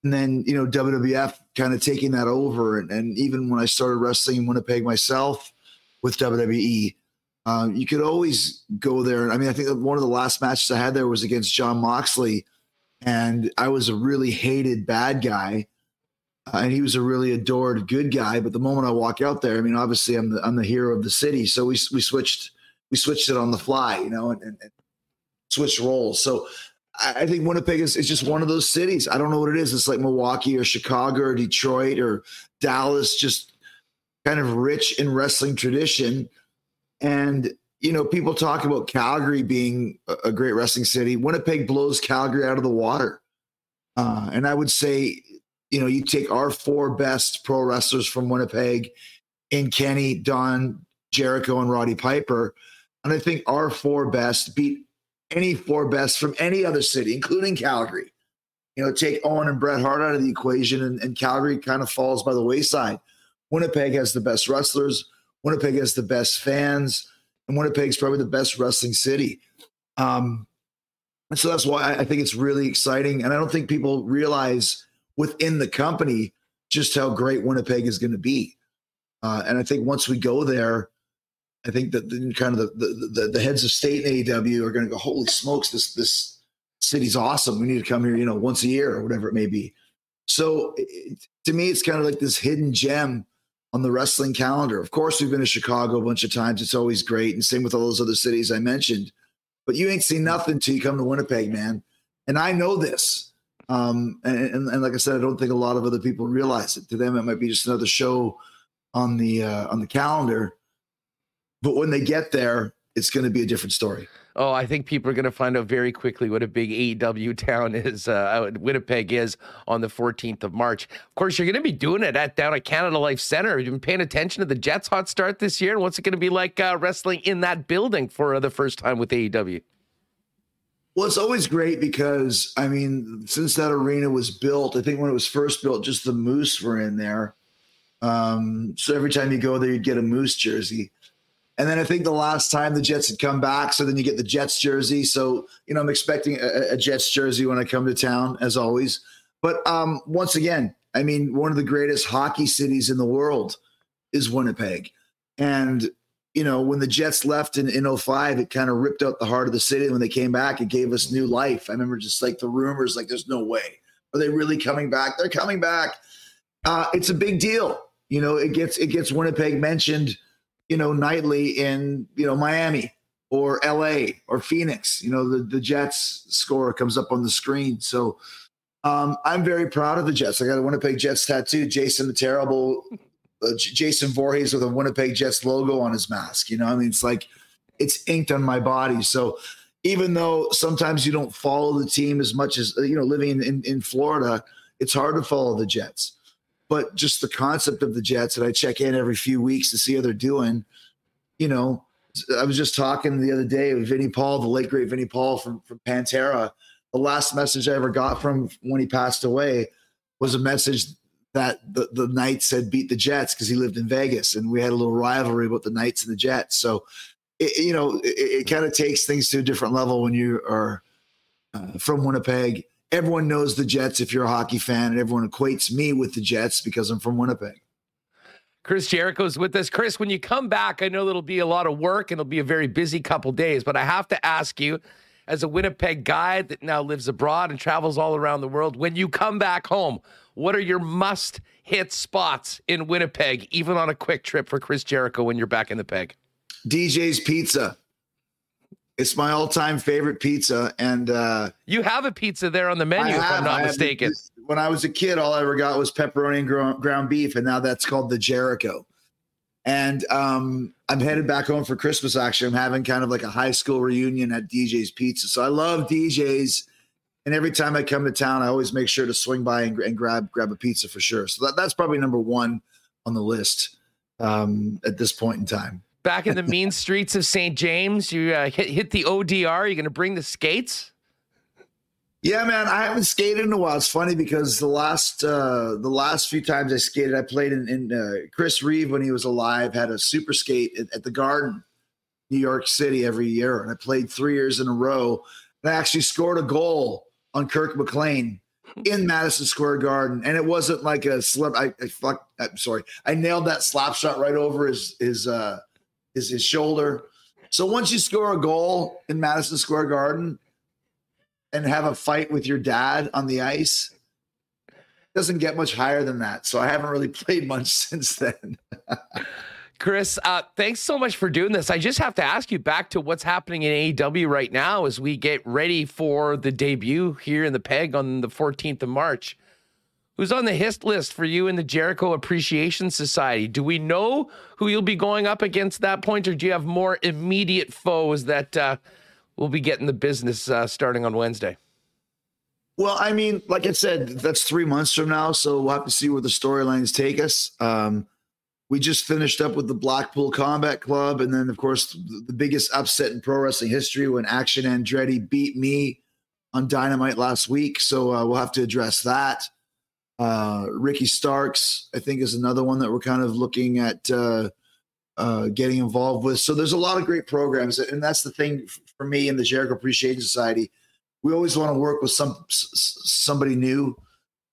and then you know WWF kind of taking that over, and, and even when I started wrestling in Winnipeg myself with WWE, um, you could always go there. I mean, I think one of the last matches I had there was against Jon Moxley, and I was a really hated bad guy uh, and he was a really adored good guy. But the moment I walk out there, I mean, obviously I'm the I'm the hero of the city. So we we switched we switched it on the fly, you know, and, and, and switched roles. So I, I think Winnipeg is, is just one of those cities. I don't know what it is. It's like Milwaukee or Chicago or Detroit or Dallas, just kind of rich in wrestling tradition. And you know, people talk about Calgary being a, great wrestling city. Winnipeg blows Calgary out of the water. Uh, and I would say you know, you take our four best pro wrestlers from Winnipeg in Kenny, Don, Jericho, and Roddy Piper. And I think our four best beat any four best from any other city, including Calgary. You know, take Owen and Bret Hart out of the equation, and, and Calgary kind of falls by the wayside. Winnipeg has the best wrestlers, Winnipeg has the best fans, and Winnipeg's probably the best wrestling city. Um, and so that's why I, I think it's really exciting. And I don't think people realize within the company just how great Winnipeg is going to be. Uh, and I think once we go there, I think that the, kind of the, the, the, the heads of state in AEW are going to go, holy smokes, this, this city's awesome. We need to come here, you know, once a year or whatever it may be. So it, to me, it's kind of like this hidden gem on the wrestling calendar. Of course, we've been to Chicago a bunch of times. It's always great. And same with all those other cities I mentioned. But you ain't seen nothing till you come to Winnipeg, man. And I know this. Um, and, and, and like I said, I don't think a lot of other people realize it. To them, it might be just another show on the uh, on the calendar. But when they get there, it's going to be a different story. Oh, I think people are going to find out very quickly what a big AEW town is. Uh, Winnipeg is on the 14th of March. Of course, you're going to be doing it at down at Canada Life Center. You've been paying attention to the Jets' hot start this year, and what's it going to be like uh, wrestling in that building for uh, the first time with AEW? Well, it's always great because I mean, since that arena was built, I think when it was first built, just the Moose were in there. Um, so every time you go there, you'd get a Moose jersey. And then I think the last time the Jets had come back, so then you get the Jets jersey. So you know, I'm expecting a, a Jets jersey when I come to town, as always. But um, once again, I mean, one of the greatest hockey cities in the world is Winnipeg, and you know, when the Jets left in, in 05, it kind of ripped out the heart of the city. And when they came back, it gave us new life. I remember just like the rumors, like, there's no way. Are they really coming back? They're coming back. Uh, it's a big deal. You know, it gets it gets Winnipeg mentioned, you know, nightly in, you know, Miami or LA or Phoenix. You know, the, the Jets score comes up on the screen. So um, I'm very proud of the Jets. I got a Winnipeg Jets tattoo. Jason the Terrible uh, Jason Voorhees with a Winnipeg Jets logo on his mask. You know, I mean, it's like it's inked on my body. So even though sometimes you don't follow the team as much as you know, living in, in Florida, it's hard to follow the Jets. But just the concept of the Jets, and I check in every few weeks to see how they're doing. You know, I was just talking the other day with Vinnie Paul, the late great Vinnie Paul from from Pantera. The last message I ever got from when he passed away was a message that the, the Knights had beat the Jets because he lived in Vegas, and we had a little rivalry about the Knights and the Jets. So, it, you know, it, it kind of takes things to a different level when you are uh, from Winnipeg. Everyone knows the Jets if you're a hockey fan, and everyone equates me with the Jets because I'm from Winnipeg. Chris Jericho's with us. Chris, when you come back, I know it'll be a lot of work and it'll be a very busy couple days, but I have to ask you, as a Winnipeg guy that now lives abroad and travels all around the world, when you come back home, what are your must hit spots in Winnipeg, even on a quick trip for Chris Jericho when you're back in the peg? DJ's Pizza. It's my all-time favorite pizza, and uh, you have a pizza there on the menu, have, if I'm not mistaken. when I was a kid, all I ever got was pepperoni and ground, ground beef, and now that's called the Jericho. And um, I'm headed back home for Christmas. Actually, I'm having kind of like a high school reunion at DJ's Pizza. So I love DJ's and every time I come to town, I always make sure to swing by and, and grab grab a pizza for sure. So that, that's probably number one on the list um, at this point in time. Back in the mean streets of St. James, you uh, hit, hit the ODR. You're going to bring the skates? Yeah, man, I haven't skated in a while. It's funny because the last uh, the last few times I skated, I played in, in uh, Chris Reeve when he was alive had a super skate at, at the Garden, New York City every year, and I played three years in a row. And I actually scored a goal on Kirk McLean in Madison Square Garden, and it wasn't like a slip. I, I fuck. I'm sorry. I nailed that slap shot right over his his uh his his shoulder. So once you score a goal in Madison Square Garden and have a fight with your dad on the ice, doesn't get much higher than that. So I haven't really played much since then. Chris, uh, thanks so much for doing this. I just have to ask you back to what's happening in AEW right now as we get ready for the debut here in the PEG on the 14th of March. Who's on the hist list for you in the Jericho Appreciation Society? Do we know who you'll be going up against that point, or do you have more immediate foes that uh, will be getting the business uh, starting on Wednesday? Well, I mean, like I said, that's three months from now, so we'll have to see where the storylines take us. Um, we just finished up with the Blackpool Combat Club, and then of course the biggest upset in pro wrestling history when Action Andretti beat me on Dynamite last week. So uh, we'll have to address that. Uh, Ricky Starks, I think, is another one that we're kind of looking at uh, uh getting involved with. So there's a lot of great programs, and that's the thing for me in the Jericho Appreciation Society. We always want to work with some somebody new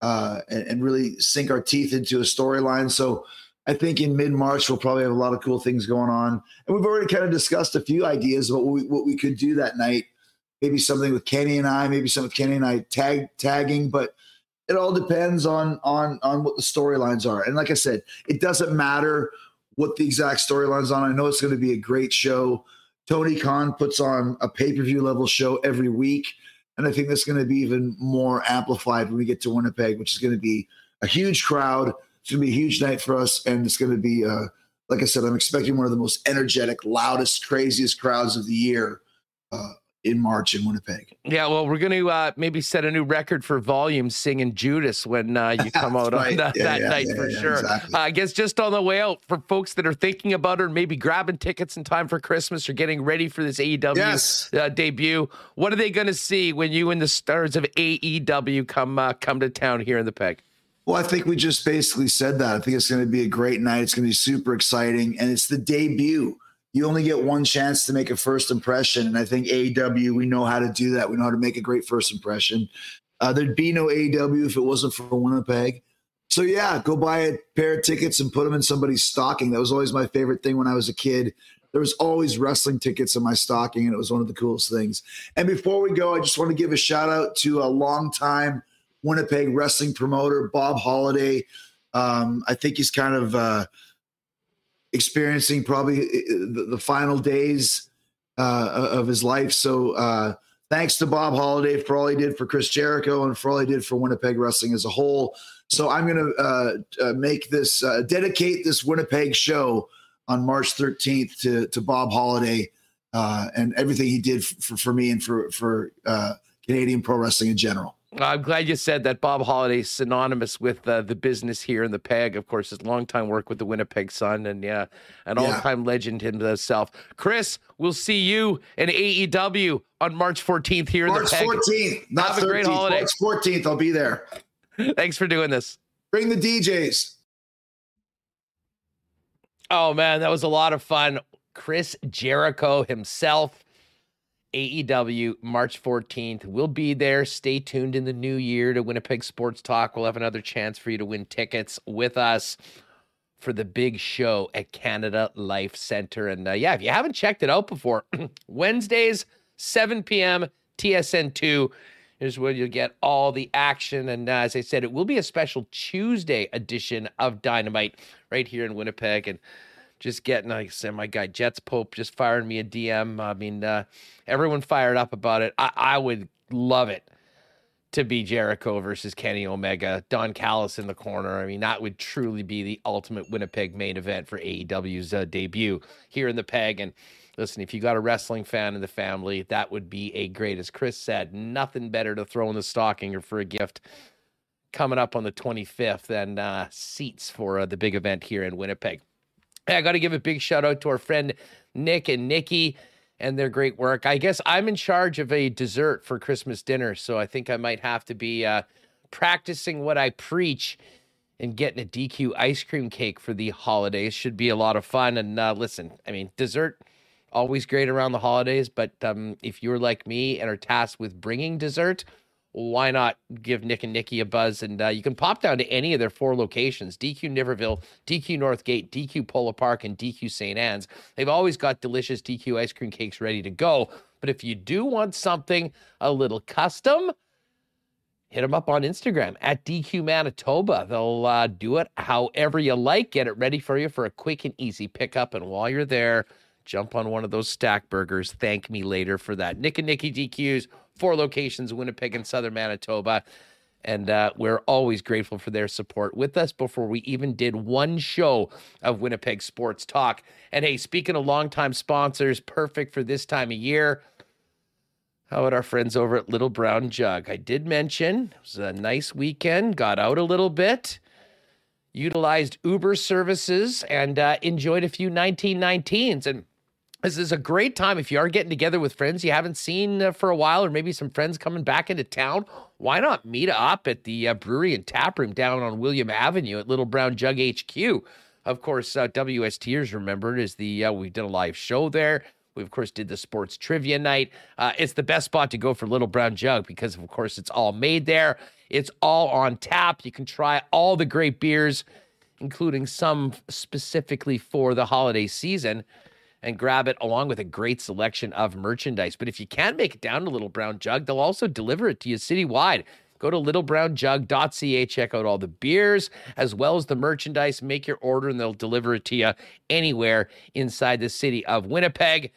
uh, and, and really sink our teeth into a storyline. So I think in mid March we'll probably have a lot of cool things going on, and we've already kind of discussed a few ideas about what we, what we could do that night. Maybe something with Kenny and I, maybe something with Kenny and I tag tagging, but it all depends on on on what the storylines are. And like I said, it doesn't matter what the exact storylines on. I know it's going to be a great show. Tony Khan puts on a pay per view level show every week, and I think that's going to be even more amplified when we get to Winnipeg, which is going to be a huge crowd it's going to be a huge night for us, and it's going to be, uh, like I said, I'm expecting one of the most energetic, loudest, craziest crowds of the year uh, in March in Winnipeg. Yeah, well, we're going to uh, maybe set a new record for volume singing Judas when uh, you come out right. on that, yeah, that yeah, night yeah, for sure. Exactly. I guess just on the way out for folks that are thinking about it, or maybe grabbing tickets in time for Christmas or getting ready for this AEW yes. uh, debut. What are they going to see when you and the stars of AEW come uh, come to town here in the peg? Well, I think we just basically said that. I think it's going to be a great night. It's going to be super exciting, and it's the debut. You only get one chance to make a first impression, and I think AEW we know how to do that. We know how to make a great first impression. Uh, there'd be no AEW if it wasn't for Winnipeg. So yeah, go buy a pair of tickets and put them in somebody's stocking. That was always my favorite thing when I was a kid. There was always wrestling tickets in my stocking, and it was one of the coolest things. And before we go, I just want to give a shout out to a longtime Winnipeg wrestling promoter, Bob Holliday. Um, I think he's kind of uh, experiencing probably the, the final days uh, of his life. So uh, thanks to Bob Holliday for all he did for Chris Jericho and for all he did for Winnipeg wrestling as a whole. So I'm going to uh, uh, make this uh, dedicate this Winnipeg show on March 13th to to Bob Holliday uh, and everything he did for, for me and for for uh, Canadian pro wrestling in general. I'm glad you said that Bob Holliday is synonymous with uh, the business here in the Peg. Of course, his longtime work with the Winnipeg Sun and yeah, an all-time legend himself. Chris, we'll see you in AEW on March 14th here March in the Peg. 14th, not Have a great 13th. holiday. March 14th, I'll be there. Thanks for doing this. Bring the DJs. Oh man, that was a lot of fun. Chris Jericho himself, AEW, March 14th. We'll be there. Stay tuned in the new year to Winnipeg Sports Talk. We'll have another chance for you to win tickets with us for the big show at Canada Life Center. And uh, yeah, if you haven't checked it out before, Wednesdays, 7 p.m., TSN2 is where you'll get all the action. And uh, as I said, it will be a special Tuesday edition of Dynamite right here in Winnipeg. And just getting, like I said, my guy Jets Pope just firing me a DM. I mean, uh, everyone fired up about it. I, I would love it to be Jericho versus Kenny Omega, Don Callis in the corner. I mean, that would truly be the ultimate Winnipeg main event for AEW's uh, debut here in the Peg. And listen, if you got a wrestling fan in the family, that would be a great. As Chris said, nothing better to throw in the stocking or for a gift coming up on the 25th than uh, seats for uh, the big event here in Winnipeg. I got to give a big shout out to our friend Nick and Nikki and their great work. I guess I'm in charge of a dessert for Christmas dinner, so I think I might have to be uh, practicing what I preach and getting a DQ ice cream cake for the holidays. Should be a lot of fun. And uh, listen, I mean, dessert always great around the holidays, but um, if you're like me and are tasked with bringing dessert, why not give Nick and Nikki a buzz? And uh, you can pop down to any of their four locations DQ Niverville, DQ Northgate, DQ Polo Park, and DQ St. Anne's. They've always got delicious DQ ice cream cakes ready to go. But if you do want something a little custom, hit them up on Instagram at DQ Manitoba. They'll uh, do it however you like, get it ready for you for a quick and easy pickup. And while you're there, jump on one of those stack burgers. Thank me later for that. Nick and Nikki DQs, four locations, Winnipeg and Southern Manitoba. And uh, we're always grateful for their support with us before we even did one show of Winnipeg Sports Talk. And hey, speaking of longtime sponsors, perfect for this time of year. How about our friends over at Little Brown Jug? I did mention it was a nice weekend, got out a little bit, utilized Uber services, and uh, enjoyed a few 1919s. And this is a great time if you are getting together with friends you haven't seen uh, for a while, or maybe some friends coming back into town. Why not meet up at the uh, brewery and tap room down on William Avenue at Little Brown Jug HQ? Of course, uh, remembered is the uh, we did a live show there. We of course did the sports trivia night. Uh, it's the best spot to go for Little Brown Jug because of course it's all made there. It's all on tap. You can try all the great beers, including some specifically for the holiday season and grab it along with a great selection of merchandise. But if you can't make it down to Little Brown Jug, they'll also deliver it to you citywide. Go to littlebrownjug.ca, check out all the beers as well as the merchandise, make your order, and they'll deliver it to you anywhere inside the city of Winnipeg.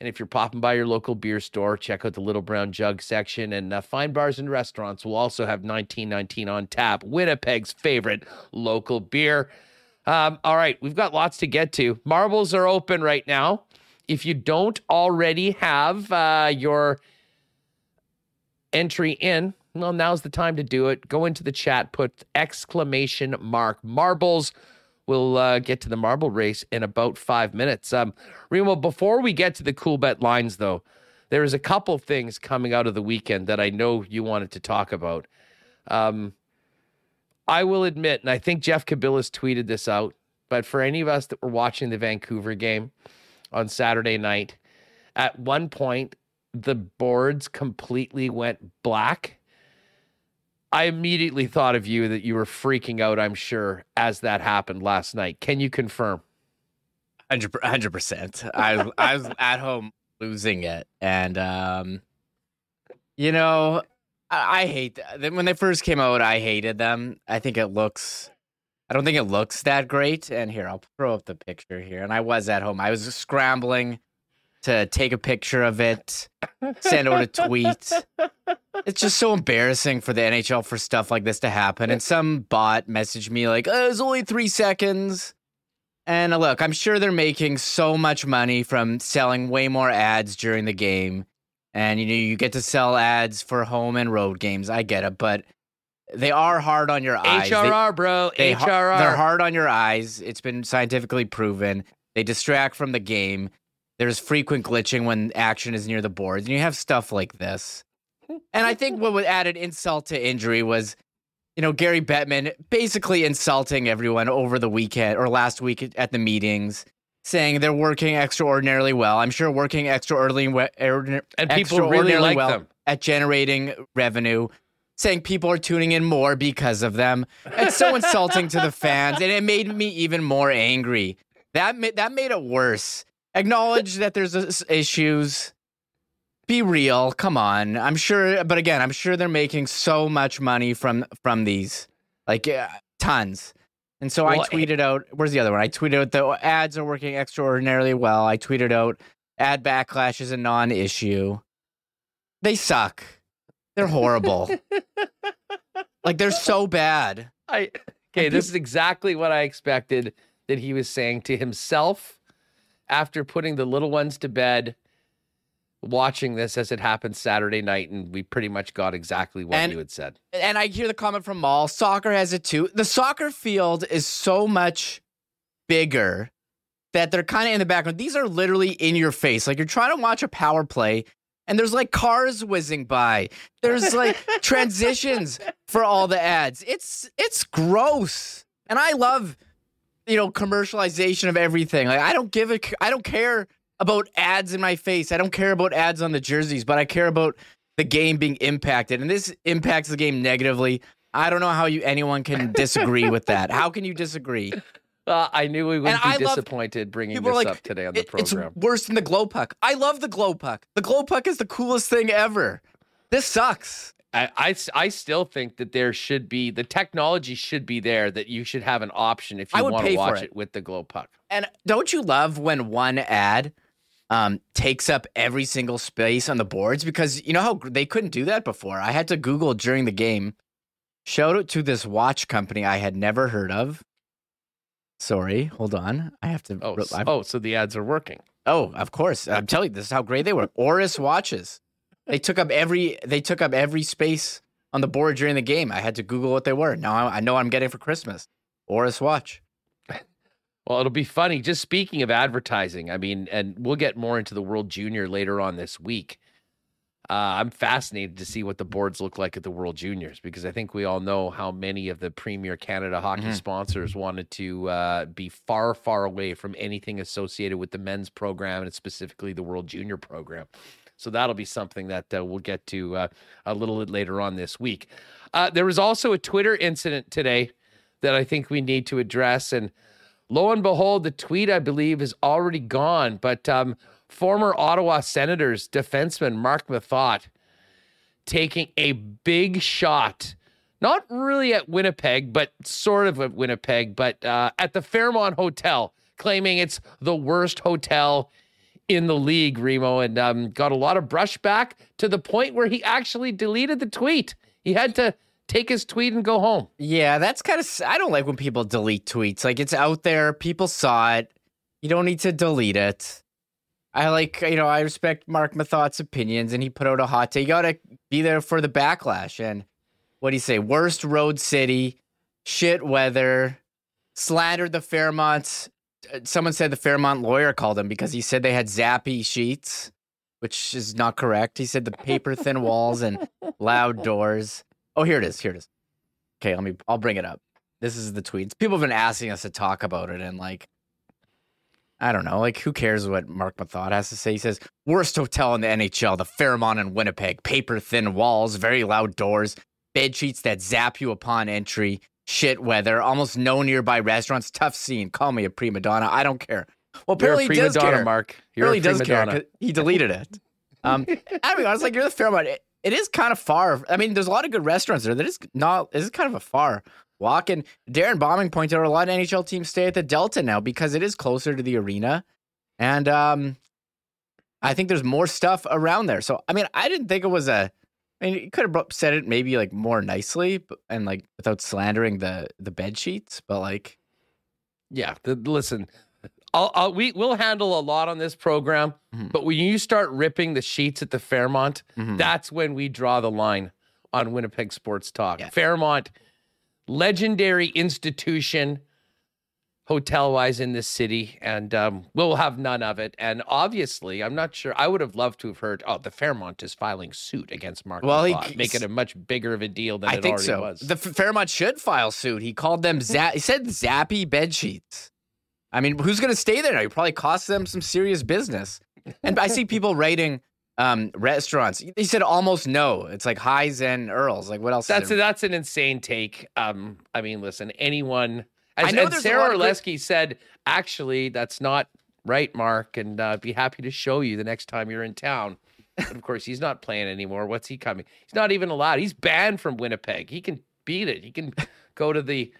And if you're popping by your local beer store, check out the Little Brown Jug section. And uh, fine bars and restaurants will also have 1919 on tap, Winnipeg's favorite local beer. Um, all right, we've got lots to get to. Marbles are open right now. if you don't already have uh, your entry in, well, now's the time to do it. Go into the chat, put exclamation mark marbles. We'll uh, get to the marble race in about five minutes. Um, Remo, before we get to the cool bet lines, though, there is a couple things coming out of the weekend that I know you wanted to talk about. Um, I will admit, and I think Jeff Cabillas tweeted this out, but for any of us that were watching the Vancouver game on Saturday night, at one point the boards completely went black. I immediately thought of you that you were freaking out, I'm sure, as that happened last night. Can you confirm? 100 percent. I I was at home losing it, and um, you know, I, hate them when they first came out. I hated them. I think it looks. I don't think it looks that great. And here, I'll throw up the picture here. And I was at home. I was scrambling to take a picture of it, send out a tweet. It's just so embarrassing for the NHL for stuff like this to happen. And some bot messaged me like, oh, "It's only three seconds." And uh, look, I'm sure they're making so much money from selling way more ads during the game. And you know, you get to sell ads for home and road games. I get it, but they are hard on your eyes. HRR, they, bro. They, HRR. They're hard on your eyes. It's been scientifically proven. They distract from the game. There's frequent glitching when action is near the boards, and you have stuff like this. And I think what added insult to injury was you know, Gary Bettman basically insulting everyone over the weekend or last week at the meetings, saying they're working extraordinarily well. I'm sure working extraordinarily er, and people really like well them at generating revenue. Saying people are tuning in more because of them. It's so insulting to the fans, and it made me even more angry. That ma- that made it worse. Acknowledge that there's issues be real. Come on. I'm sure, but again, I'm sure they're making so much money from from these, like uh, tons. And so well, I tweeted out. Where's the other one? I tweeted out the ads are working extraordinarily well. I tweeted out ad backlash is a non-issue. They suck. They're horrible. like they're so bad. I okay. This is exactly what I expected that he was saying to himself after putting the little ones to bed watching this as it happened Saturday night, and we pretty much got exactly what and, you had said. And I hear the comment from Maul soccer has it too. The soccer field is so much bigger that they're kind of in the background. These are literally in your face. Like you're trying to watch a power play, and there's like cars whizzing by. There's like transitions for all the ads. It's it's gross. And I love, you know, commercialization of everything. Like I don't give a I don't care about ads in my face. I don't care about ads on the jerseys, but I care about the game being impacted. And this impacts the game negatively. I don't know how you anyone can disagree with that. How can you disagree? Uh, I knew we would and be I disappointed love, bringing this like, up today on the program. It's worse than the glow puck. I love the glow puck. The glow puck is the coolest thing ever. This sucks. I, I, I still think that there should be the technology should be there that you should have an option if you want to watch it. it with the glow puck. And don't you love when one ad um, takes up every single space on the boards because you know how they couldn't do that before. I had to Google during the game. Showed it to this watch company I had never heard of. Sorry, hold on. I have to. Oh, oh, so the ads are working. Oh, of course. I'm telling you, this is how great they were. Oris watches. They took up every. They took up every space on the board during the game. I had to Google what they were. Now I, I know I'm getting for Christmas. Oris watch. Well, it'll be funny. Just speaking of advertising, I mean, and we'll get more into the World Junior later on this week. Uh, I'm fascinated to see what the boards look like at the World Juniors because I think we all know how many of the Premier Canada hockey mm-hmm. sponsors wanted to uh, be far, far away from anything associated with the men's program and specifically the World Junior program. So that'll be something that uh, we'll get to uh, a little bit later on this week. Uh, there was also a Twitter incident today that I think we need to address. And Lo and behold, the tweet, I believe, is already gone. But um, former Ottawa Senators defenseman Marc Methot taking a big shot, not really at Winnipeg, but sort of at Winnipeg, but uh, at the Fairmont Hotel, claiming it's the worst hotel in the league, Remo, and um, got a lot of brushback to the point where he actually deleted the tweet. He had to take his tweet and go home. Yeah, that's kind of. I don't like when people delete tweets. Like it's out there, people saw it. You don't need to delete it. I like, you know, I respect Marc Methot's opinions, and he put out a hot take. You gotta be there for the backlash. And what do you say? Worst road city, shit weather, slandered the Fairmonts. Uh, Someone said the Fairmont lawyer called him because he said they had zappy sheets, which is not correct. He said the paper thin walls and loud doors. Oh, here it is. Here it is. Okay, let me. I'll bring it up. This is the tweets. People have been asking us to talk about it, and like, I don't know. Like, who cares what Marc Methot has to say? He says, worst hotel in the NHL, the Fairmont in Winnipeg. Paper thin walls, very loud doors, bed sheets that zap you upon entry, shit weather, almost no nearby restaurants. Tough scene. Call me a prima donna. I don't care. Well, apparently he prima does donna, care. Mark. You're Apparently he does prima care. He deleted it. Um, I mean, honestly, like you're the Fairmont. It, is kind of far. I mean, there's a lot of good restaurants there. That is not. It is kind of a far walk. And Darren Bombing pointed out a lot of NHL teams stay at the Delta now because it is closer to the arena, and um, I think there's more stuff around there. So I mean, I didn't think it was a. I mean, you could have said it maybe like more nicely, and like without slandering the the bed sheets, but like Yeah, the, listen, I'll, I'll, we we'll handle a lot on this program, Mhm. but when you start ripping the sheets at the Fairmont, mhm. that's when we draw the line on Winnipeg Sports Talk. Yeah. Fairmont, legendary institution, hotel wise in this city, and um, we'll have none of it. And obviously, I'm not sure. I would have loved to have heard. Oh, the Fairmont is filing suit against Marc. Well, he- Methot, make it a much bigger of a deal than I it think already so. was. The Fairmont should file suit. He called them za- he said zappy bed sheets. I mean, who's going to stay there now? You probably cost them some serious business. And I see people writing um, restaurants. He said almost no. It's like Highs and Earls. Like what else? That's a, that's an insane take. Um, I mean, listen, anyone. As, I know and Sara lot of great- Orlesky said, actually, that's not right, Marc, and uh, be happy to show you the next time you're in town. But of course, he's not playing anymore. What's he coming? He's not even allowed. He's banned from Winnipeg. He can beat it. He can go to the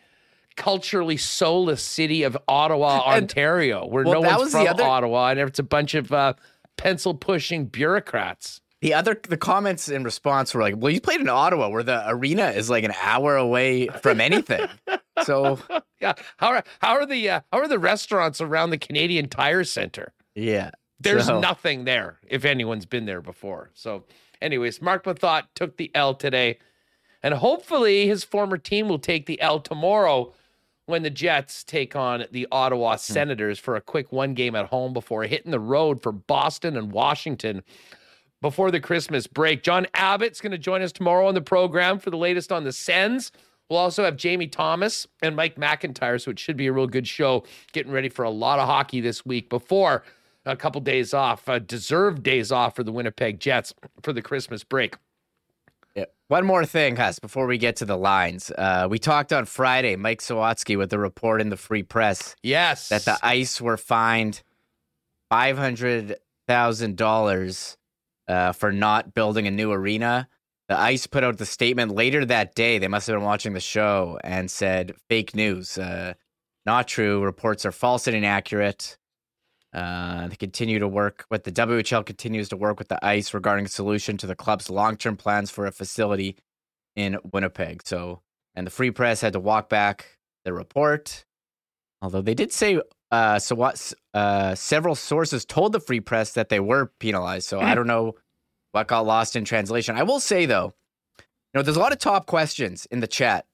culturally soulless city of Ottawa, And- Ontario, where well, no one's from other- Ottawa, and it's a bunch of uh, pencil pushing bureaucrats. the other the comments in response were like, "Well, you played in Ottawa, where the arena is like an hour away from anything." so Yeah, how are how are the uh, how are the restaurants around the Canadian Tire Center? yeah, There's So- nothing there if anyone's been there before. So, anyways, Marc Methot took the L today, and hopefully his former team will take the L tomorrow when the Jets take on the Ottawa Senators for a quick one game at home before hitting the road for Boston and Washington before the Christmas break. John Abbott's going to join us tomorrow on the program for the latest on the Sens. We'll also have Jamie Thomas and Mike McIntyre, so it should be a real good show. Getting ready for a lot of hockey this week before a couple days off, uh, deserved days off for the Winnipeg Jets for the Christmas break. One more thing, Huss, before we get to the lines. Uh, we talked on Friday, Mike Sawatzky with the report in the Free Press Yes, that the ICE were fined five hundred thousand dollars uh, for not building a new arena. The ICE put out the statement later that day. They must have been watching the show and said fake news, uh, not true. Reports are false and inaccurate. Uh, they continue to work with the WHL continues to work with the ICE regarding a solution to the club's long-term plans for a facility in Winnipeg. So, and the Free Press had to walk back the report. Although they did say, uh, so what? Uh, several sources told the Free Press that they were penalized. So I don't know what got lost in translation. I will say though, you know, there's a lot of top questions in the chat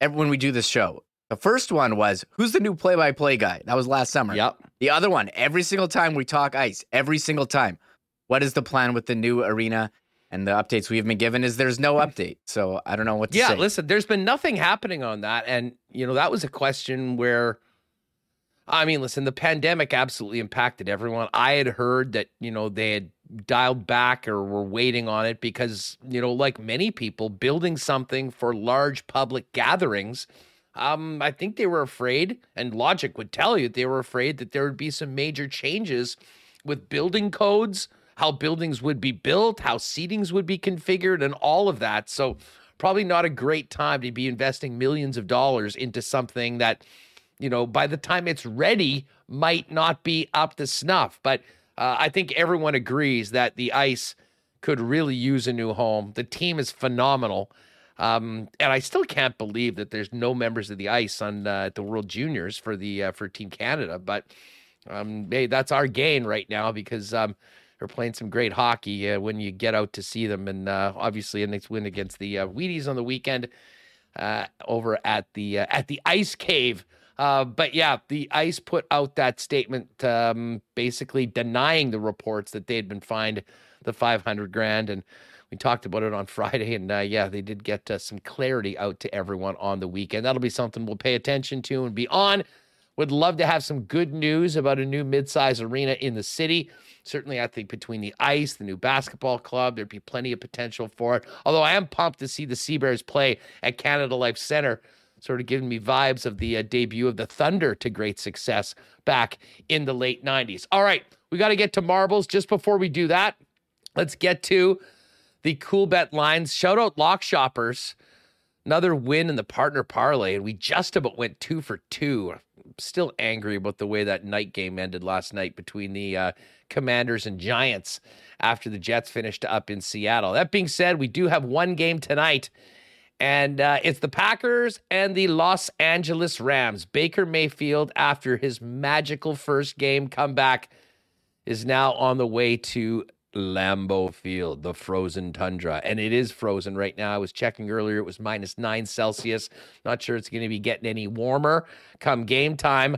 ev- when we do this show. The first one was, "Who's the new play-by-play guy?" That was last summer. Yep. The other one, every single time we talk ice, every single time, what is the plan with the new arena? And the updates we have been given is there's no update. So I don't know what to Yeah, say. Yeah, listen, there's been nothing happening on that. And, you know, that was a question where, I mean, listen, the pandemic absolutely impacted everyone. I had heard that, you know, they had dialed back or were waiting on it because, you know, like many people, building something for large public gatherings. Um, I think they were afraid, and logic would tell you they were afraid that there would be some major changes with building codes, how buildings would be built, how seatings would be configured, and all of that. So, probably not a great time to be investing millions of dollars into something that, you know, by the time it's ready, might not be up to snuff. But uh, I think everyone agrees that the ice could really use a new home. The team is phenomenal. Um, and I still can't believe that there's no members of the ice on uh, the World Juniors for the uh, for Team Canada. But Um, hey, that's our gain right now because um, they're playing some great hockey uh, when you get out to see them. And uh, obviously, a nice win against the uh, Wheaties on the weekend uh, over at the at the Ice Cave. But yeah, the ICE put out that statement um, basically denying the reports that they had been fined the 500 grand. And we talked about it on Friday. And uh, yeah, they did get uh, some clarity out to everyone on the weekend. That'll be something we'll pay attention to and be on. Would love to have some good news about a new mid-size arena in the city. Certainly, I think between the ice, the new basketball club, there'd be plenty of potential for it. Although I am pumped to see the Seabears play at Canada Life Center sort of giving me vibes of the uh, debut of the Thunder to great success back in the late 90s. All right, we got to get to marbles. Just before we do that, let's get to the Coolbet lines. Shout out Lock Shoppers. Another win in the partner parlay, and we just about went two for two. I'm still angry about the way that night game ended last night between the uh, Commanders and Giants after the Jets finished up in Seattle. That being said, we do have one game tonight and uh, it's the Packers and the Los Angeles Rams. Baker Mayfield, after his magical first game comeback, is now on the way to Lambeau Field, the frozen tundra. And it is frozen right now. I was checking earlier, it was minus nine Celsius. Not sure it's going to be getting any warmer come game time.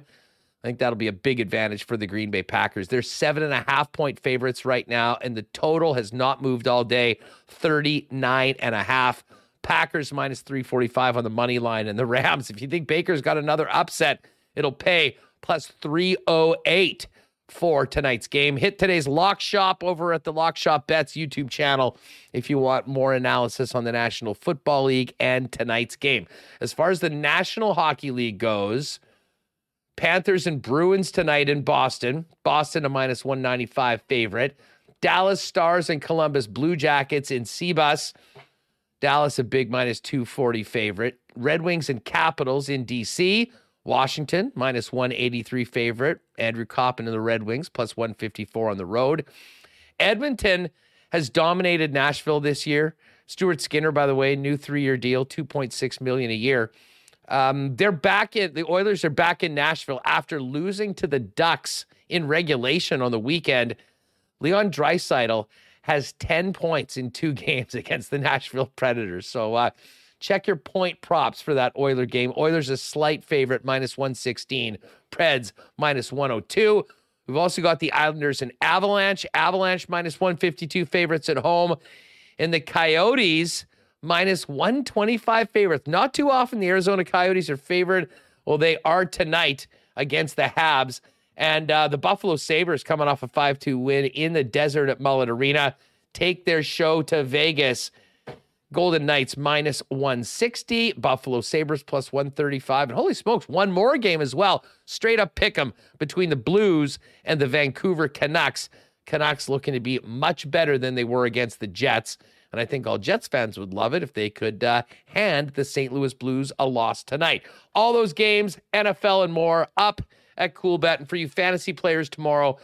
I think that'll be a big advantage for the Green Bay Packers. They're seven and a half point favorites right now, and the total has not moved all day 39 and a half. Packers minus 345 on the money line. And the Rams, if you think Baker's got another upset, it'll pay plus 308 for tonight's game. Hit today's Lock Shop over at the Lock Shop Bets YouTube channel if you want more analysis on the National Football League and tonight's game. As far as the National Hockey League goes, Panthers and Bruins tonight in Boston. Boston a minus 195 favorite. Dallas Stars and Columbus Blue Jackets in Cbus. Dallas, a big minus 240 favorite. Red Wings and Capitals in DC. Washington, minus 183 favorite. Andrew Coppin and the Red Wings, plus 154 on the road. Edmonton has dominated Nashville this year. Stuart Skinner, by the way, new three-year deal, 2.6 million a year. Um, they're back in the Oilers are back in Nashville after losing to the Ducks in regulation on the weekend. Leon Draisaitl has 10 points in two games against the Nashville Predators. So uh, check your point props for that Oiler game. Oilers a slight favorite, minus 116. Preds, minus 102. We've also got the Islanders and Avalanche. Avalanche, minus 152 favorites at home. And the Coyotes, minus 125 favorites. Not too often the Arizona Coyotes are favored. Well, they are tonight against the Habs. And uh, the Buffalo Sabres, coming off a 5 2 win in the desert at Mullet Arena, take their show to Vegas. Golden Knights minus 160, Buffalo Sabres plus 135. And holy smokes, one more game as well. Straight up pick 'em between the Blues and the Vancouver Canucks. Canucks looking to be much better than they were against the Jets. And I think all Jets fans would love it if they could uh, hand the St. Louis Blues a loss tonight. All those games, NFL and more, up at Cool Bet. And for you fantasy players tomorrow,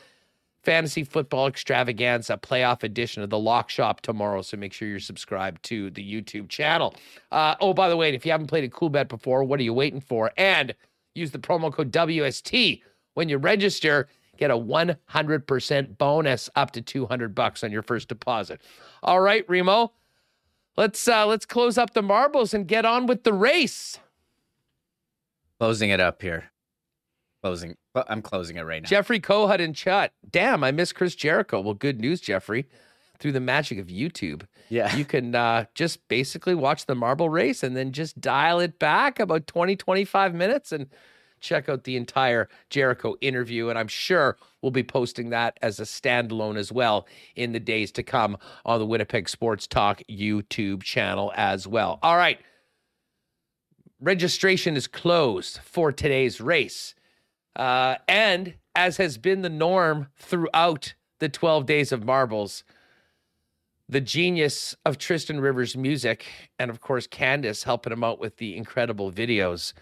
fantasy football extravaganza playoff edition of the Lock Shop tomorrow. So make sure you're subscribed to the YouTube channel. Uh, oh, by the way, if you haven't played a Coolbet before, what are you waiting for? And use the promo code WST when you register. Get a 100% bonus up to 200 bucks on your first deposit. All right, Remo, let's uh, let's close up the marbles and get on with the race. Closing it up here. Closing. I'm closing it right now. Jeffrey Kohut in chat. Damn, I miss Chris Jericho. Well, good news, Jeffrey. Through the magic of YouTube, Yeah. you can uh, just basically watch the marble race and then just dial it back about 20, 25 minutes and check out the entire Jericho interview. And I'm sure we'll be posting that as a standalone as well in the days to come on the Winnipeg Sports Talk YouTube channel as well. All right. Registration is closed for today's race. Uh, and as has been the norm throughout the 12 days of marbles, the genius of Tristan Rivers' music, and of course, Candace helping him out with the incredible videos.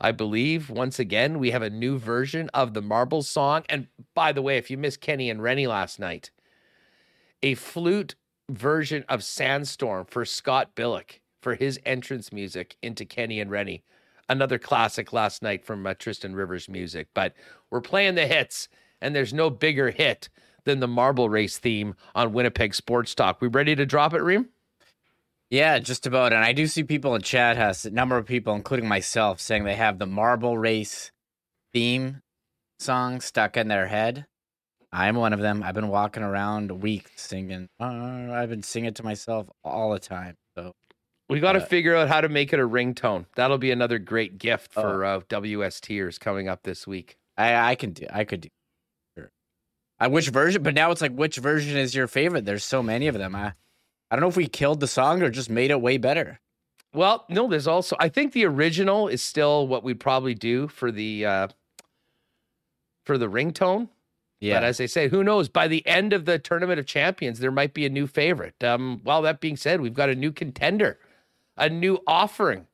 I believe once again we have a new version of the Marbles song. And by the way, if you missed Kenny and Rennie last night, a flute version of Sandstorm for Scott Billeck for his entrance music into Kenny and Rennie. Another classic last night from uh, Tristan Rivers music. But we're playing the hits, and there's no bigger hit than the marble race theme on Winnipeg Sports Talk. We ready to drop it, Reem? Yeah, just about. And I do see people in chat has a number of people, including myself, saying they have the marble race theme song stuck in their head. I'm one of them. I've been walking around weeks singing. Uh, I've been singing to myself all the time. We got to Uh, figure out how to make it a ringtone. That'll be another great gift Oh. for uh, WSTers coming up this week. I, I can do. I could do. Sure. I which version? But now it's like, which version is your favorite? There's so many of them. I, I don't know if we killed the song or just made it way better. Well, no, there's also I think the original is still what we'd probably do for the uh for the ringtone. Yeah. But as I say, who knows? By the end of the tournament of champions, there might be a new favorite. Um, well, that being said, we've got a new contender, a new offering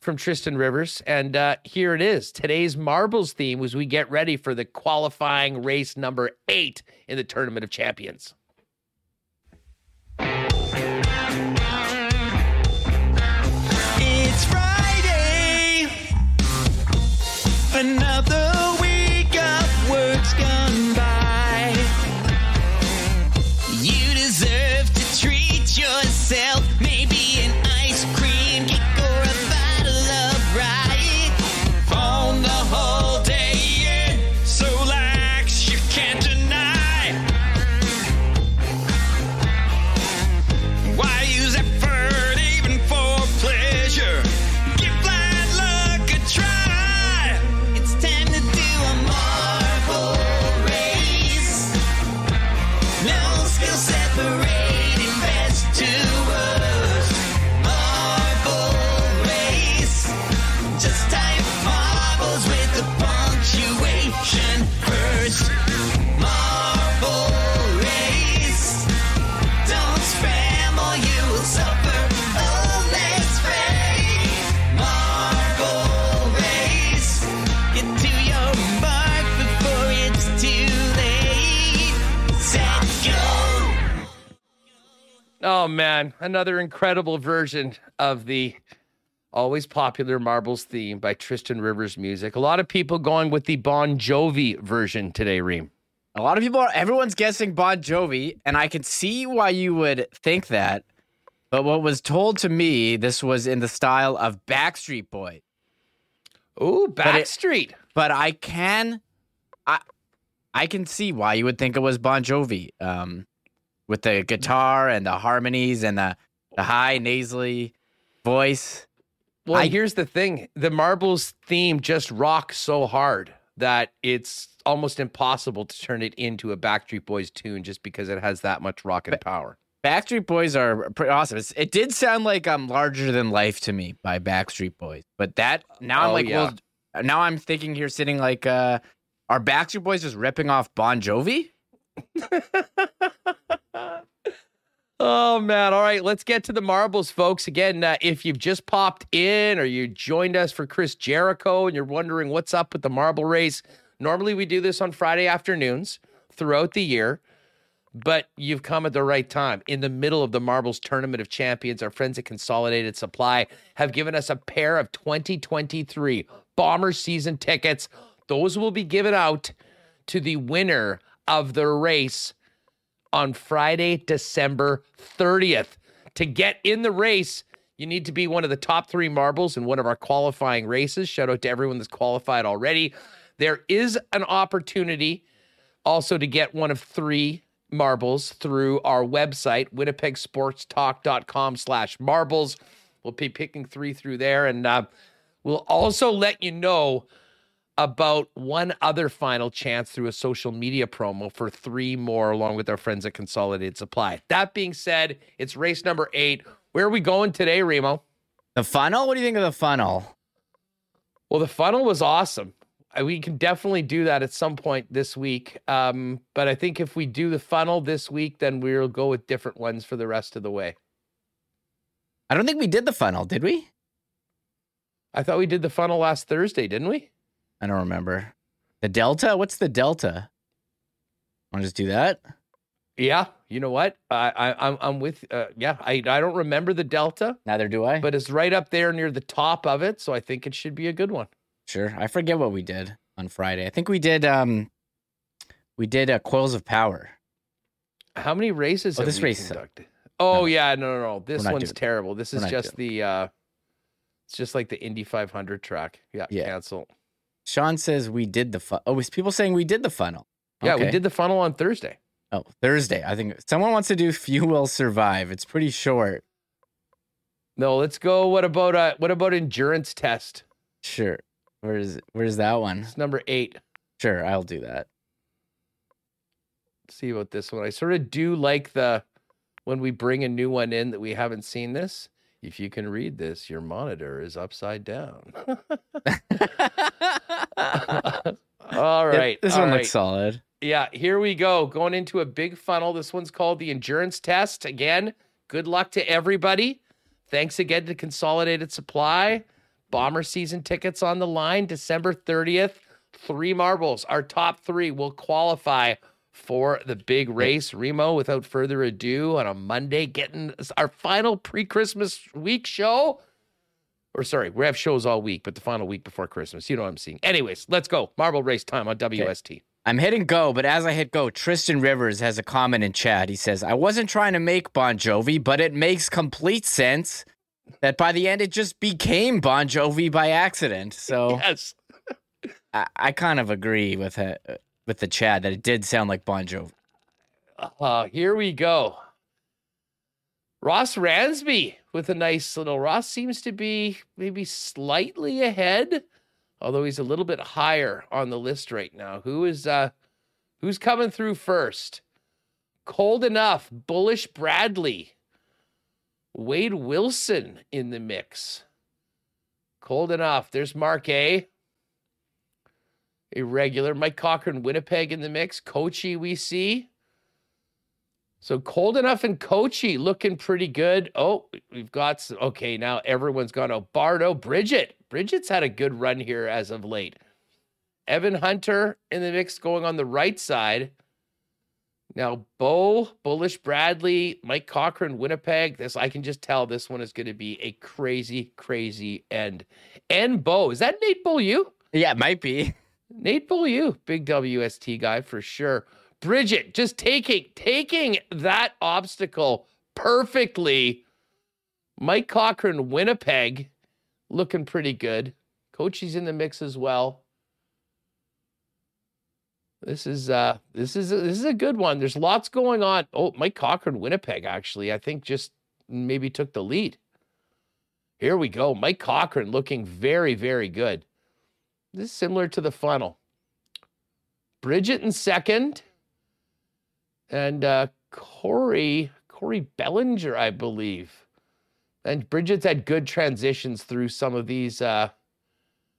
from Tristan Rivers. And uh, here it is. Today's marbles theme as we get ready for the qualifying race number eight in the tournament of champions. Oh man, another incredible version of the always popular Marbles theme by Tristan Rivers Music. A lot of people going with the Bon Jovi version today, Reem. A lot of people are, everyone's guessing Bon Jovi, and I can see why you would think that. But what was told to me, this was in the style of Backstreet Boy. Ooh, it- Backstreet. But I can, I, I can see why you would think it was Bon Jovi, um, with the guitar and the harmonies and the the high nasally voice. Well, I- here's the thing: the Marbles theme just rocks so hard that it's almost impossible to turn it into a Backstreet Boys tune just because it has that much rock and power. Backstreet Boys are pretty awesome. It's, it did sound like um larger than life to me by Backstreet Boys, but that now I'm Oh, like, yeah. well, now I'm thinking here, sitting like, uh, are Backstreet Boys just ripping off Bon Jovi? Oh man! All right, let's get to the marbles, folks. Again, uh, if you've just popped in or you joined us for Chris Jericho and you're wondering what's up with the marble race, normally we do this on Friday afternoons throughout the year, but you've come at the right time. In the middle of the marbles tournament of champions, our friends at Consolidated Supply have given us a pair of 2023 Bomber season tickets. Those will be given out to the winner of the race on Friday, December 30th. To get in the race, you need to be one of the top three marbles in one of our qualifying races. Shout out to everyone that's qualified already. There is an opportunity also to get one of three marbles through our website, winnipegsportstalk.com slash marbles. We'll be picking three through there. And uh, we'll also let you know about one other final chance through a social media promo for three more, along with our friends at Consolidated Supply. That being said, it's race number eight. Where are we going today, Remo? The funnel? What do you think of the funnel? Well, the funnel was awesome. We can definitely do that at some point this week. Um, but I think if we do the funnel this week, then we'll go with different ones for the rest of the way. I don't think we did the funnel, did we? I thought we did the funnel last Thursday, didn't we? I don't remember. The Delta? What's the Delta? Want to just do that? Yeah, You know what? I, I I'm I'm with. Uh, yeah, I I don't remember the Delta, Neither do I. but it's right up there near the top of it, so I think it should be a good one. sure. I forget what we did on Friday. I think we did um we did uh, coils of power. How many races? Oh, this race conducted? Oh No. yeah, no, no, no. This one's terrible. This is just the. uh It's just like the Indy 500 track. Yeah, Yeah. cancel. Sean says we did the fu- Oh, it's people saying we did the funnel. Yeah, we did the funnel on Thursday. Oh, Thursday. I think someone wants to do Few Will Survive. It's pretty short. No, let's go. What about uh what about endurance test? Sure. Where's where's that one? It's number eight. Sure, I'll do that. Let's see about this one. I sort of do like the when we bring a new one in that we haven't seen this. If you can read this, your monitor is upside down. all right. This all one right. looks solid. Yeah, here we go. Going into a big funnel. This one's called the endurance test. Again, good luck to everybody. Thanks again to Consolidated Supply. Bomber season tickets on the line, December 30th. Three marbles. Our top three will qualify for the big race. Remo, without further ado, on a Monday, getting our final pre Christmas week show. Or sorry, we have shows all week, but the final week before Christmas. You know what I'm seeing. Anyways, let's go. Marble race time on WST. I'm hitting go, but as I hit go, Tristan Rivers has a comment in chat. He says, I wasn't trying to make Bon Jovi, but it makes complete sense that by the end it just became Bon Jovi by accident. So Yes. I, I kind of agree with it, with the chat that it did sound like Bon Jovi. Uh, here we go. Ross Ransby with a nice little. Ross seems to be maybe slightly ahead, although he's a little bit higher on the list right now. Who is uh, who's coming through first? Cold enough. Bullish Bradley. Wade Wilson in the mix. Cold enough. There's Mark A. Irregular. Mike Cochran, Winnipeg in the mix. Coachy, we see. So cold enough and Coachy looking pretty good. Oh, we've got some, okay. Now everyone's gone. Oh, Bardo, Bridget. Bridget's had a good run here as of late. Evan Hunter in the mix going on the right side. Now, Bo, Bullish Bradley, Mike Cochran, Winnipeg. This I can just tell this one is going to be a crazy, crazy end. And Bo, is that Nate Bull? You? Yeah, it might be. Nate Beaulieu, big WST guy for sure. Bridget just taking taking that obstacle perfectly. Mike Cochran, Winnipeg, looking pretty good. Coachy's in the mix as well. This is uh this is this is a good one. There's lots going on. Oh, Mike Cochran, Winnipeg, actually, I think just maybe took the lead. Here we go. Mike Cochran looking very, very good. This is similar to the funnel. Bridget in second. And uh Corey, Corey Bellinger, I believe. And Bridget's had good transitions through some of these uh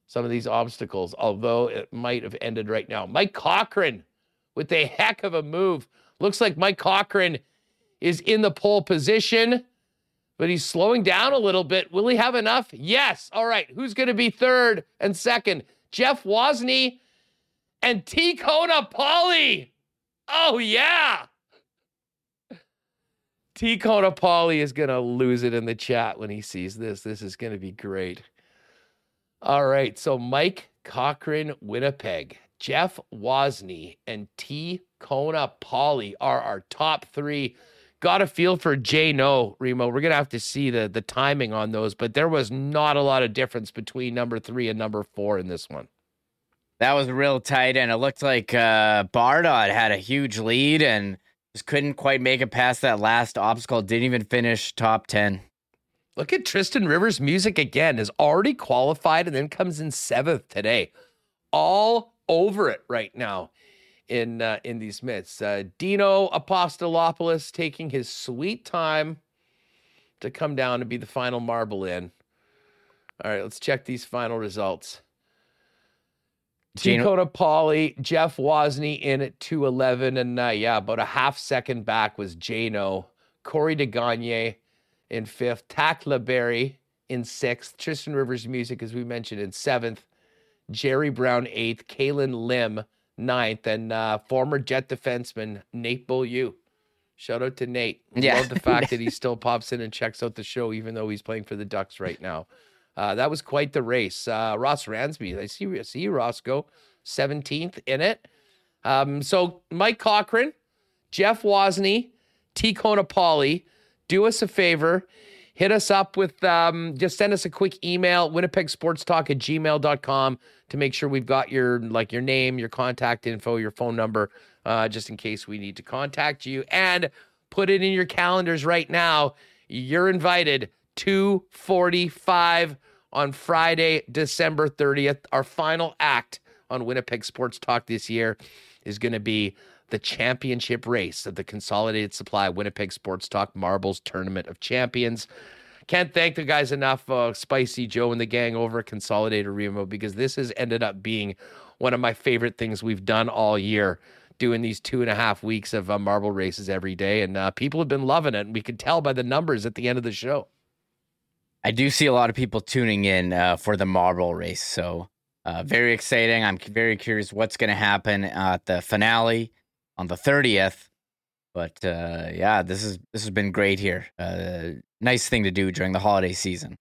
some of these obstacles, although it might have ended right now. Mike Cochran with a heck of a move. Looks like Mike Cochran is in the pole position, but he's slowing down a little bit. Will he have enough? Yes. All right. Who's going to be third and second? Jeff Wozni and T. Kona Polly. Oh, yeah. T. Kona Polly is going to lose it in the chat when he sees this. This is going to be great. All right. So Mike Cochran, Winnipeg, Jeff Wozni, and T. Kona Polly are our top three. Got a feel for J No, Remo. We're gonna have to see the the timing on those, but there was not a lot of difference between number three and number four in this one. That was real tight, and it looked like uh, Bardot had a huge lead and just couldn't quite make it past that last obstacle. Didn't even finish top 10. Look at Tristan Rivers' music again, is already qualified and then comes in seventh today. All over it right now in uh, in these myths. Uh, Dino Apostolopoulos taking his sweet time to come down and be the final marble in. All right, let's check these final results. Gino- Dakota Pauly, Jeff Wozni in at 211. And uh, yeah, about a half second back was Jano. Corey DeGagne in fifth. Tack LeBerry in sixth. Tristan Rivers Music, as we mentioned, in seventh. Jerry Brown eighth. Kalen Lim ninth. And uh, former Jet defenseman Nate Beaulieu Shout out to Nate. Yeah. Love the fact that he still pops in and checks out the show, even though he's playing for the Ducks right now. Uh, that was quite the race. Uh, Ross Ransby, I see, I see you, Roscoe, 17th in it. Um, so Mike Cochran, Jeff Wozni, T. Conapoli, do us a favor. Hit us up with, um, just send us a quick email, winnipegsportstalk at gmail.com to make sure we've got your, like your name, your contact info, your phone number, uh, just in case we need to contact you. And put it in your calendars right now. You're invited 245 on Friday, December 30th. Our final act on Winnipeg Sports Talk this year is going to be the championship race of the Consolidated Supply Winnipeg Sports Talk Marbles Tournament of Champions. Can't thank the guys enough, uh, Spicy Joe and the gang over at Consolidated Remo, because this has ended up being one of my favorite things we've done all year, doing these two and a half weeks of uh, marble races every day. And uh, people have been loving it. And we could tell by the numbers at the end of the show. I do see a lot of people tuning in uh, for the marble race, so uh, very exciting. I'm very curious what's going to happen at the finale on the 30th. But uh, yeah, this is this has been great here. Uh, nice thing to do during the holiday season.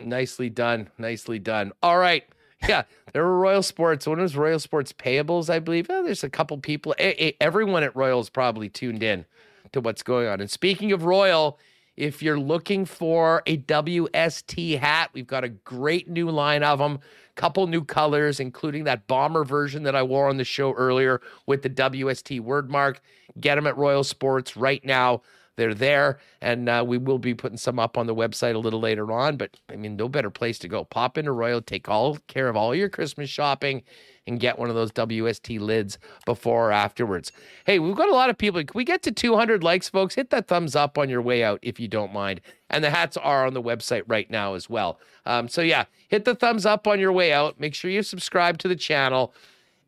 Nicely done. Nicely done. All right. Yeah, there were Royal Sports. When was Royal Sports payables? I believe oh, there's a couple people. eh, eh, Everyone at Royal's probably tuned in to what's going on. And speaking of Royal, if you're looking for a WST hat, we've got a great new line of them. Couple new colors, including that bomber version that I wore on the show earlier with the WST word mark. Get them at Royal Sports right now. They're there, and uh, we will be putting some up on the website a little later on. But I mean, no better place to go. Pop into Royal, take all care of all your Christmas shopping, and get one of those WST lids before or afterwards. Hey, we've got a lot of people. Can we get to 200 likes, folks? Hit that thumbs up on your way out if you don't mind. And the hats are on the website right now as well. Um, so yeah, hit the thumbs up on your way out. Make sure you subscribe to the channel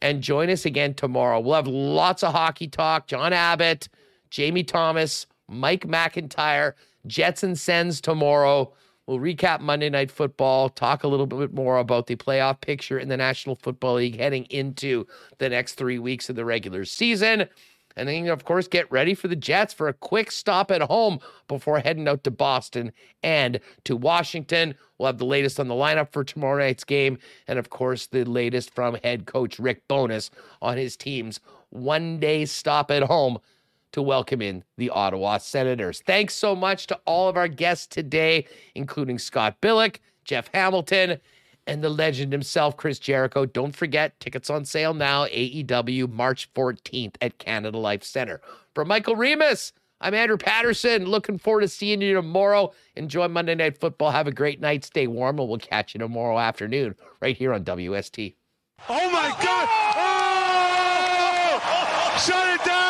and join us again tomorrow. We'll have lots of hockey talk. John Abbott, Jamie Thomas, Mike McIntyre, Jets and Sens tomorrow. We'll recap Monday Night Football, talk a little bit more about the playoff picture in the National Football League heading into the next three weeks of the regular season. And then, of course, get ready for the Jets for a quick stop at home before heading out to Boston and to Washington. We'll have the latest on the lineup for tomorrow night's game. And, of course, the latest from head coach Rick Bowness on his team's one day stop at home to welcome in the Ottawa Senators. Thanks so much to all of our guests today, including Scott Billeck, Jeff Hamilton, and the legend himself, Chris Jericho. Don't forget, tickets on sale now, AEW March 14th at Canada Life Center. For Michael Remis, I'm Andrew Paterson. Looking forward to seeing you tomorrow. Enjoy Monday Night Football. Have a great night. Stay warm, and we'll catch you tomorrow afternoon right here on WST. Oh my God! Oh! Shut it down!